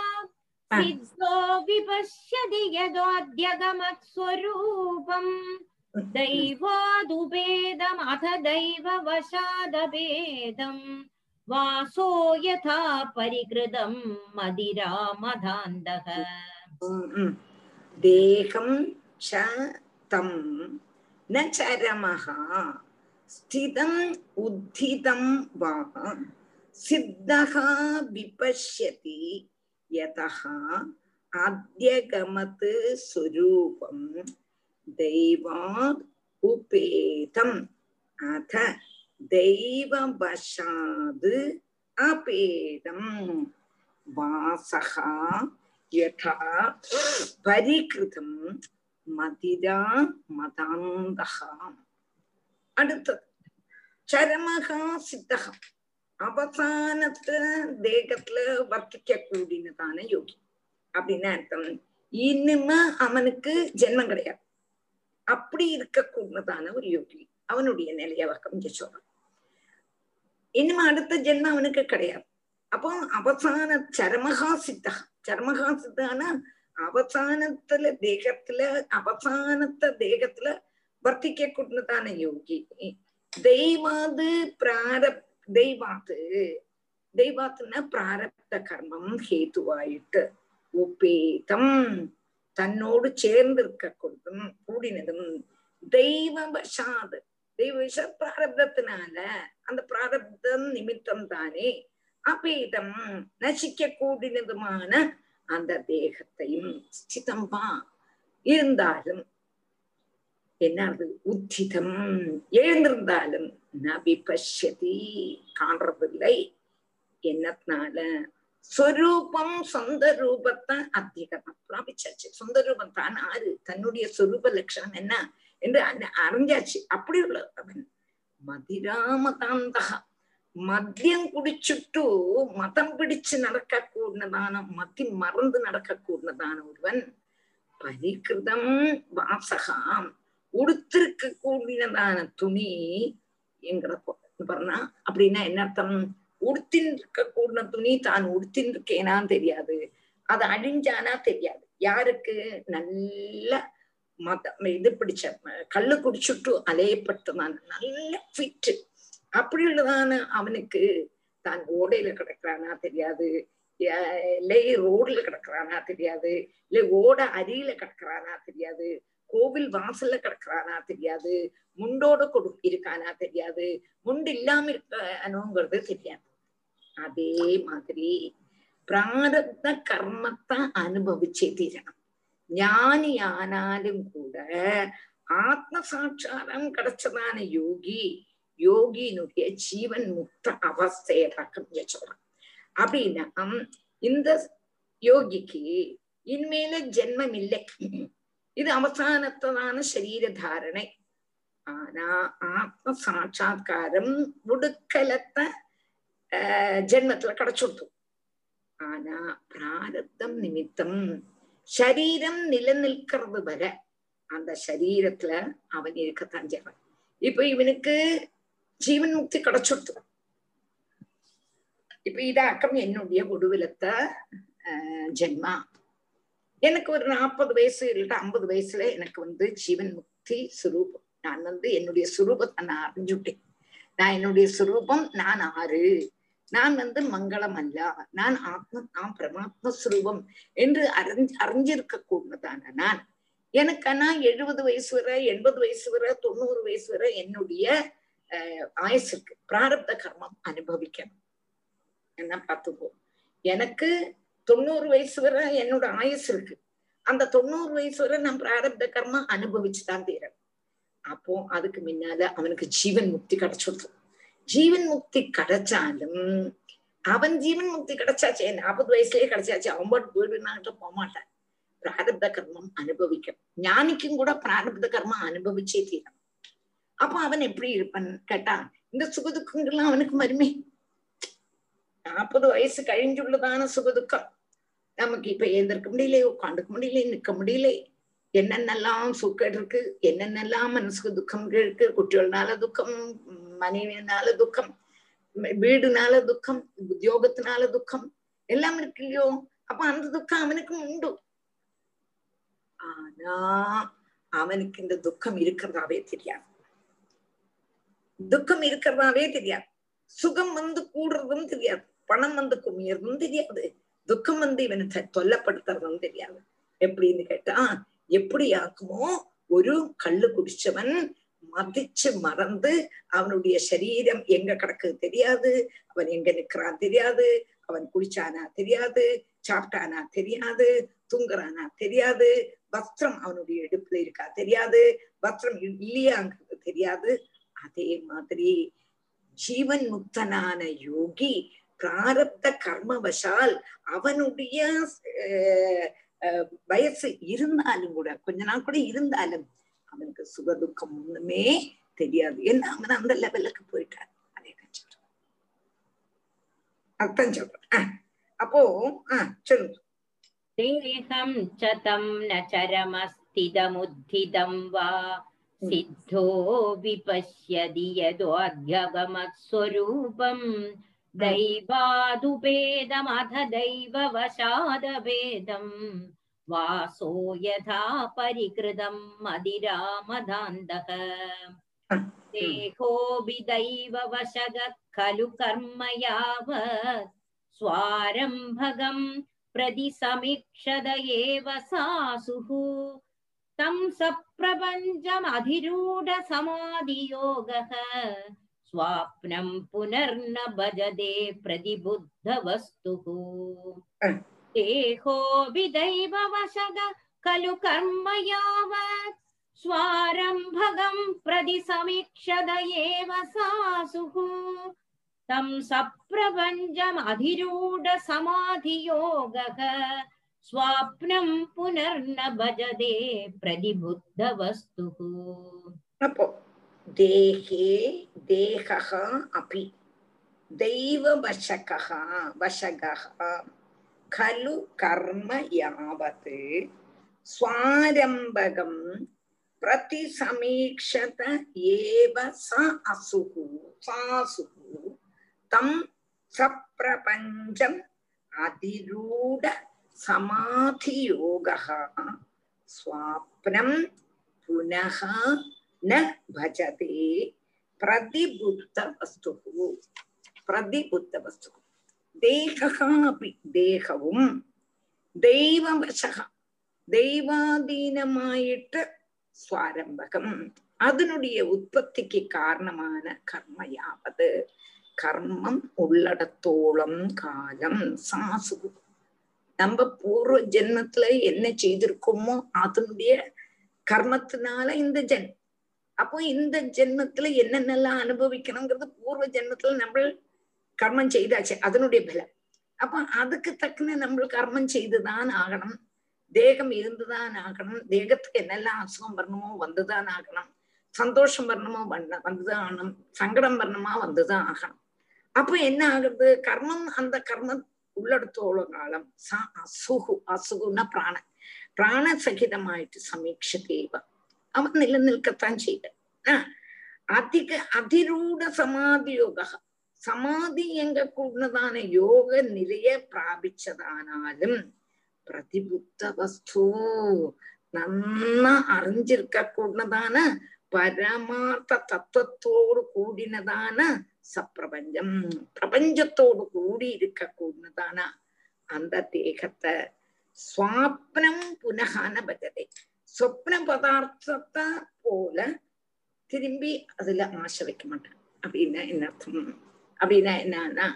सिद्धो विपश्यति यदोऽद्यगमत्स्वरूपम् दैवादुभेदमथ दैववशादभेदम् वासो यथा परिकृतं मदिरामदान्तः देहं च तम् न च रमः स्थितम् उद्धितं वा सिद्धः विपश्यति यतः आद्यगमत् स्वरूपं दैवात् उपेतम् अथ दैववशाद् अपेदम् वासः यथा परिकृतम् மதிரா மதாந்தகா அடுத்தது சரமகா சித்தகம். அவசானத்துல தேகத்துல வர்த்திக்க கூடினதான யோகி. அப்படின்னு அர்த்தம். இனிமே அவனுக்கு ஜென்மம் கிடையாது. அப்படி இருக்க கூடதான ஒரு யோகி. அவனுடைய நிலைய வக்கம் சொல்றான் இனிமே அடுத்த ஜென்மம் அவனுக்கு கிடையாது. அப்போ அவசான சரமகா சித்தகம். சரமகா சித்தானா அவசானத்துல தேகத்துல அவசானத்த தேகத்துல வர்த்திக்க கூடதான யோகி தெய்வாது பிராரப் தெய்வாத்து தெய்வாத்துன்னா பிராரப்த கர்மம் ஹேதுவாயிட்டு உபேதம் தன்னோடு சேர்ந்து இருக்க கொடுத்தும் கூடினதும் தெய்வ வசாது தெய்வ விஷ பிராரப்தத்தினால அந்த பிராரப்தம் நிமித்தம் தானே அபேதம் நசிக்க கூடினதுமான அந்த தேகத்தையும் ஸ்திதம்பா இருந்தாலும் என்னது? உத்திதம். எழுந்திருந்தாலும் நபிபஷ்யதி காண்றதில்லை. என்னத்தினால ஸ்வரூபம் சொந்த ரூபத்தை அதிகமா பிராபிச்சாச்சு. சொந்த ரூபம் தான் ஆறு. தன்னுடைய சொரூப லட்சணம் என்ன? என்று அறிஞ்சாச்சு. அப்படி உள்ள அவன் மதிராமதாந்தகா. മദ്യം കുടിച്ചിട്ടു മതം പിടിച്ച് നടക്കൂടുന്നതാണ് മദ്യം മറന്ന് നടക്കൂടുന്നതാണ് ഒരുവൻ പരികൃതം വാസകാം உடுத்திருக்க கூடினதான துணி என்கிற പറഞ്ഞா அப்படின்னா என்ன அர்த்தம் உடுத்தின் இருக்க கூடின துணி தான் உடுத்தின் இருக்கேனான்னு தெரியாது அது அழிஞ்சானா தெரியாது யாருக்கு நல்ல மத இது பிடிச்ச கள்ளு குடிச்சுட்டு அலையப்பட்டதான நல்ல ஃபிட் அப்படி உள்ளதான அவனுக்கு தான் ஓடையில கிடக்குறானா தெரியாது. இல்லை ரோட்ல கிடக்குறானா தெரியாது. இல்லை ஓட அரியில கிடக்குறானா தெரியாது. கோவில் வாசல்ல கிடக்குறானா தெரியாது. முண்டோட கொடு இருக்கானா தெரியாது. முண்டு இல்லாம இருக்கானோங்கிறது தெரியாது. அதே மாதிரி பிராரப்த கர்மத்தை அனுபவிச்சே தீரணும். ஞானி ஆனாலும் கூட ஆத்மசாட்சாரம் கிடைச்சதான யோகி யோகியினுடைய ஜீவன் முக்த அவஸ்தையதாக்கம் சொல்றான். அப்படின்னா இந்த யோகிக்கு இனிமேல ஜென்மம் இல்லை. இது அவசானத்ததான சரீர தாரணை. ஆனா ஆத்ம சாட்சா்காரம் முடுக்கலத்த ஜென்மத்துல கிடைச்சுட்டு ஆனா பிராரத்தம் நிமித்தம் சரீரம் நிலநிற்கிறது வர அந்த சரீரத்துல அவன் இருக்கத்தான் செய்வான். இப்ப இவனுக்கு ஜீவன் முக்தி கிடைச்சுட்டு இப்ப இதாக்கம் என்னுடைய ஒடுவிலத்த ஜென்மா எனக்கு ஒரு நாற்பது வயசு இல்லட்டா ஐம்பது வயசுல எனக்கு வந்து ஜீவன் முக்தி சுரூபம் நான் வந்து என்னுடைய சுரூபத்தை நான் அறிஞ்சுட்டேன் நான் என்னுடைய சுரூபம் நான் ஆறு நான் வந்து மங்களம் அல்ல நான் ஆத்ம நான் பரமாத்ம சுரூபம் என்று அறிஞ் அறிஞ்சிருக்க கூடதான நான் எனக்கு ஆனா எழுபது வயசு வரை எண்பது வயசு வரை தொண்ணூறு வயசு வரை என்னுடைய அஹ், இருக்கு பிராரப்த கர்மம் அனுபவிக்கணும் என்ன பார்த்துக்கோ எனக்கு தொண்ணூறு வயசு வரை என்னோட ஆயுஸ் இருக்கு அந்த தொண்ணூறு வயசு வரை நான் பிராரப்த கர்மம் அனுபவிச்சுதான் தீரணும் அப்போ அதுக்கு முன்னால அவனுக்கு ஜீவன் முக்தி கிடைச்சிடுது ஜீவன் முக்தி கிடைச்சாலும் அவன் ஜீவன் முக்தி கிடைச்சாச்சே நாற்பது வயசுலயே கிடைச்சாச்சு அவன் பாட்டு வீடுனாட்ட போக மாட்டான் பிராரப்த கர்மம் அனுபவிக்கும் ஞானிக்கும் கூட பிராரப்த கர்மம் அனுபவிச்சே தீரம் அப்ப அவன் எப்படி இருப்பான்? கேட்டான் இந்த சுகதுக்கங்கள்லாம் அவனுக்கு மருமே. நாற்பது வயசு கழிஞ்சுள்ளதான சுகதுக்கம். நமக்கு இப்ப ஏந்திருக்க முடியல உட்காந்துக்க முடியல நிக்க முடியல என்னென்னலாம் சுக்கம் இருக்கு? என்னென்னலாம் மனசுக்கு துக்கம் இருக்கு? குட்டிகள்னால துக்கம் மனைவினால துக்கம் வீடுனால துக்கம் உத்தியோகத்தினால துக்கம். எல்லாம் இருக்கு இல்லையோ அப்ப அந்த துக்கம் அவனுக்கும் உண்டு. ஆனா அவனுக்கு இந்த துக்கம் இருக்கிறதாவே தெரியாது. துக்கம் இருக்கிறதாவே தெரியாது. சுகம் வந்து கூடுறதும் தெரியாது. பணம் வந்து குமியறதும் தெரியாது. துக்கம் வந்து இவனை தொல்லப்படுத்துறதும் தெரியாது. எப்படின்னு கேட்டா எப்படி ஆக்குமோ ஒரு கள்ளு குடிச்சவன் மதிச்சு மறந்து அவனுடைய சரீரம் எங்க கிடக்குது தெரியாது. அவன் எங்க நிக்கிறான் தெரியாது. அவன் குடிச்சானா தெரியாது. சாப்பிட்டானா தெரியாது. தூங்குறானா தெரியாது. வஸ்திரம் அவனுடைய இடுப்புல இருக்கா தெரியாது. வஸ்திரம் இல்லையாங்கிறது தெரியாது. அதே மாதிரி ஜீவன் முக்தனான யோகி பிராரப்த கர்மவசால் அவனுடைய வயசு இருந்தாலும் கூட கொஞ்ச நாள் கூட இருந்தாலும் அவனுக்கு சுகதுக்கம் ஒண்ணுமே தெரியாது. என்ன அவன் அந்த லெவலுக்கு போயிட்டான். அதே சொல்றேன். அர்த்தம் சொல்றேன். அப்போ ஆஹ் சொல்லுங்க. தேகம் சதம் நரமஸ்திதமுத்திதம் வா सिद्धो विपश्यति यदोऽध्यगमत्स्वरूपम् दैवादुपेदमथ दैववशादभेदम् वासो यथा परिकृतं मदिरामदान्तः देहोऽपि दैववशगः खलु कर्म यावत् स्वारम्भगम् प्रति समीक्षद एव सासुः तं सप्रपञ्चमधिरूढसमाधियोगः स्वाप्नं पुनर्न भजते प्रतिबुद्धवस्तुः देहोऽभिदैववशग खलु कर्म यावत् स्वारम्भगं प्रति समीक्षद एव सासुः तं सप्रपञ्चमधिरूढसमाधियोगः स्वाप्नम् पुनर्न भजते प्रतिबुद्धवस्तुः अपो देहे देहः अपि दैववशकः वशगः खलु कर्म यावत् स्वारम्भकम् प्रतिसमीक्षत एव स असुः सासुः तं सप्रपञ्चम् अधिरूढ சமாதி யோகா ஸ்வாப்னம் புனக ந பஜதே பிரதிபுத்த வஸ்து பிரதிபுத்த வஸ்து தேகா அப்படி தேகவும் தெய்வவசக தெய்வாதீனமாயிட்ட சுவாரம்பகம். அதனுடைய உற்பத்திக்கு காரணமான கர்மையாவது கர்மம் உள்ளடத்தோளம் காலம் சாசுகு. நம்ம பூர்வ ஜென்மத்துல என்ன செய்திருக்கோமோ அதனுடைய கர்மத்தினால இந்த ஜென் அப்போ இந்த ஜென்மத்துல என்னென்னலாம் அனுபவிக்கணுங்கிறது பூர்வ ஜென்மத்துல நம்ம கர்மம் செய்தாச்சு அதனுடைய பலம். அப்ப அதுக்கு தக்கன நம்ம கர்மம் செய்துதான் ஆகணும். தேகம் இருந்துதான் ஆகணும். தேகத்துக்கு என்னெல்லாம் அசுகம் வரணுமோ வந்துதான் ஆகணும். சந்தோஷம் வரணுமோ வந்த வந்துதான் ஆகணும். சங்கடம் வரணுமா வந்துதான் ஆகணும். அப்ப என்ன ஆகுறது கர்மம் அந்த கர்மம் உள்ளடத்தோள காலம் ச அசுகு அசுகுன பிராண பிராண சகிதமாயிட்டு സമീക്ഷ தேவ അവൻ നിലനിൽക്കത്താൻ ചെയ്ത ആ അധിക അതിരൂഢ സമാധി യോഗ സമാധി എങ്ക കൂടുന്നതാണ് യോഗ നിലയെ പ്രാപിച്ചതാനാലും പ്രതിബുദ്ധ വസ്തു നന്ന അറിഞ്ഞിരിക്ക കൂടുന്നതാണ് പരമാർത്ഥ തത്വത്തോട് കൂടിനതാണ് சப்பிரபஞ்சம். பிரபஞ்சத்தோடு கூடி இருக்க இருக்கக்கூடியதான அந்த தேகத்தை சுவாப்னம் புனகான பஜதை. சொப்ன பதார்த்தத்தை போல திரும்பி அதுல ஆசை வைக்க மாட்டேன். அப்படின்னா என்ன அர்த்தம்? அப்படின்னா என்னன்னா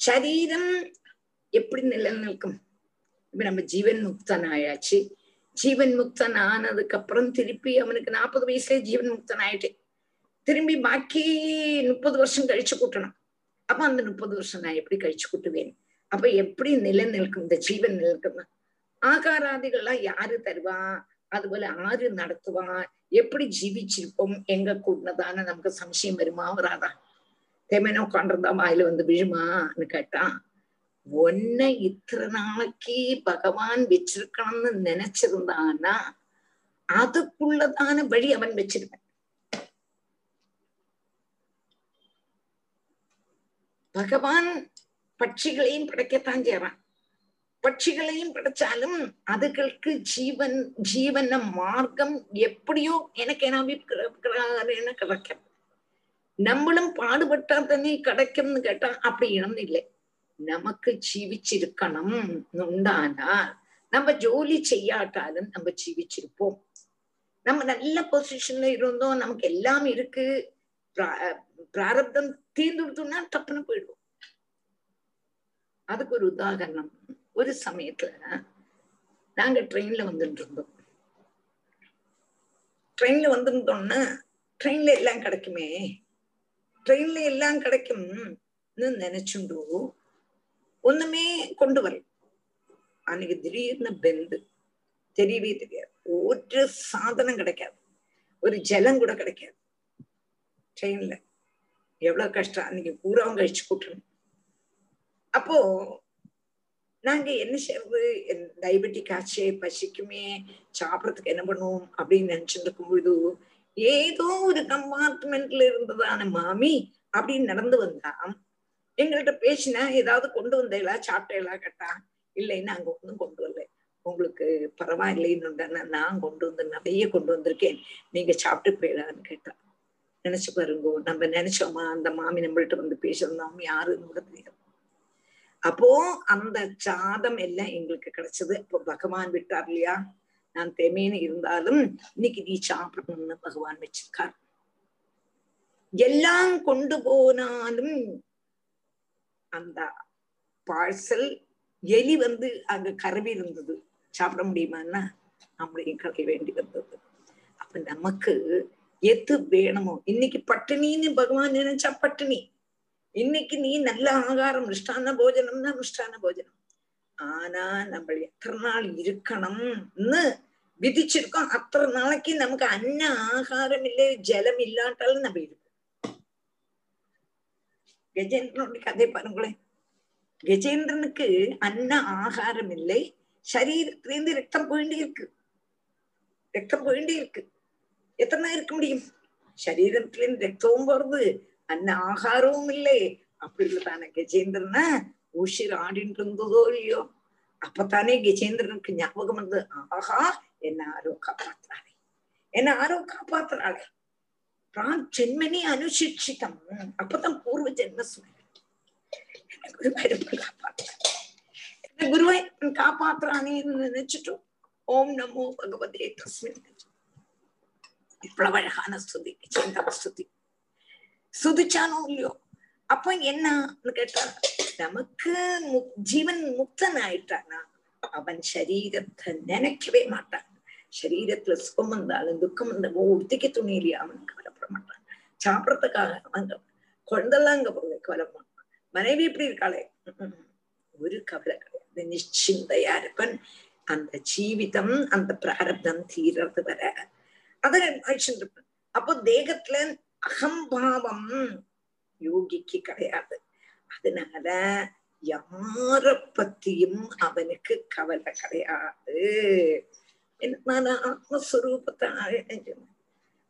சரீரம் எப்படி நிலநிற்கும்? இப்ப நம்ம ஜீவன் முக்தன் ஆயாச்சு ஜீவன் முக்தன் ஆனதுக்கு அப்புறம் திருப்பி அவனுக்கு நாற்பது வயசுல ஜீவன் முக்தன் ஆயிட்டேன் திரும்பி பாக்கி முப்பது வருஷம் கழிச்சு கூட்டணும். அப்ப அந்த முப்பது வருஷம் நான் எப்படி கழிச்சு கூட்டுவேன்? அப்ப எப்படி நிலநிற்கும்? இந்த ஜீவன் நிலநிற்கும்? ஆகாராதிகள்லாம் யாரு தருவா? அதுபோல ஆறு நடத்துவா? எப்படி ஜீவிச்சிருப்போம்? எங்க கூடதான நமக்கு சம்சயம் வருமா? வராதா? தேமனோ உட்காண்டிருந்தா வாயில வந்து விழுமான்னு கேட்டா ஒன்ன இத்தனை நாளைக்கு பகவான் வச்சிருக்கணும்னு நினைச்சிருந்தான்னா அதுக்குள்ளதான வழி அவன் வச்சிருப்பான். பகவான் பட்சிகளையும் படைக்கத்தான் செய்யறான் பட்சிகளையும் படைச்சாலும் அதுகளுக்கு ஜீவன் ஜீவன மார்க்கம் எப்படியோ எனக்கு என்ன கிடைக்கும். நம்மளும் பாடுபட்டா தானே கிடைக்கும்னு கேட்டா அப்படி இடம் இல்லை நமக்கு ஜீவிச்சிருக்கணும் உண்டானால் நம்ம ஜோலி செய்யாட்டாலும் நம்ம ஜீவிச்சிருப்போம். நம்ம நல்ல பொசிஷன்ல இருந்தோம் நமக்கு எல்லாம் இருக்கு. பிராரப்தம் தீர்ந்துடுத்தோம்னா டப்புன்னு போயிடுவோம். அதுக்கு ஒரு உதாரணம். ஒரு சமயத்துல நாங்க ட்ரெயின்ல வந்துட்டு இருந்தோம். ட்ரெயின்ல வந்திருந்தோம்னா ட்ரெயின்ல எல்லாம் கிடைக்குமே. ட்ரெயின்ல எல்லாம் கிடைக்கும்னு நினைச்சுண்டு ஒண்ணுமே கொண்டு வரல. அன்னைக்கு திடீர்னு பெந்து. தெரியவே தெரியாது. ஒரு சாதனம் கிடைக்காது. ஒரு ஜலம் கூட கிடைக்காது. ட்ரெயின்ல எவ்வளவு கஷ்டம்? அன்னைக்கு பூராவும் கழிச்சு கூட்டணும் அப்போ நாங்க என்ன செய்யறது டயபெட்டிக் ஆச்சே பசிக்குமே சாப்பிடறதுக்கு என்ன பண்ணுவோம்? அப்படின்னு நினைச்சிட்டு இருக்கும் பொழுது ஏதோ ஒரு கம்பார்ட்மெண்ட்ல இருந்ததான மாமி? அப்படின்னு நடந்து வந்தா எங்கள்கிட்ட பேசினா ஏதாவது கொண்டு வந்தேலா சாப்பிட்டேலா கேட்டா இல்லைன்னு அங்க ஒன்றும் கொண்டு வரல. உங்களுக்கு பரவாயில்லைன்னு நான் கொண்டு வந்து நிறைய கொண்டு வந்திருக்கேன். நீங்க சாப்பிட்டு போயிடான்னு கேட்டா. நினைச்சு பாருங்க. நம்ம நினைச்சோமா? அந்த மாமி நம்மள்கிட்ட வந்து பேசுறோம் யாருன்னு கூட தெரியாது. அப்போ அந்த சாதம் எல்லாம் எங்களுக்கு கிடைச்சது. அப்போ பகவான் விட்டார் இல்லையா? நான் தெமேன்னு இருந்தாலும் இன்னைக்கு நீ சாப்பிடணும்னு பகவான் வச்சிருக்கார். எல்லாம் கொண்டு போனாலும் அந்த பார்சல் எலி வந்து அங்க கரவி இருந்தது. சாப்பிட முடியுமான்னா? நம்மளையும் கடைய வேண்டி வந்தது. அப்ப நமக்கு எது வேணுமோ. இன்னைக்கு பட்டினின்னு பகவான் நினைச்சா பட்டினி. இன்னைக்கு நீ நல்ல ஆகாரம் மிஷ்டான போஜனம்னா மிஷ்டான போஜனம். ஆனா நம்ம எத்தனை நாள் இருக்கணும்னு விதிச்சிருக்கோம். அத்தனை நாளைக்கு நமக்கு அன்ன ஆகாரம் இல்லை ஜலம் இல்லாட்டாலும் நம்ம இருக்கும். கஜேந்திரனுடைய கதை பாருங்களேன். கஜேந்திரனுக்கு அன்ன ஆகாரம் இல்லை. சரீரத்திலேருந்து ரத்தம் போயிட்டே இருக்கு ரத்தம் போயிட்டே இருக்கு எத்தனை இருக்க முடியும்? சரீரத்திலும் ரத்தவும் வருது. அன்ன ஆகாரமும் இல்லை. அப்படின்னு தானே கஜேந்திரன உஷிர் ஆடிட்டு இருந்ததோ இல்லையோ? அப்பத்தானே கஜேந்திரனுக்கு ஞாபகம் வந்து ஆஹா என்ன ஆரோ காப்பாத்துறாளே என்ன ஆரோ காப்பாத்துறாளே பிரான் ஜென்மனி அனுசிட்சிதம் அப்பதான் பூர்வ ஜென்ம ஸ்மரணம் குருவாயூரப்ப காப்பாத்துறானேன்னு நினைச்சிட்டோம். ஓம் நமோ பகவதே தஸ்மின். இவ்வளவு அழகான ஸ்துதி சேந்தா ஸ்துதி சுதிச்சானோ இல்லையோ? அப்ப என்னன்னு கேட்டா நமக்கு ஜீவன் முக்தன் ஆயிட்டானா அவன் சரீரத்தை நினைக்கவே மாட்டான். சரீரத்துல சுகம் வந்தாலும் துக்கம் வந்தாலும் உடுத்திக்க துணி இல்லையா? அவன் கவலைப்பட மாட்டான். சாப்பிடறதுக்காக அவன் குழந்தெல்லாம் அங்க போக கவலைப்படான் மனைவி எப்படி இருக்காளே? ஒரு கவலை கிடையாது. நிச்சிந்தையா இருப்பன் அந்த ஜீவிதம் அந்த பிராரப்தம் தீர்றது வர அதை அழிச்சுட்டு அப்போ தேகத்துல அகம்பாவம் யோகிக்கு கிடையாது அதனால யார பத்தியும் அவனுக்கு கவலை கிடையாது நான் ஆத்மஸ்வரூபத்தை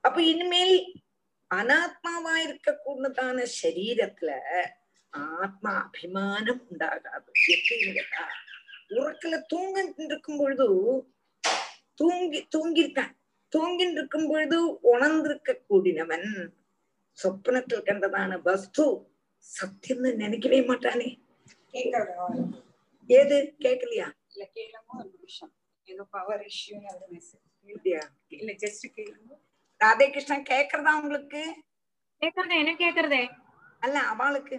அப்ப இனிமேல் அனாத்மாவா இருக்கக்கூடதான சரீரத்துல ஆத்மா அபிமானம் உண்டாகாது எப்படின்னு கேட்டா உறக்கல தூங்கிட்டு இருக்கும் பொழுது தூங்கி தூங்கியிருக்கான் தூங்கிட்டு இருக்கும் பொழுது உணர்ந்திருக்க கூடினவன் சொப்னத்தில் கண்டதான வஸ்து சத்தியம்னு நினைக்கவே மாட்டானே. ஏது? கேட்கலையா? இல்ல கேளுங்க ஒரு நிமிஷம். ஏதோ பவர் இஷ்யூன்னு ஒரு மெசேஜ் இல்ல ஜஸ்ட் கேளுங்க. ராதே கிருஷ்ணன் கேக்குறதா உங்களுக்கு? கேக்குறதே என்ன கேக்குறதே அல்ல அவளுக்கு.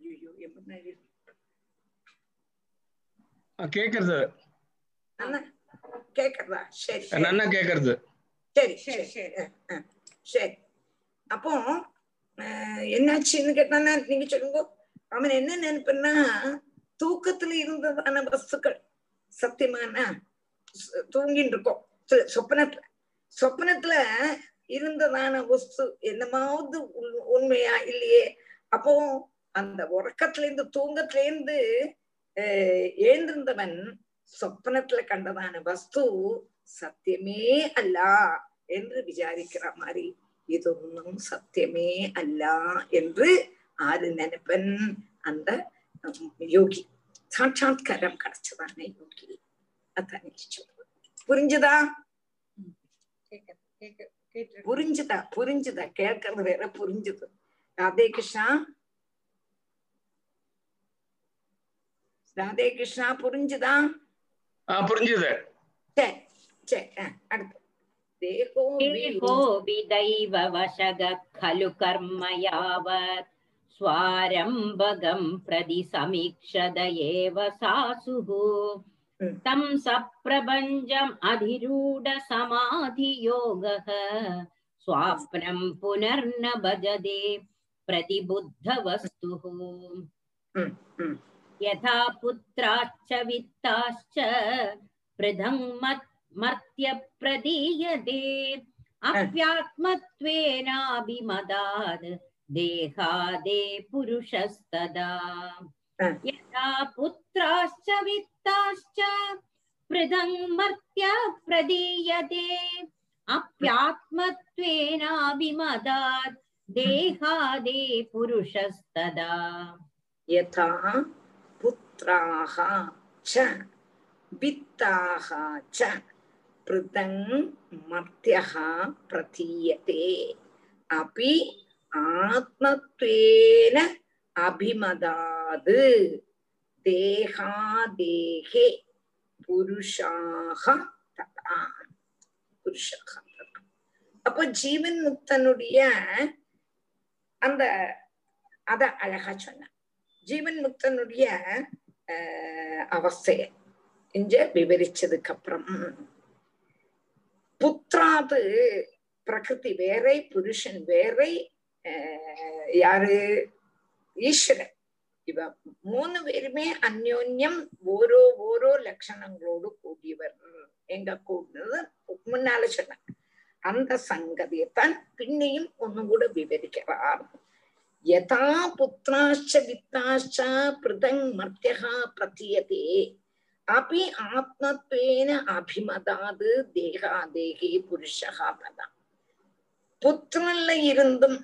ஐயோ எப்படி கேக்குறது. கேக்குறதா? சரி. நன்னா கேக்குறது. சரி சரி, சரி. சரி. அப்போ என்னாச்சுன்னு கேட்டானா நீங்க சொல்லுங்க. அவன் என்ன நினைப்பன்னா தூக்கத்துல இருந்ததான வஸ்துக்கள் சத்தியமான தூங்கிட்டு இருக்கோம். சொப்பனத்துல. சொப்பனத்துல இருந்ததான வஸ்து என்னமாவது உண்- உண்மையா இல்லையே? அப்போ அந்த உறக்கத்துல இருந்து தூங்கத்துல இருந்து எழுந்திருந்தவன் சொப்னத்துல கண்டதான வஸ்து சத்தியமே அல்ல என்று விசாரிக்கிற மாதிரி இதொன்னும் சத்தியமே அல்ல என்று ஆறு நினைப்பன் அந்த யோகி. சாட்சாத்காரம் கிடைச்சதான யோகி. அதான் புரிஞ்சுதா? புரிஞ்சுதா? புரிஞ்சுதா? கேட்கறது வேற புரிஞ்சுது. ராதே கிருஷ்ணா. ராதே கிருஷ்ணா புரிஞ்சுதா ஆஹ் புரிஞ்சுது சரி சரி அஹ், அடுத்து தேகோ देहोऽपि दैववशगः खलु कर्म यावत् स्वारम्भगं प्रति समीक्षद एव सासुः Mm. तं सप्रपञ्चम् अधिरूढसमाधियोगः स्वाप्नं पुनर्न भजते प्रतिबुद्धवस्तुः Mm, mm. यथा पुत्राश्च वित्ताश्च पृथङ् मत्- मर्त्य प्रदीयते अप्यात्मत्वेनाभिमदाद् देहादे पुरुषस्तदा. यथा पुत्राश्च वित्ताश्च पृथङ् मर्त्य प्रदीयते अप्यात्मत्वेनाभिमदाद् देहादे पुरुषस्तदा। यथा பத்ராக ச வித்தாக ச பிருதங் மத்தியா பிரதீயதே அபி ஆத்மத்வேன அபிமதாது தேகாதேகே புருஷாக ததா புருஷாக ததா அப்போ ஜீவன் முக்தனுடைய அந்த அத அழகா சொன்ன ஜீவன் முக்தனுடைய அவஸ்தைய இங்க விவரிச்சதுக்கு அப்புறம் புத்திராது பிரகிருதி வேறை புருஷன் வேறை யாரு ஈஸ்வரன் இவ மூணு பேருமே அந்யோன்யம் ஓரோ ஓரோ லட்சணங்களோடு கூடியவர் எங்க கூடினது முன்னால சொன்ன அந்த சங்கதியைத்தான் பின்னையும் ஒன்னு கூட விவரிக்கிறார் யதா புத்திராச்ச வித்தாச்ச பிருதங் மர்த்தியः பிரதீயதே அபி ஆத்மத்வேன அபிமதாது தேகாதேகி புருஷகா பதா புத்திரன்ல இருந்தும்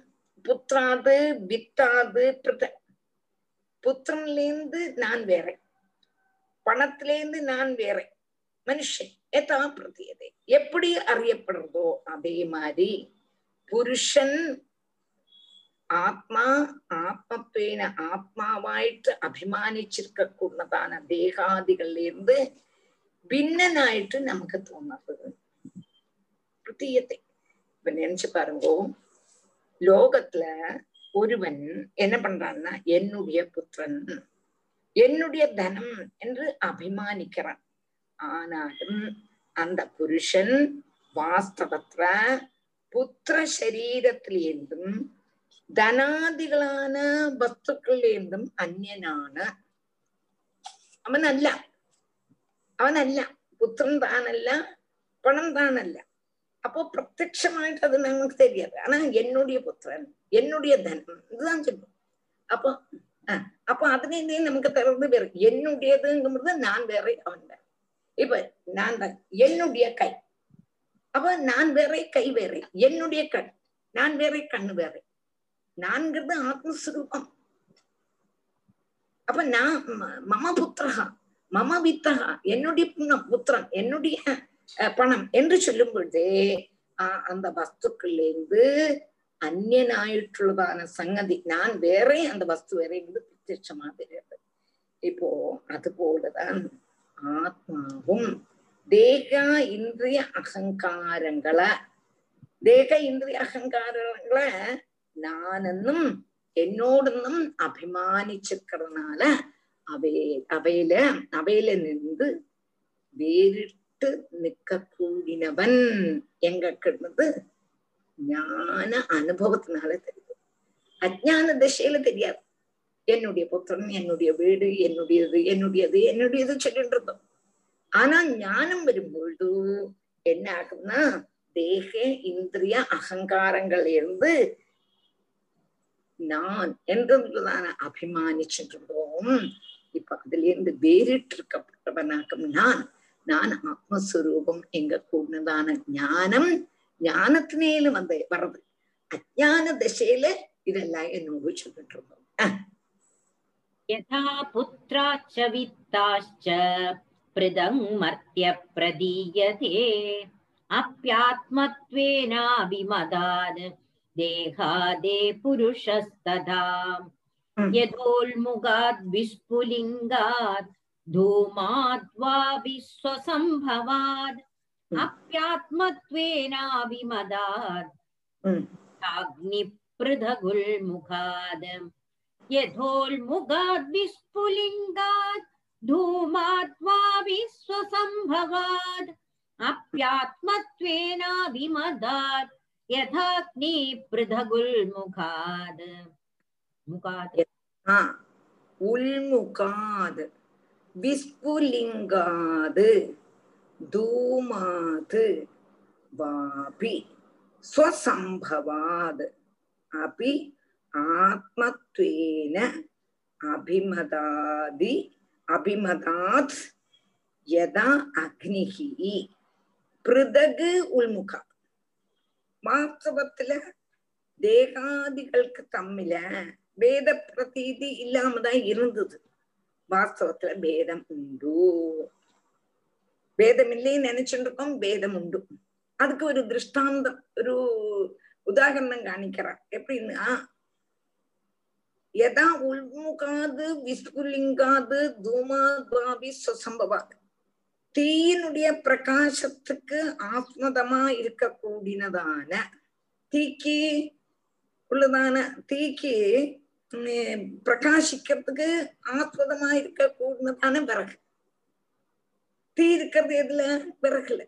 புத்திராது வித்தாது பிருத புத்திரன்லேருந்து நான் வேற। பணத்திலேருந்து நான் வேற। மனுஷன் எதா பிரதியதே। எப்படி அறியப்படுறதோ அதே மாதிரி புருஷன் ആത്മാ ആത്മത്വേന ആത്മാവായിട്ട് അഭിമാനിച്ചിരിക്കുന്നതാണ് ദേഹാദികളിലേന്ത് ഭിന്നനായിട്ട് നമുക്ക് തോന്നുന്നത്. പ്രതീയത്തെ இப்ப நினைச்சு பாருங்க லோகத்துல ஒருவன் என்ன பண்றான்னா என்னுடைய புத்திரன் என்னுடைய தனம் என்று அபிமானிக்கிறான் ஆனாலும் அந்த புருஷன் வாஸ்தவத்துல புத்திர சரீரத்திலேருந்தும் ധനാദികളാണ് വസ്തുക്കളിൽ നിന്നും അന്യനാണ്. അവനല്ല. അവനല്ല. പുത്രൻ താനല്ല. പണം താനല്ല. அப்போ பிரத்யமாயிட்டு அது நமக்கு தெரியாது ஆனா என்னுடைய புத்திரன் என்னுடைய தனம் இதுதான் சொல்லும் அப்போ அப்போ அதுலேருந்தே நமக்கு திறந்து வேறு என்னுடையதுங்கிறது நான் வேற அவன் வேற இப்ப நான் தான் என்னுடைய கை அப்ப நான் வேற கை வேற என்னுடைய கண் நான் வேற கண்ணு வேற நான்கிறது ஆத்மஸ்வரூபம் அப்ப நான் மம புத்திரகா மம வித்தகா என்னுடைய புண்ணம் புத்திரன் என்னுடைய பணம் என்று சொல்லும் பொழுது அந்த வஸ்துக்கள்ல இருந்து அந்நனாயிட்டுள்ளதான சங்கதி நான் வேற அந்த வஸ்து வேற என்று பிரத்யட்சமா தெரியாது. இப்போ அது போலதான் ஆத்மாவும் தேக இந்திரிய அகங்காரங்களை தேக இந்திரிய அகங்காரங்களை നാനെന്നും എന്നോടൊന്നും അഭിമാനിച്ചിരുന്നാല് അവയെ അവയില് അവയില് നിന്ന് വേറിട്ട് നിൽക്കൂടിനവൻ എങ്ങക്കിടുന്നത് ஞான அனுபவத்தினால தெரியுது அஜான திசையில தெரியாது. என்னுடைய புத்திரன் என்னுடைய வீடு என்னுடையது என்னுடையது என்னுடையது சொல்லிட்டு இருந்தோம் ஆனா ஞானம் வரும்பொழுது என்ன ஆகும்னா தேக இந்திரிய அகங்காரங்கள் இருந்து நான் என்றுதான அபிமானிச்சுட்டு இருந்தோம் இப்ப அதுல இருந்து வேறிட்டு இருக்கப்பட்டவனாக்கும் நான் நான் ஆத்மஸ்வரூபம் எங்க கூடதான ஞானம் ஞானத்தினேல வந்து வர்றது அஜான திசையில இதெல்லாம் என்னோடு சொல்லிட்டு இருந்தோம் அஹ், यथा पुत्राच्च वित्ताश्च पृदङ्मर्त्य प्रदीयते अप्यात्मत्वेनाभिमदान् देहादे पुरुषस्तदा यदोल्मुगाद् विस्फुलिङ्गात् धूमाद्वाभिस्वसम्भवाद् अप्यात्मत्वेनाभिमदात् अग्निपृथगुल्मुखाद्। यथोल्मुगाद् विस्फुलिङ्गात् धूमाद्वाभिस्वसम्भवाद् யதாக்னி பிருதகுல்முகாத் முகாத் உள்முகாத் விஸ்புலிங்காது தூமாது வாபி ஸ்வசம்பவாத் அபி ஆத்மத்வேன அபிமதாதி அபிமதாத் யதா அக்னிகி பிருதகு உள்முகாத் வாஸ்தவத்துல தேகாதிகளுக்கு தம்மில வேத பிரதீதி இல்லாமதான் இருந்தது. வாஸ்தவத்துல பேதம் உண்டு. வேதம் இல்லைன்னு நினைச்சுட்டு இருக்கோம் வேதம் உண்டு. அதுக்கு ஒரு திருஷ்டாந்தம் ஒரு உதாகரணம் காணிக்கிறார் எப்படின்னா எதா உள்முகாது விஸ்புலிங்காது தூமாத்வாபி சுசம்பவாது தீயினுடைய பிரகாசத்துக்கு ஆத்மதமா இருக்கக்கூடியதான தீக்கு உள்ளதான தீக்கு உம், பிரகாசிக்கிறதுக்கு ஆத்மதமா இருக்க கூடினதான விறகு. தீ இருக்கிறது எதுல? விறகுல.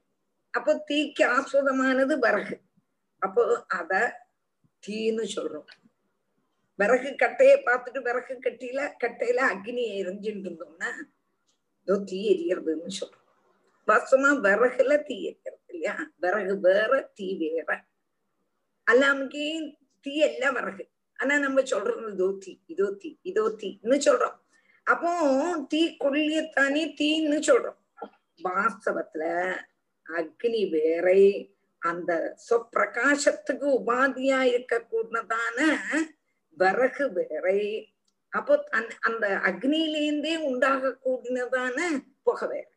அப்போ தீக்கு ஆஸ்வதமானது விறகு. அப்போ அத தீன்னு சொல்றோம். விறகு கட்டையை பார்த்துட்டு விறகு கட்டியில கட்டையில அக்னி எரிஞ்சுட்டு இருந்தோம்னா ஏதோ தீ எரியறதுன்னு சொல்றோம். வாஸ்தவமா விறகுல தீ வைக்கிறது இல்லையா? விறகு வேற தீ வேற. அல்லாமக்கு தீ எல்லாம் விறகு. ஆனா நம்ம சொல்றோம் இதோ தீ இதோ தீ இதோ தீன்னு சொல்றோம். அப்போ தீ கொள்ளியத்தானே தீன்னு சொல்றோம். வாஸ்தவத்துல அக்னி வேறை அந்த சொப்பிரகாசத்துக்கு உபாதியா இருக்க கூடதான விறகு வேறை அப்போ அந்த- அந்த அக்னியிலேருந்தே உண்டாக கூடினதான புகை வேற.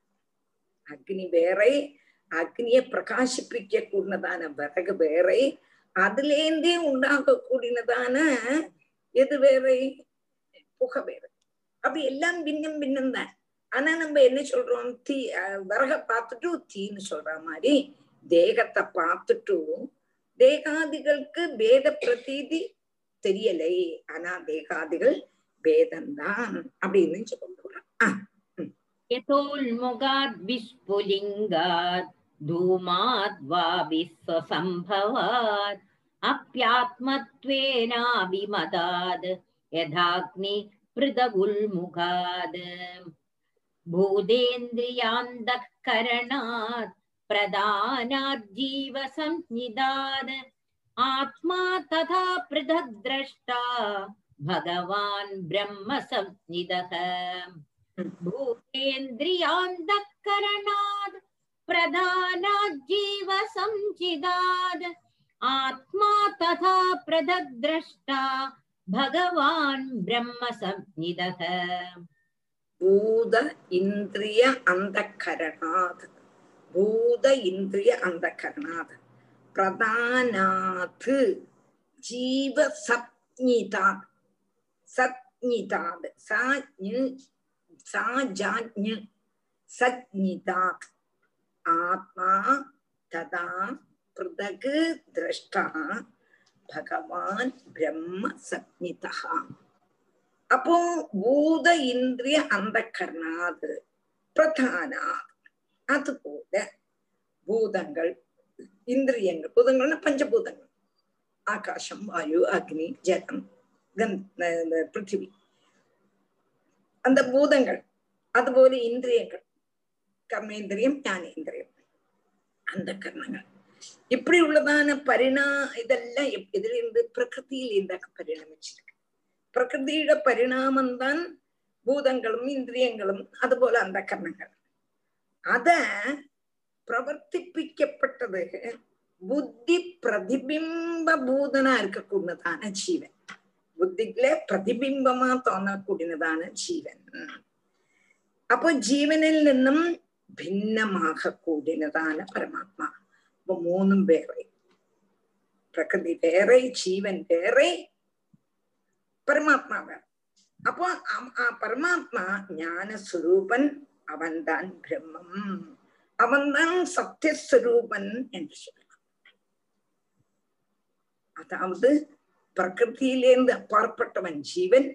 அக்னி வேறை அக்னியை பிரகாசிப்பிக்க கூடினதான விறகு வேறை அதுலேருந்தே உண்டாக கூடினதான எது வேறை புகை வேறு அப்ப எல்லாம் பின்னம் பின்னம் தான். ஆனா நம்ம என்ன சொல்றோம்? தீ விறக பார்த்துட்டு தீன்னு சொல்ற மாதிரி தேகத்தை பார்த்துட்டும் தேகாதிகளுக்கு பேத பிரதீதி தெரியலை. ஆனா தேகாதிகள் பேதம்தான் அப்படின்னு சொல்றோம் यतोल्मुगाद् विस्फुलिङ्गात् धूमाद् वा विश्वसम्भवात् अप्यात्मत्वेनाभिमदाद् यथाग्नि पृथगुल्मुखाद् भूतेन्द्रियान्तःकरणात् प्रधानात् जीवसंज्ञिदात् आत्मा तथा पृथग् द्रष्टा भगवान् ब्रह्म संज्ञिदः भूतेन्द्रियान्तःकरणात् प्रधानाज्जीव सञ्चिदात् आत्मा तथा प्रदद्रष्टा भगवान् ब्रह्म संनिदः பூத இந்திரிய அந்தகரணாத் பூத இந்திரிய அந்தகரணாத் பிரதானாத் ஜீவ சப்ஞிதாத் சத்ஞிதாத் ச சாஜாஜ்ஞ சத்னிதா ஆத்மா ததா பிருதகு திரஷ்டா பகவான் பிரம்ம சத்னிதா அப்போ பூத இந்திரிய அந்த கர்ணாது பிரதானா அது போல பூதங்கள் இந்திரியங்கள் பூதங்கள்னா பஞ்சபூதங்கள் ஆகாசம் வாயு அக்னி ஜலம் பிருத்திவி அந்த பூதங்கள் അതുപോലെ இந்திரியங்கள் கர்மேந்திரியம் ஞானேந்திரியம் அந்த கர்ணங்கள் இப்படி உள்ளதான பரிணா இதெல்லாம் எப்- இதுல இருந்து பிரகிருதியில் இருந்தாக்க பரிணமிச்சிருக்கு பிரகிருதியோட பரிணாமம் தான் பூதங்களும் இந்திரியங்களும் അതുപോലെ அந்த கர்ணங்கள் அத பிரவர்த்திப்பிக்கப்பட்டது புத்தி பிரதிபிம்ப பூதனா இருக்கக்கூடியதான ஜீவன் ബുദ്ധികളെ പ്രതിബിംബമാ തോന്നക്കൂടിനതാണ് ജീവൻ അപ്പോ ജീവനിൽ നിന്നും ഭിന്നമാകൂടിനതാണ് പരമാത്മാ അപ്പൊ മൂന്നും വേറെ പ്രകൃതി വേറെ ജീവൻ വേറെ പരമാത്മാ വേറെ അപ്പോ ആ പരമാത്മാ ജ്ഞാനസ്വരൂപൻ അവൻ താൻ ബ്രഹ്മം അവൻ താൻ സത്യസ്വരൂപൻ എന്ന് சொல்லலாம் அதாவது பிரகிருதியிலேருந்து அப்பாற்பட்டவன் ஜீவன்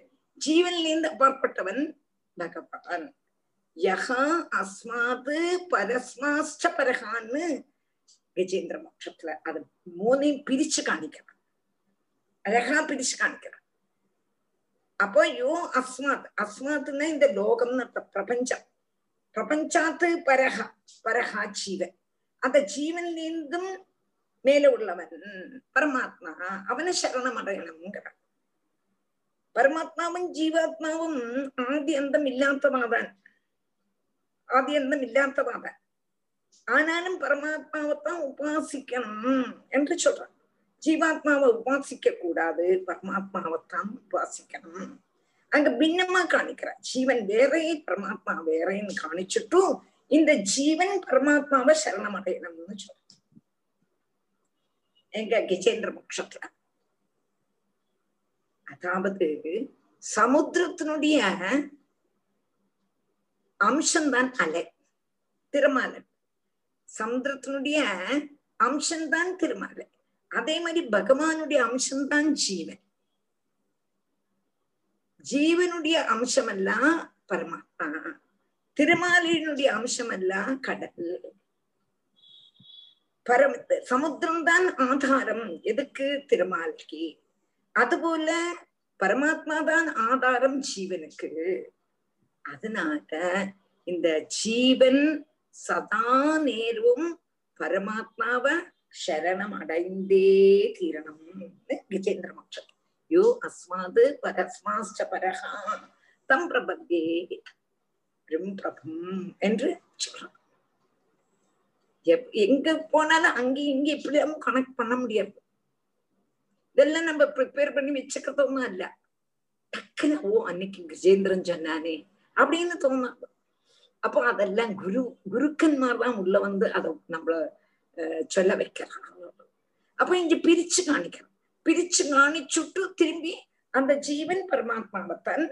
ஜீவன்லேருந்து அப்பாற்பட்டவன் பகவான். யகா அஸ்மாது பரஸ்மாஷ்ட பரகான்னு கஜேந்திர மோட்சத்துல அது மூணையும் பிரிச்சு காணிக்கிறான். அழகா பிரிச்சு காணிக்கிறான். அப்போ யோ அஸ்மாத் அஸ்மாத்னா இந்த லோகம்னு பிரபஞ்சம். பிரபஞ்சாத்து பரஹ பரஹா ஜீவன். அந்த ஜீவன்லேருந்தும் மேல உள்ளவன். பரமாத்மா அவனை சரணம் அடையணுங்கிற பரமாத்மாவும் ஜீவாத்மாவும் ஆதி அந்தம் இல்லாதவாதான் ஆதி அந்தம் இல்லாதவாதான் ஆனாலும் பரமாத்மாவைத்தான் உபாசிக்கணும் என்று சொல்றான். ஜீவாத்மாவை உபாசிக்க கூடாது பரமாத்மாவைத்தான் உபாசிக்கணும். அங்க பின்னமா காணிக்கிறான் ஜீவன் வேறே பரமாத்மா வேறேன்னு காணிச்சுட்டும் இந்த ஜீவன் பரமாத்மாவை சரணம் அடையணும்னு சொல்றான் எங்க கஜேந்திர பட்சத்துல அதாவது சமுத்திரத்தினுடைய அம்சம்தான் அலை திருமாலை. சமுத்திரத்தினுடைய அம்சம்தான் திருமாலை. அதே மாதிரி பகவானுடைய அம்சம்தான் ஜீவன். ஜீவனுடைய அம்சமெல்லாம் பரமாத்மா. திருமாலினுடைய அம்சமெல்லாம் கடல் பரம் சமுத்திரம் தான் ஆதாரம். எதுக்கு திருமால்கி? அதுபோல பரமாத்மா தான் ஆதாரம் ஜீவனுக்கு. அதனால இந்த ஜீவன் சதா நேர்வும் பரமாத்மாவ சரணம் அடைந்தே தீரணும்னு கஜேந்திர மோட்சம். யோ அஸ்மாது பரஸ்மாஸ்ட பரஹா. தம் பிரபத்தே பிரபம் என்று சொல்றான். எப்- எங்க போனாலும் அங்கேயும் இங்க இப்படி கனெக்ட் பண்ண முடியாது. இதெல்லாம் நம்ம ப்ரிப்பேர் பண்ணி வச்சுக்கிறதும் இல்ல டக்குன்னு ஓ அன்னைக்கு கஜேந்திரன் சொன்னானே அப்படின்னு தோணும். அப்போ அதெல்லாம் குரு குருக்கன்மார் தான் உள்ள வந்து அதை நம்மள சொல்ல வைக்கிறான் அப்ப இங்க பிரிச்சு காணிக்கிறான் பிரிச்சு காணிச்சுட்டு திரும்பி அந்த ஜீவன் பரமாத்மாவைத்தான்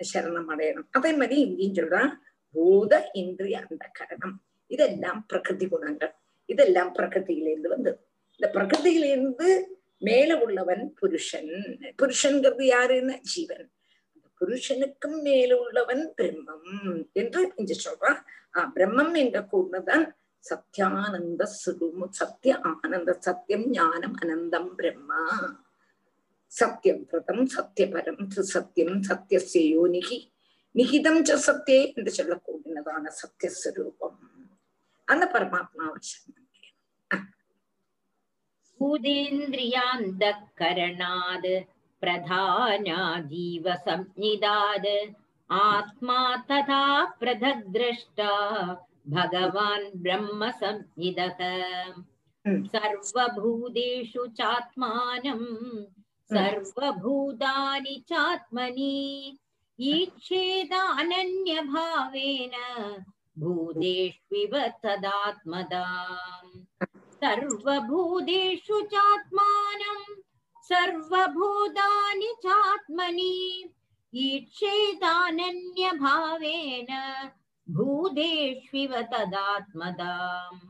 சரணம் அடையணும். அதே மாதிரி இங்கேயும் சொல்றான் பூத இந்திரிய அந்த கரணம். இதெல்லாம் பிரகிருதி குணங்கள். இதெல்லாம் பிரகிருதியிலிருந்து வந்தது. இந்த பிரகிருதியிலிருந்து மேல உள்ளவன் புருஷன். புருஷன்கிறது யாருன்னா? ஜீவன். புருஷனுக்கும் மேல உள்ளவன் பிரம்மம் என்று இங்க சொல்றான் ஆஹ் பிரம்மம் என்ற கூடதான் சத்யானந்த சுரூபம் சத்ய ஆனந்த சத்தியம் ஞானம் அனந்தம் பிரம்மா. சத்தியம் பிரதம் சத்தியபரம் சத்தியம் சத்தியஸ்ய யோனிகி நிகிதம் ச சத்தியே என்று சொல்லக்கூடியதான சத்தியஸ்வரூபம் परमात्मा भूतेन्द्रियान्तःकरणाद् प्रधाना जीवसंज्ञिदाद् तथा पृथग् द्रष्टा भगवान् ब्रह्मसंज्ञिदः सर्वभूतेषु चात्मानम् भूतेष्विव तदात्मदाम् सर्वभूतेषु चात्मानं सर्वभूतानि चात्मनि। ईक्षेदानन्यभावेन भूतेष्विव तदात्मदाम्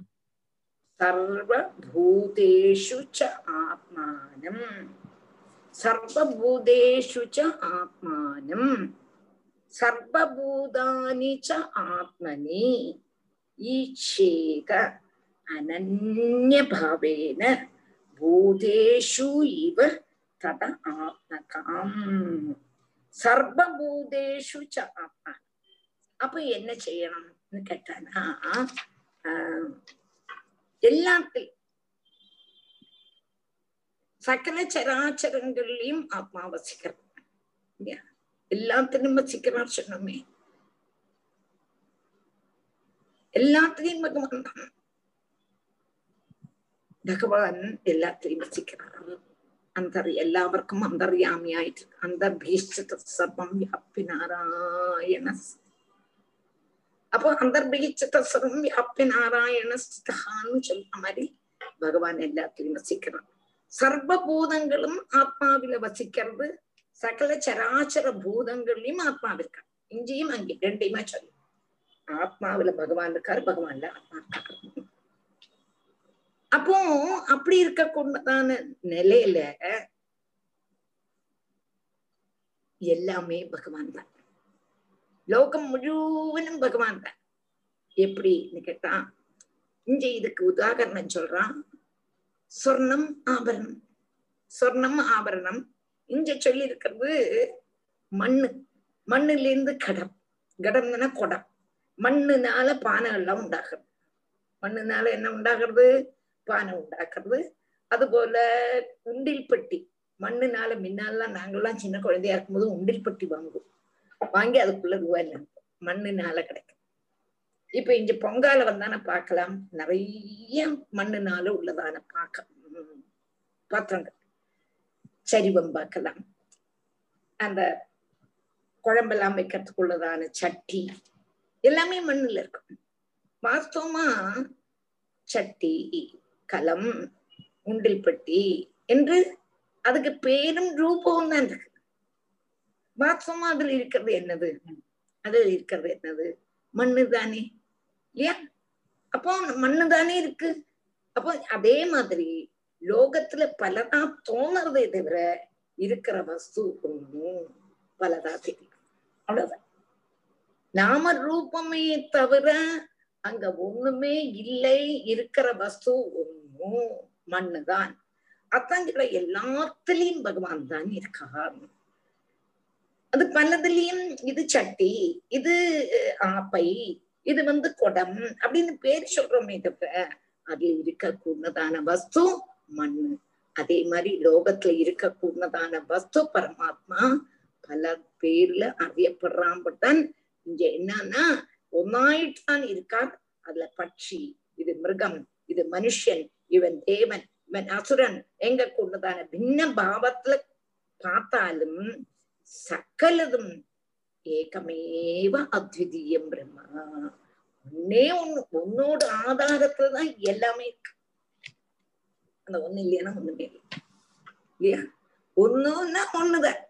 सर्वभूतेषु च आत्मानम् सर्वभूतेषु च आत्मानम् சர்வபூதானி ச ஆத்மனி ஈச்சேக அனன்யபாவேன பூதேஷு இவ தத ஆத்மகாம். சர்வபூதேஷு ச ஆத்மா. அப்ப என்ன செய்யணும்னு கேட்டானா எல்லாத்தையும் சகல சராச்சரங்கள்லயும் ஆத்மா வசிக்கிறது இல்லையா? எல்லாத்தையும் வச்சிக்கிறார் சொன்னமே எல்லாத்தையும் பகவான் தான் பகவான் எல்லாத்தையும் வச்சிக்கிறார் അന്തർ എല്ലാവർക്കും അന്തർയാമിയായിട്ട് അന്തർഭീഷ്ഠിത സർവം വ്യാപ്തി നാരായണ അപ്പൊ അന്തർഭീഷ്ഠിത സർവം വ്യാപ്തി നാരായണ സ്ഥിതാന്ന് ചൊല്ലാൻ മാതിരി ഭഗവാൻ എല്ലാത്തിലും വസിക്കണം സർവഭൂതങ്ങളും ആത്മാവിലെ വസിക്കരുത് சகல சராச்சர பூதங்கள்லயும் ஆத்மா இருக்கா? இங்கேயும் அங்கே ரெண்டையுமா சொல்லு. ஆத்மாவில பகவான் இருக்காரு பகவான்ல ஆத்மா இருக்காரு. அப்போ அப்படி இருக்கக்கூடாதான நிலையில எல்லாமே பகவான் தான். லோகம் முழுவதும் பகவான் தான். எப்படின்னு கேட்டா இங்க இதுக்கு உதாகரணம் சொல்றான். சொர்ணம் ஆபரணம். சொர்ணம் ஆபரணம் இங்க சொல்லி இருக்கிறது மண்ணு. மண்ணுல இருந்து கடம். கடம்னா குடம். மண்ணுனால பானை எல்லாம் உண்டாகிறது மண்ணுனால என்ன உண்டாகிறது? பானை உண்டாக்குறது. அது போல உண்டில் பெட்டி. மண்ணுனால முன்னாலாம் நாங்கெல்லாம் சின்ன குழந்தையா இருக்கும்போது உண்டில் பெட்டி வாங்குவோம். வாங்கி அதுக்குள்ள ரூபாய் மண்ணுனால கிடைக்கும். இப்ப இங்க பொங்கால வந்தான பார்க்கலாம். நிறைய மண்ணுனால உள்ளதான பார்க்க பாத்திரங்கள் சரிவம் பார்க்கலாம். அந்த குழம்பெல்லாம் வைக்கிறதுக்குள்ளதான சட்டி. எல்லாமே மண்ணுல இருக்கும். வாஸ்தவமா சட்டி கலம் உண்டில் பெட்டி என்று அதுக்கு பேரும் ரூபமும் தான் இருக்கு. வாஸ்தவமா அதுல இருக்கிறது என்னது? அதுல இருக்கிறது என்னது? மண்ணு தானே. இல்லையா? அப்போ மண்ணு தானே இருக்கு. அப்போ அதே மாதிரி லோகத்துல பலதா தோணுறதே தவிர இருக்கிற வஸ்து ஒண்ணும் பலதா தெரியும். அவ்வளவுதான். நாம ரூபமே தவிர அங்க ஒண்ணுமே இல்லை இருக்கிற வஸ்து ஒண்ணும் மண்ணுதான். அத்தங்கிற எல்லாத்துலயும் பகவான் தான் இருக்கார். அது பலதுலயும் இது சட்டி இது ஆப்பை இது வந்து குடம் அப்படின்னு பேர் சொல்றோமே தவிர அதுல இருக்கக்கூடதான வஸ்து மண்ணு அதே மாதிரி லோகத்துல இருக்கக்கூடதான வஸ்து பரமாத்மா பல பேர்ல அறியப்படுறான் இங்க என்னன்னா ஒன்னாயிட்டு தான் இருக்கார் அதுல பட்சி இது மிருகம் இது மனுஷன் இவன் தேவன் இவன் அசுரன். எங்க கூடதான பின்ன பாவத்துல பார்த்தாலும் சக்கலதும் ஏகமேவ அத்விதீயம் பிரம்மா. ஒன்னே ஒண்ணு உன்னோட ஆதாரத்துலதான் எல்லாமே இருக்கு. அந்த ஒண்ணு இல்லையா ஒண்ணுமே இல்லையா? ஒண்ணுன்னா ஒண்ணுதான்.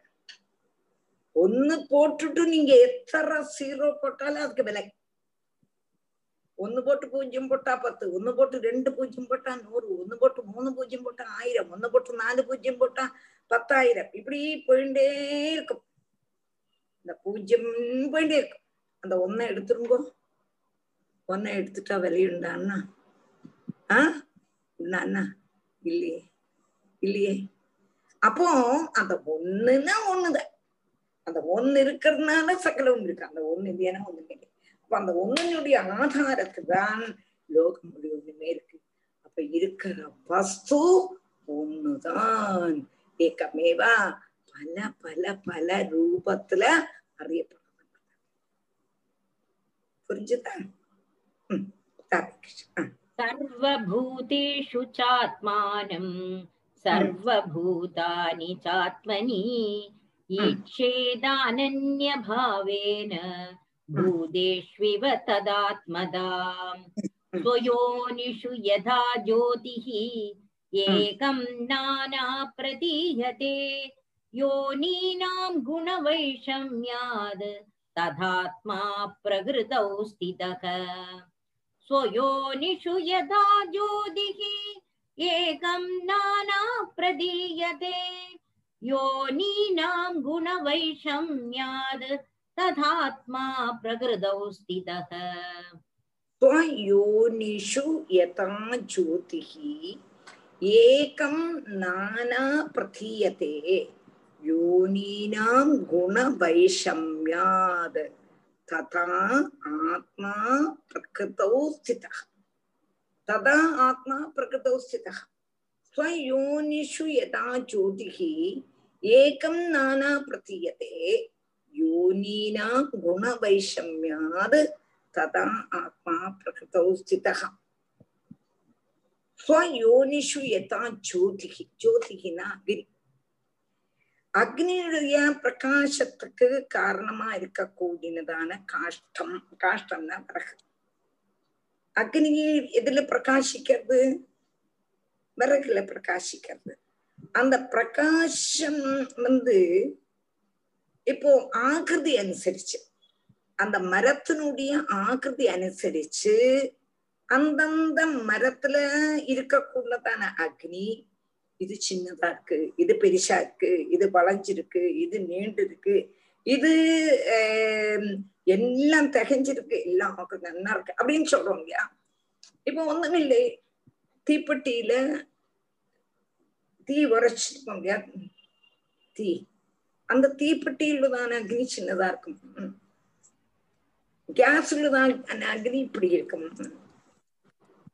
ஒண்ணு போட்டுட்டு நீங்க எத்தனை சீரோ போட்டாலும் அதுக்கு விலை. ஒன்னு போட்டு பூஜ்யம் போட்டா பத்து ஒன்னு போட்டு ரெண்டு பூஜ்யம் போட்டா நூறு ஒன்னு போட்டு மூணு பூஜ்யம் போட்டா ஆயிரம் ஒன்னு போட்டு நாலு பூஜ்யம் போட்டா பத்தாயிரம். இப்படி போயிட்டே இருக்கும். இந்த பூஜ்யம் போயிட்டே இருக்கும். அந்த ஒன்னை எடுத்துருங்கோ. ஒன்னை எடுத்துட்டா விலையுண்டான்னா ஆஹ் உண்டான்னா இல்லையே இல்லையே அப்போ அந்த ஒண்ணுன்னா ஒண்ணுதான் அந்த ஒண்ணு இருக்கிறதுனால சகலவும் இருக்கு அந்த ஒண்ணு இல்லையானா ஒண்ணு இல்லை அப்ப அந்த ஒண்ணுடைய ஆதாரத்து தான் லோகம் ஒண்ணுமே இருக்கு அப்ப இருக்கிற வஸ்து ஒண்ணுதான் ஏக்கமேவா பல பல பல ரூபத்துல அறியப்படும் புரிஞ்சுதா ம் ராதாகிருஷ்ணன். ஆ. सर्वभूतेषु चात्मानं, सर्वभूतानि चात्मनि ईक्षेदानन्यभावेन भूतेष्विव तदात्मदाम् स्वयोनिषु यथा ज्योतिः, एकं नाना प्रतीयते। योनीनां गुणवैषम्याद्, तथात्मा प्रकृतौ स्थितः। स्वयोनिषु यथा ज्योतिः एकं नाना प्रदीयते। योनीनां गुणवैषम्याद् तथात्मा प्रकृतौ स्थितः। स्वयोनिषु यथा ज्योतिः एकं नाना प्रतीयते योनीनां गुणवैषम्यात् ததா ஆத்மா பிரகிருத்தௌ ஸ்திதா ததா ஆத்மா பிரகிருத்தௌ ஸ்திதா ஸ்வயோனிஷு யதா ஜோதிகி ஏகம் நானா பிரதீயதே யோனீனா குணவைஷமியாத் ததா ஆத்மா பிரகிருத்தௌ ஸ்திதா ஸ்வயோனிஷு யதா ஜோதிகி ஜோதிகினா விரி அக்னியுடைய பிரகாசத்துக்கு காரணமா இருக்கக்கூடியதான காஷ்டம் காஷ்டம்னா விறகு. அக்னி எதுல பிரகாசிக்கிறது? விறகுல பிரகாசிக்கிறது. அந்த பிரகாசம் வந்து இப்போ ஆகிருதி அனுசரிச்சு அந்த மரத்தினுடைய ஆகிருதி அனுசரிச்சு அந்தந்த மரத்துல இருக்கக்கூடதான அக்னி இது சின்னதா இருக்கு இது பெருசா இருக்கு இது வளைஞ்சிருக்கு இது நீண்டு இருக்கு இது எல்லாம் தகைஞ்சிருக்கு. எல்லாம் நமக்கு நன்னா இருக்கு. அப்படின்னு சொல்றோம் இல்லையா? இப்ப ஒண்ணும் இல்லை. தீப்பெட்டியில தீ உரைச்சிருக்கோம் இல்லையா? தீ. அந்த தீப்பெட்டியிலுதான அக்னி சின்னதா இருக்கும். கேஸ்ல தான் அக்னி இப்படி இருக்கும்.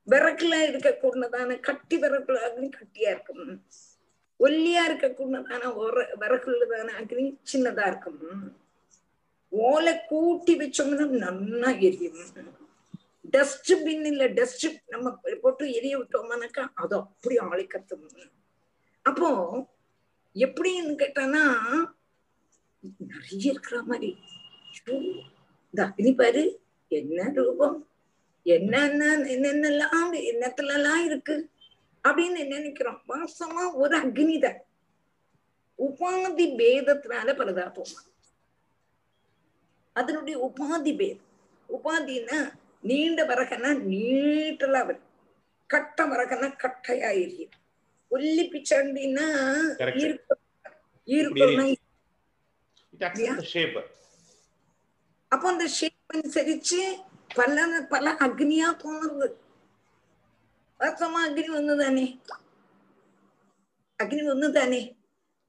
விறகுல இருக்கக்கூடதான கட்டி விறகுல அக்னி கட்டியா இருக்கும். ஒல்லியா இருக்கக்கூடதான ஒரு விறகுலதான அக்னி சின்னதா இருக்கும். ஓலை கூட்டி வச்சோம்னா நன்னா எரியும். டஸ்ட் பின் இல்ல டஸ்ட் நம்ம போட்டு எரிய விட்டோம்னாக்கா அது அப்படி ஆளிக்கத்தும் அப்போ எப்படின்னு கேட்டானா நிறைய இருக்கிற மாதிரி. இந்த அக்னி பாரு என்ன ரூபம்? என்னென்ன என்னென்னலாம் என்னத்துல எல்லாம் இருக்கு? அப்படின்னு நினைக்கிறோம்? வாசமா ஒரு அக்னிதான் உபாதி பேதத்தினால பரதாபம். அதனுடைய உபாதி பேதம். உபாதின்னா நீண்ட வரகனா நீட்டலா வரும். கட்ட வரகனா கட்டையா எரியும். ஒல்லி பிச்சாண்டின்னா. அப்போ அந்த ஷேப் அனுசரிச்சு பல பல அக்னியா தோணுறது வாஸ்தவமா அக்னி ஒண்ணுதானே அக்னி ஒண்ணுதானே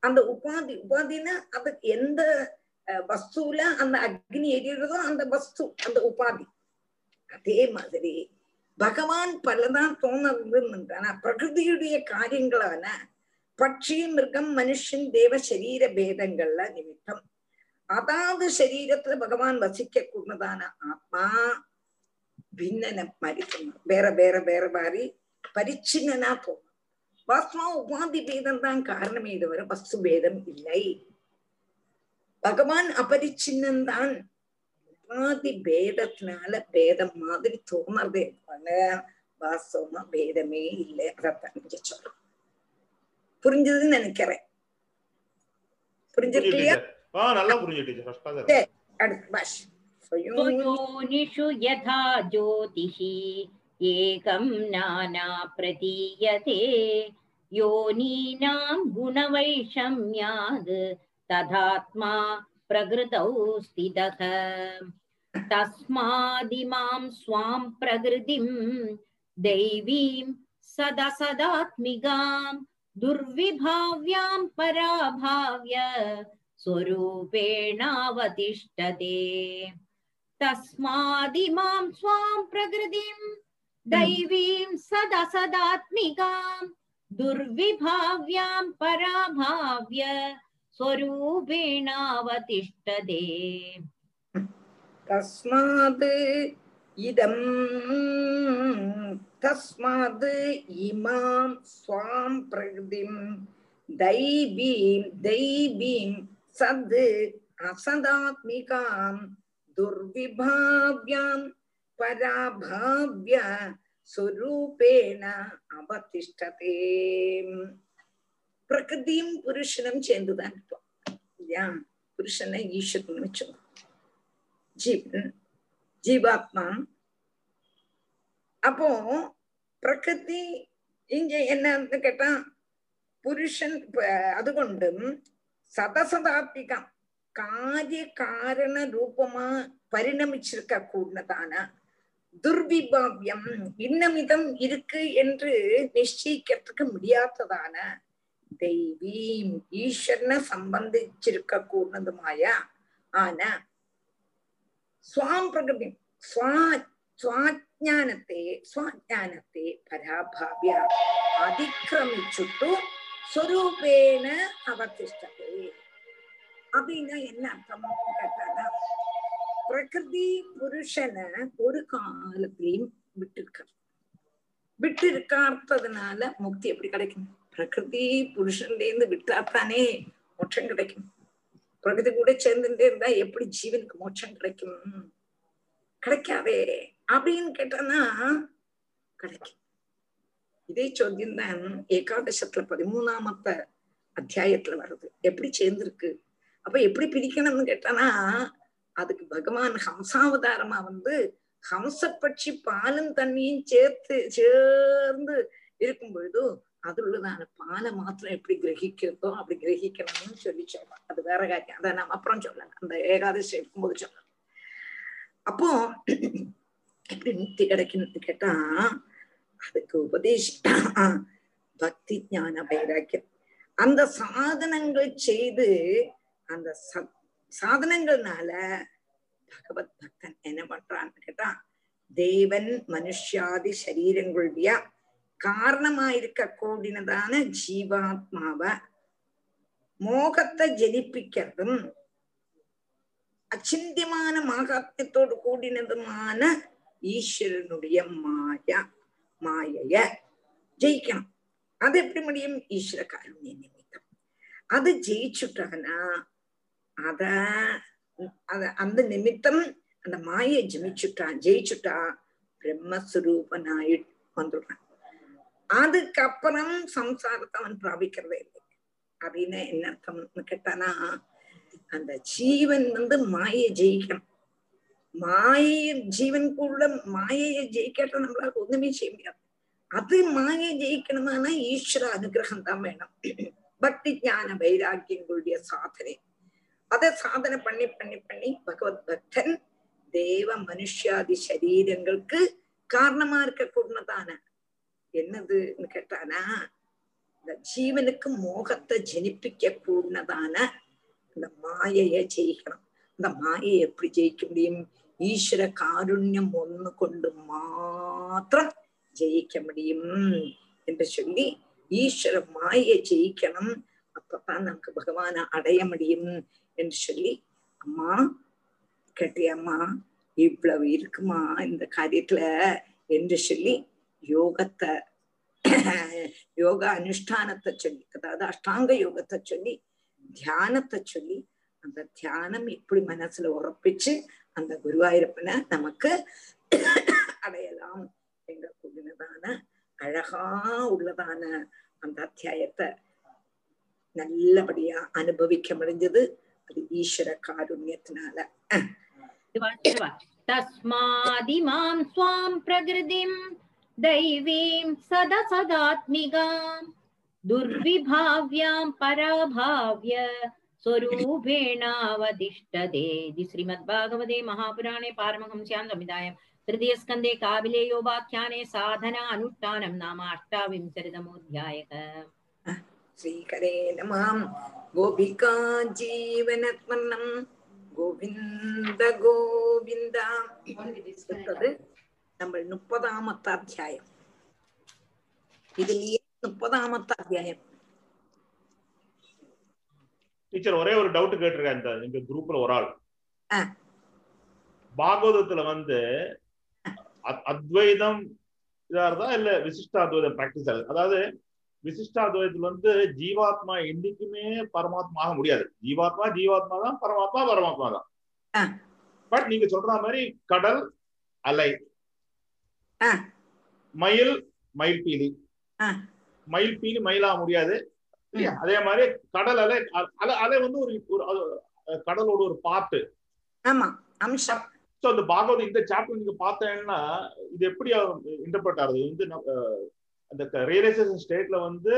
அந்த உபாதி உபாதினா அது எந்த வஸ்துல அந்த அக்னி எரியுறதோ அந்த வஸ்து அந்த உபாதி அதே மாதிரி பகவான் பலதான் தோணுறதுன்னு பிரகிருதியுடைய காரியங்களான பட்சி மிருகம் மனுஷன் தேவ சரீர பேதங்கள்ல நிமித்தம் அதாவது சரீரத்துல பகவான் வசிக்க கூடதான ஆத்மா ಭಿನ್ನನ மாதிரி சொன்னான். வேற வேற வேற மாதிரி பரிச்சின்னனா போகும் வாஸ்தவா உபாதி பேதம் தான் காரணமே தவிர வஸ்து பேதம் இல்லை. பகவான் அபரிச்சின்னம் தான் உபாதி பேதத்தினால பேதம் மாதிரி தோணறதே வாஸ்தவமா பேதமே இல்லை. அதைத்தான் நீங்க சொல்றோம். புரிஞ்சதுன்னு நினைக்கிறேன். புரிஞ்சிருக்கலையா நல்லா புரிஞ்சு அடுத்த பாஷ். स्वयोनिषु यथा ज्योतिः, एकं नाना प्रतीयते योनीनां गुणवैषम्याद् तथात्मा प्रकृतौ स्थितः। तस्मादिमां स्वां प्रकृतिं, दैवीं सदसदात्मिकां दुर्विभाव्यां पराभाव्य स्वरूपेणावतिष्ठते। तस्मादिमां स्वां प्रकृतिं दैवीं सदा सदात्मिकां दुर्विभाव्यां पराभाव्य स्वरूपेणावतिष्ठते तस्मात् इदं तस्मात् इमां स्वां प्रकृतिं दैवीं दैवीं सद् असदात्मिकां दुर्विभाव्याम् पराभाव्य स्वरूपेण அவதிஷ்டதே பிரகிருதியும் புருஷனும் சேர்ந்துதான் இருப்போம் இல்லையா புருஷனை ஈஸ்வரன் வச்சுக்கோ ஜீவன் ஜீவாத்மா அப்போ பிரகிருதி இங்க என்னன்னு கேட்டா புருஷன் அதுகொண்டும் சதசதாத்மிகம் காரிய காரண ரூபமா பரிணமிச்சிருக்க கூடதான துர்விபாவியம் இன்னமிதம் இருக்கு என்று நிச்சயிக்கிறதுக்கு முடியாததான தெய்வீம் ஈஸ்வரனை சம்பந்திச்சிருக்க கூடதுமாய ஆனா சுவாம் பிரகதி சுவா സ്വാജ്ഞാനത്തെ സ്വാജ്ഞാനത്തെ പരാഭാവ്യ അതിക്രമിച്ചിട്ടു സ്വരൂപേണ അവതിഷ്ഠത്തെ அப்படின்னா என்ன அர்த்தம் கேட்டானா பிரகிருதி புருஷனை ஒரு காலத்திலையும் விட்டு இருக்கார் விட்டு இருக்கார்த்ததுனால முக்தி எப்படி கிடைக்கும்? பிரகிருதி புருஷன்ல இருந்து விட்டாத்தானே மோட்சம் கிடைக்கும். பிரகிருதி கூட சேர்ந்துட்டே இருந்தா எப்படி ஜீவனுக்கு மோட்சம் கிடைக்கும்? கிடைக்காதே அப்படின்னு கேட்டனா கிடைக்கும். இதே சோதியம் தான் ஏகாதசத்துல பதிமூணாமத்த அத்தியாயத்துல வருது. எப்படி சேர்ந்திருக்கு? அப்ப எப்படி பிரிக்கணும்னு கேட்டானா அதுக்கு பகவான் ஹம்சாவதாரமா வந்து ஹம்சப்பட்சி பாலும் தண்ணியும் சேர்த்து சேர்ந்து இருக்கும் பொழுது அதுள்ளதான பாலை மாத்திரம் எப்படி கிரகிக்கிறதோ அப்படி கிரகிக்கணும்னு சொல்லி சொல்லலாம் அது வேற காரியம். அதை நம்ம அப்புறம் சொல்லலாம். அந்த ஏகாதசி இருக்கும்போது சொல்லலாம். அப்போ எப்படி முக்தி கிடைக்கணும்னு கேட்டா அதுக்கு உபதேசிட்டா பக்தி ஞான வைராக்கியம். அந்த சாதனங்கள் செய்து அந்த சாதனங்கள்னால பகவத் பக்தன் என்ன பண்றான்னு கேட்டா தேவன் மனுஷாதி சரீரங்களுடைய காரணமாயிருக்க கூடினதான ஜீவாத்மாவ மோகத்தை ஜனிப்பிக்கிறதும் அச்சிந்தியமான மாகாத்தியத்தோடு கூடினதுமான ஈஸ்வரனுடைய மாயா மாயைய ஜெயிக்கணும். அது எப்படி முடியும்? ஈஸ்வர காருண்ய நிமித்தம். அது ஜெயிச்சுட்டானா அத அத அந்த நிமித்தம் அந்த மாயை ஜெமிச்சுட்டான் ஜெயிச்சுட்டா பிரம்மஸ்வரூபனாயி வந்துடுறான். அதுக்கப்புறம் சம்சாரத்தை அவன் பிராபிக்கிறதே இல்லை. அப்படின்னு என்ன அர்த்தம்னு கேட்டானா அந்த ஜீவன் வந்து மாயை ஜெயிக்கணும். மாயை ஜீவனுக்குள்ள மாயையை ஜெயிக்காட்ட நம்மளால ஒண்ணுமே செய்ய முடியாது. அது மாயை ஜெயிக்கணுமானா ஈஸ்வர அனுகிரகம் தான் வேணும். பக்தி ஞான வைராக்கியங்களுடைய சாதனை. அதை சாதனை பண்ணி பண்ணி பண்ணி பகவத் பக்தன் தேவ மனுஷாதி சரீரங்களுக்கு காரணமா இருக்க கூடதான என்னதுன்னு கேட்டானா இந்த ஜீவனுக்கு மோகத்தை ஜனிப்பிக்க கூடதான இந்த மாயைய ஜெயிக்கணும். இந்த மாயையை எப்படி ஜெயிக்க முடியும்? ஈஸ்வர காருண்யம் ஒன்று கொண்டு மாத்திரம் ஜெயிக்க முடியும் என்று சொல்லி ஈஸ்வர மாயை ஜெயிக்கணும். அப்பதான் நமக்கு பகவான அடைய முடியும். என்று சொல்லி அம்மா கேட்டியம்மா இவ்வளவு இருக்குமா இந்த காரியத்துல? என்று சொல்லி யோகத்தை யோக அனுஷ்டானத்தை சொல்லி அதாவது அஷ்டாங்க யோகத்தை சொல்லி தியானத்தை சொல்லி அந்த தியானம் இப்படி மனசுல உறப்பிச்சு அந்த குருவாயூரப்பனை நமக்கு அடையலாம் எங்க கூடினதான அழகா உள்ளதான அந்த அத்தியாயத்தை நல்லபடியா அனுபவிக்க முடிஞ்சது. அது ஈஸ்வர காருண்யத்தினால तस्मादिमां स्वां प्रकृतिं दैवीं सदा सदात्मिकाम् दुर्विभाव्यां पराभाव्य स्वरूपेणावतिष्ठते इति श्रीमद्भागवते महापुराणे पारमहंस्यां संहितायां तृतीयस्कन्धे काबिलेयोपाख्याने साधना अनुष्ठानं नाम अष्टाविंशतितमोऽध्यायः श्रीकरे नमां गोपिका जीवनत्मन्नं கோவிந்த கோவிந்தா அடுத்தது நம்ம முப்பதாமத்த அத்தியாயம் இதுலயே முப்பதாமத்த அத்தியாயம் டீச்சர் ஒரே ஒரு டவுட் கேட்டிருக்கேன் இந்த எங்க குரூப்ல ஒரு ஆள் ஆ. பாகவதத்துல வந்து அத்- அத்வைதம் இதா இருந்தா இல்ல விசிஷ்டாத்வைதம் பிராக்டிஸ் அதாவது விசிஷ்டாத்வைதத்துல வந்து ஜீவாத்மா என்னைக்குமே பரமாத்மா ஆக முடியாது. ஜீவாத்மா ஜீவாத்மா தான் பரமாத்மா பரமாத்மா தான். பட் நீங்க சொல்ற மாதிரி கடல் அலை. மயில் மயில் பீலி. மயில் பீலி மயிலா முடியாது. அதே மாதிரி கடல் அலை அலை அலை வந்து ஒரு கடலோட ஒரு பார்ட்டு ஆமா அம்சம். ஸோ அந்த பாகவத் இந்த சாப்டர் நீங்க பார்த்தேன்னா இது எப்படி இன்டர்பிரட் ஆகுது? வந்து அந்த ரியலைசேஷன் ஸ்டேட்ல வந்து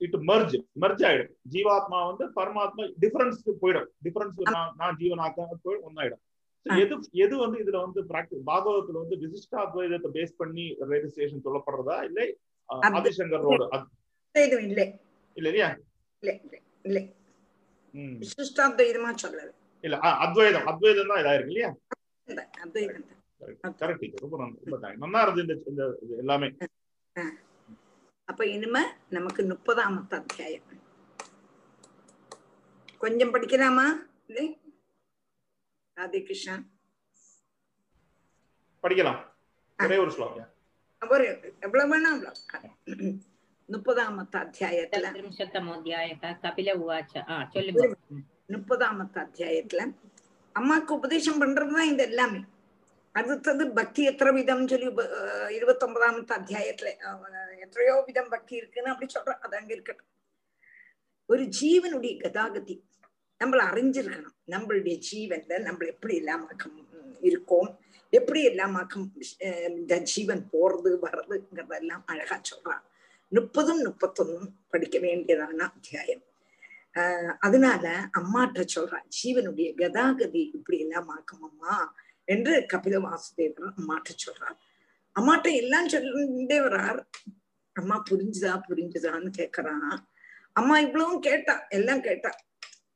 இட் மர்ஜ் மர்ஜ் ஆயிடும். ஜீவாத்மா வந்து பரமாத்மா டிஃபரன்ஸ்க்கு போயிடும். டிஃபரன்ஸ் நான் ஜீவனாக்க போய் ஒன்னாயிடும். எது எது வந்து இதுல வந்து பிராக்டிஸ் பாகவத்துல வந்து விசிஷ்டாத்வைதத்தை பேஸ் பண்ணி ரியலைசேஷன் சொல்லப்படுறதா? இல்லை ஆதிசங்கரோட இல்லை இல்ல. இல்லையா? இல்லை. விசிஷ்டாத்வைதமா சொல்லல. இல்ல அத்வைதம் அத்வைதம் தான் இதாயிருக்கு இல்லையா? இல்லை, அத்வைதம். கரெக்ட் ரொம்ப நன்றி ரொம்ப. நல்லா இருந்து இந்த இந்த இது எல்லாமே. அப்ப இனிமே நமக்கு முப்பதாமத்த அத்தியாயம். கொஞ்சம் படிக்கலாமா? இல்லை ராதே கிருஷ்ணா படிக்கலாம் ஒரே ஒரு ஸ்லோகம். ஒரு எவ்வளவு வேணாம் முப்பதாமத்த அத்தியாயத்துல. கபில உவாச்ச? முப்பதாமத்த அத்தியாயத்துல. அம்மாக்கு உபதேசம் பண்றதுதான் இது எல்லாமே. அடுத்தது பக்தி எத்தனை விதம் சொல்லி இருபத்தி ஒன்பதாமத்து அத்தியாயத்துல அஹ், எத்தனையோ விதம் பக்தி இருக்குன்னு அப்படி சொல்றேன் அது அங்க இருக்கட்டும் ஒரு ஜீவனுடைய கதாகதி நம்மள அறிஞ்சிருக்கணும் நம்மளுடைய ஜீவன்ல நம்ம எப்படி எல்லாமாக்கம் இருக்கோம் எப்படி எல்லாமாக்கம் இந்த ஜீவன் போறது வர்றதுங்கிறதெல்லாம் அழகா சொல்றான் முப்பதும் முப்பத்தொன்னும் படிக்க வேண்டியதான அத்தியாயம் ஆஹ் அதனால அம்மாட்ட சொல்றான் ஜீவனுடைய கதாகதி இப்படி எல்லாம் ஆக்கும் அம்மா என்று கபில வாசுதேவர் அம்மாட்ட சொல்றார். அம்மாட்ட எல்லாம் சொல்லிட்டே வர்றார். அம்மா புரிஞ்சுதா புரிஞ்சுதான்னு கேக்குறான். அம்மா இவ்வளவும் கேட்டா எல்லாம் கேட்டா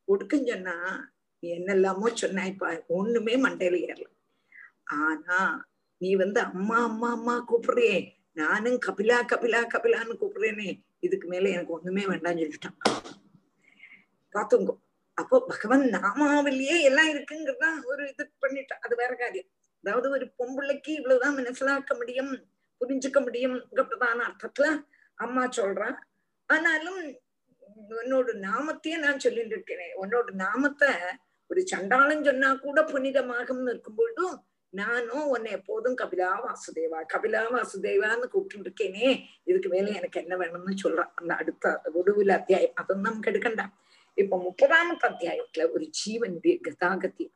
ஒடுக்கும் சொன்னா நீ என்னெல்லாமோ சொன்னாய்ப்பா ஒண்ணுமே மண்டையில ஏறல. ஆனா நீ வந்து அம்மா அம்மா அம்மா கூப்பிடுறியே நானும் கபிலா கபிலா கபிலான்னு கூப்பிடுறேனே இதுக்கு மேல எனக்கு ஒண்ணுமே வேண்டாம்னு சொல்லிட்டான். பாத்துங்கோ அப்போ பகவான் நாமாவிலேயே எல்லாம் இருக்குங்கிறதா ஒரு இது பண்ணிட்டா. அது வேற காரியம். அதாவது ஒரு பொம்பளைக்கு இவ்வளவுதான் மனசிலாக்க முடியும் புரிஞ்சுக்க முடியும் பிரதான அர்த்தத்துல அம்மா சொல்றா. ஆனாலும் உன்னோட நாமத்தையே நான் சொல்லிட்டு இருக்கேனே உன்னோட நாமத்தை ஒரு சண்டாளம் சொன்னா கூட புனிதமாகும்னு இருக்கும்பொழுதும் நானும் உன்னை எப்போதும் கபிலா வாசுதேவா கபிலா வாசுதேவான்னு கூப்பிட்டு இருக்கேனே. இதுக்கு மேல எனக்கு என்ன வேணும்னு சொல்றான் அந்த அடுத்த ஒடுவில் அத்தியாயம். அதுவும் நமக்கு எடுக்கண்டாம் இப்ப முப்பதாம் அத்தியாயத்துல ஒரு ஜீவனுடைய கதாகதி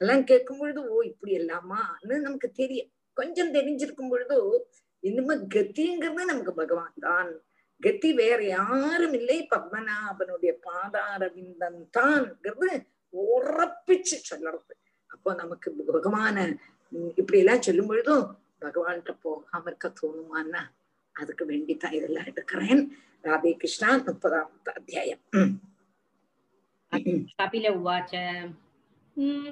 எல்லாம் கேட்கும் பொழுது ஓ இப்படி எல்லாமான்னு நமக்கு தெரியும். கொஞ்சம் தெரிஞ்சிருக்கும் பொழுது இனிமே கத்திங்கிறது நமக்கு பகவான் தான். கத்தி வேற யாரும் இல்லை. பத்மநாபனுடைய பாதாரவிந்தன் தான்ங்கிறது உறப்பிச்சு சொல்லறது. அப்போ நமக்கு பகவான உம் இப்படி எல்லாம் சொல்லும் பொழுதும் பகவான்கிட்ட போகாம இருக்க தோணுமான்னா அதுக்கு வேண்டித்தான் இதெல்லாம் எடுக்கிறேன். ராதே கிருஷ்ணா முப்பதாம் அத்தியாயம். உம். कपिल उवाच "हम्म,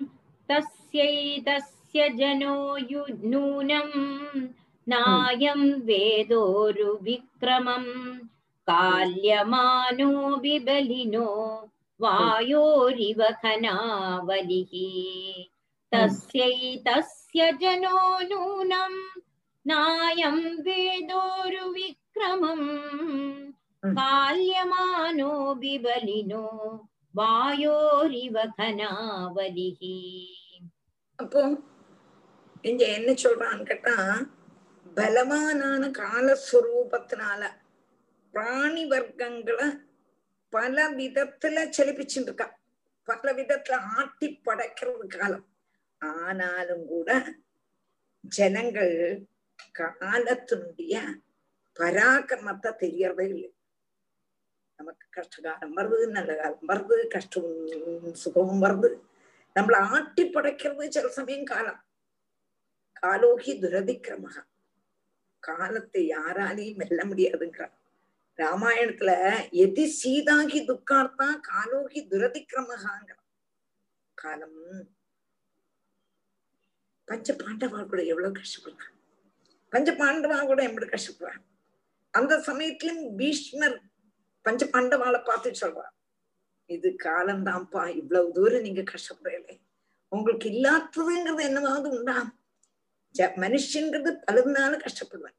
तस्यैतस्य जनो यु नूनं नायं वेदोरुविक्रमं काल्यमानो बिबलिनो वायोरिव खनावलिः तस्यैतस्य जनो नूनं नायं वेदोरुविक्रमम् काल्यमानो बिबलिनो வாயோரிவ கனாவலிஹி அப்போ இங்க என்ன சொல்றான்னு கேட்டா பலவானான காலஸ்வரூபத்தினால பிராணி வர்க்கங்களை பல விதத்துல செழிப்பிச்சுட்டு இருக்கா பல விதத்துல ஆட்டி படைக்கிறது காலம். ஆனாலும் கூட ஜனங்கள் காலத்தினுடைய பராக்கிரமத்தை தெரியறதே இல்லை. நமக்கு கஷ்டகாலம் வருது நல்ல காலம் வருது கஷ்டம் சுகமும் வருது நம்மள ஆட்டி படைக்கிறது சில சமயம் காலம் காலோகி துரதிக்கிரமக காலத்தை யாராலையும் வெல்ல முடியாதுங்கிறார் ராமாயணத்துல எதி சீதாகி துக்கார்த்தா காலோகி துரதிக்கிரமகாங்கிற காலம் பஞ்ச பாண்டவா கூட எவ்வளவு கஷ்டப்படுறான் பஞ்ச பாண்டவா கூட எப்படி கஷ்டப்படுறான் அந்த சமயத்திலும் பீஷ்மர் பஞ்ச பாண்டவாளை பார்த்து சொல்றார் இது காலம்தான்ப்பா இவ்வளவு தூரம் நீங்க கஷ்டப்படலை உங்களுக்கு இல்லாததுங்கிறது என்னவாவது உண்டா? ஜ- மனுஷங்கிறது பலதுனால கஷ்டப்படுவேன்.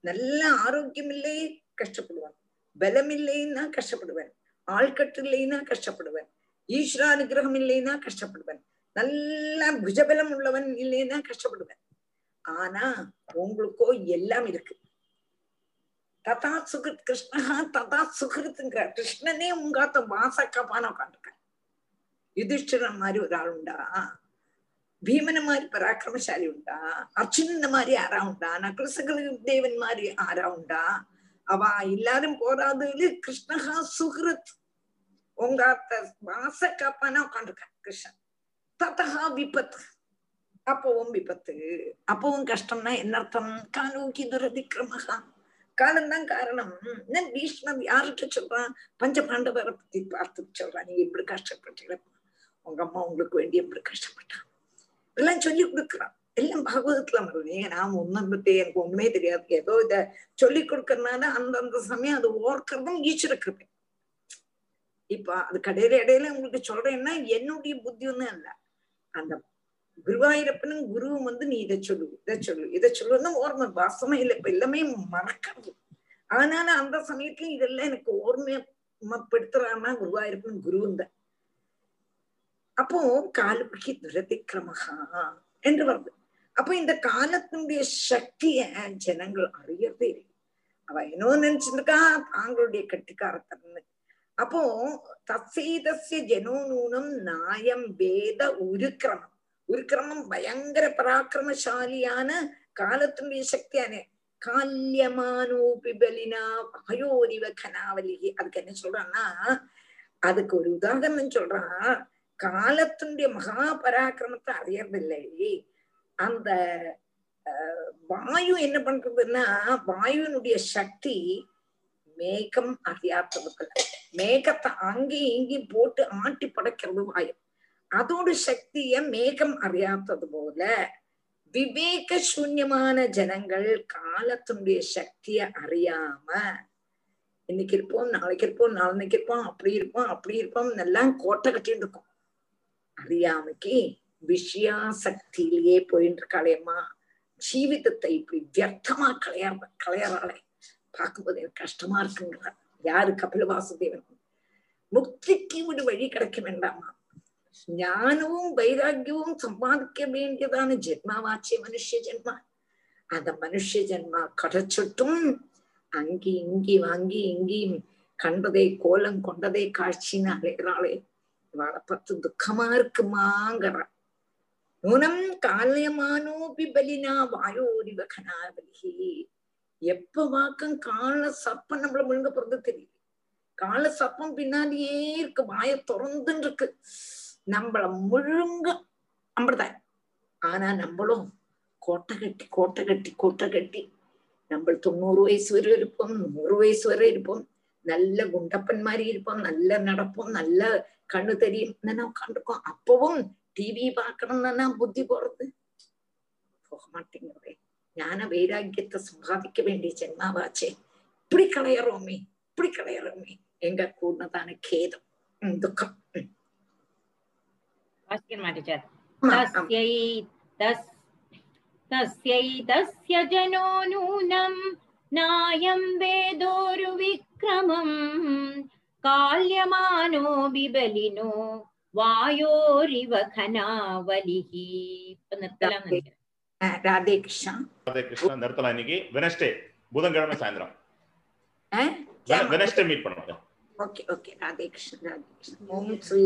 நல்ல ஆரோக்கியம் இல்லை கஷ்டப்படுவேன். பலம் இல்லைன்னா கஷ்டப்படுவேன். ஆள்கட்டு இல்லைன்னா கஷ்டப்படுவேன். ஈஸ்வர அனுகிரகம் இல்லைன்னா கஷ்டப்படுவேன். நல்ல புஜபலம் உள்ளவன் இல்லைன்னா கஷ்டப்படுவேன். ஆனா உங்களுக்கோ எல்லாம் இருக்கு. ததா சுகிருத் கிருஷ்ணா ததா சுகிருத்துங்கிற கிருஷ்ணனே உங்காத்த வாசக்கப்பான உட்காந்துருக்கான் யுதிஷ்டிரன் மாதிரி ஒரு ஆள் உண்டா பீமன மாதிரி பராக்கிரமசாலி உண்டா? அர்ஜுனன் மாதிரி ஆரா உண்டா? நகுலசகல தேவன் மாதிரி ஆரா உண்டா? அவ எல்லாரும் போராதுல கிருஷ்ணஹா சுகிருத் உங்காத்த வாசக்கப்பான உட்காந்துருக்கான் கிருஷ்ணன். ததா விபத்து. அப்பவும் விபத்து. அப்பவும் கஷ்டம்னா என்ன அர்த்தம்? காலோகி துரதிக்கிரமகா. காலம்தான் காரணம். என்ன பீஷ்மர் யார்கிட்ட சொல்றான் பஞ்ச பாண்டவரை பத்தி பார்த்து சொல்றான் நீங்க இப்படி கஷ்டப்பட்டீங்களா? உங்க அம்மா உங்களுக்கு வேண்டி எப்படி கஷ்டப்பட்டான் எல்லாம் சொல்லி கொடுக்குறான் எல்லாம் பாகவதத்துல வருது நான் ஒன்னும் பத்தி எனக்கு ஒண்ணுமே தெரியாது. ஏதோ இத சொல்லி கொடுக்கறதுனால அந்தந்த சமயம் அது ஓர்க்கிறதும் ஈஸ்வர இப்ப அது கடையில இடையில உங்களுக்கு சொல்றேன்னா என்னுடைய புத்தி ஒண்ணும் இல்ல. அந்த குருவாயூரப்பனும் குருவும் வந்து நீ இதை சொல்லு இதை சொல்லு இதை சொல்லுன்னு ஓர்மை வாசமே இல்லை. இப்ப எல்லாமே மறக்கிறது. அதனால அந்த சமயத்துலயும் இதெல்லாம் எனக்கு ஓர்மைப்படுத்துறான்னா குருவாயூரப்பன் குருவும் தான். அப்போ காலுக்கு துரதிக்கிரமகா என்று வருது. அப்ப இந்த காலத்தினுடைய சக்திய ஜனங்கள் அறியறதே இல்லை. அவ என்ன நினைச்சிருக்கா தாங்களுடைய கட்டிக்காரத்தன்னு அப்போ தசைதசிய ஜனோ நூனம் நாயம் வேத உருக்கிரமம். விக்ரமம் பயங்கர பராக்கிரமசாலியான காலத்தினுடைய சக்தியானே. கால்யமானோபிபலினா வாயோரிவ அயோரிவ கனாவலிகி. அதுக்கு என்ன சொல்றான்னா அதுக்கு ஒரு உதாரணம் சொல்றான். காலத்தினுடைய மகா பராக்கிரமத்தை அறியறதில்லை அந்த வாயு என்ன பண்றதுன்னா வாயுனுடைய சக்தி மேகம் அறியாதது மேகத்தை அங்கேயும் இங்கேயும் போட்டு ஆட்டி படைக்கிறது வாயு. அதோட சக்திய மேகம் அறியாத்தது போல விவேக சூன்யமான ஜனங்கள் காலத்தினுடைய சக்திய அறியாம இன்னைக்கு இருப்போம் நாளைக்கு இருப்போம் நாளைக்கு இருப்போம் அப்படி இருப்போம் அப்படி இருப்போம் எல்லாம் கோட்டை கட்டிட்டு இருக்கோம். அறியாமைக்கு விஷயாசக்தியிலேயே போயின்னு இருக்காளேம்மா ஜீவிதத்தை இப்படி வியர்த்தமா களையா களையறாளே. பார்க்கும்போது எனக்கு கஷ்டமா இருக்குங்கிறார். யாரு? கபில வாசுதேவன் முக்திக்கு ஒரு வழி கிடைக்க வேண்டாமா? ஞானமும் வைராக்கியமும் சம்பாதிக்க வேண்டியதான ஜென்மாவாச்சே மனுஷ ஜென்மா அந்த மனுஷ ஜென்மா கிடைச்சிட்டும் அங்கி இங்கி வாங்கி இங்கேயும் கண்டதை கோலம் கொண்டதை காட்சின்னு அலைகிறாளே இவாளை பத்து துக்கமா இருக்குமாங்கிற நூனம் காலயமானோபி பலினா வாயோரிவ கனாபலி எப்ப வாக்கம் கால சப்பம் நம்மள முழுங்க போறது தெரியல கால சப்பம் பின்னாடியே இருக்கு வாய திறந்துன்னு இருக்கு நம்மள முழுங்க அம்பதான் ஆனா நம்மளும் கோட்டை கட்டி கோட்டை கட்டி கோட்டை கட்டி நம்ம தொண்ணூறு வயசு வரை இருப்போம் நூறு வயசு வரை இருப்போம். நல்ல குண்டப்பன் மாதிரி இருப்போம் நல்ல நடப்போம் நல்ல கண்ணு தெரியும் உட்காந்துருக்கோம் அப்பவும் டிவி பார்க்கணும்னா புத்தி போறது? போக மாட்டேங்கிறதே. ஞான வைராக்கியத்தை சம்பாதிக்க வேண்டிய ஜென்மாவாச்சே. இப்படி களையறோமே இப்படி களையறோமே எங்க கூடதான கேதம் உம் துக்கம் உம் வாசிக்கணுமா டீச்சர் ஆமா, ஆமா. तस्यै तस् तस्यैतस्य जनो नूनं नायं वेदोरुविक्रमम् काल्यमानो बिबलिनो वायोरिव खनावलिः இப்ப நிறுத்தலாம்னு நினைக்கிறேன். அஹ் ராதே கிருஷ்ணா ராதே கிருஷ்ணா நிறுத்தலாம் இன்னைக்கு வெனஸ்டே புதன்கிழமை சாயந்தரம் அஹ் வெனஸ்டே மீட் பண்ணுவோம் ஓகே ஓகே ராதே கிருஷ்ணா ராதே கிருஷ்ணா ஓம் ஸ்ரீ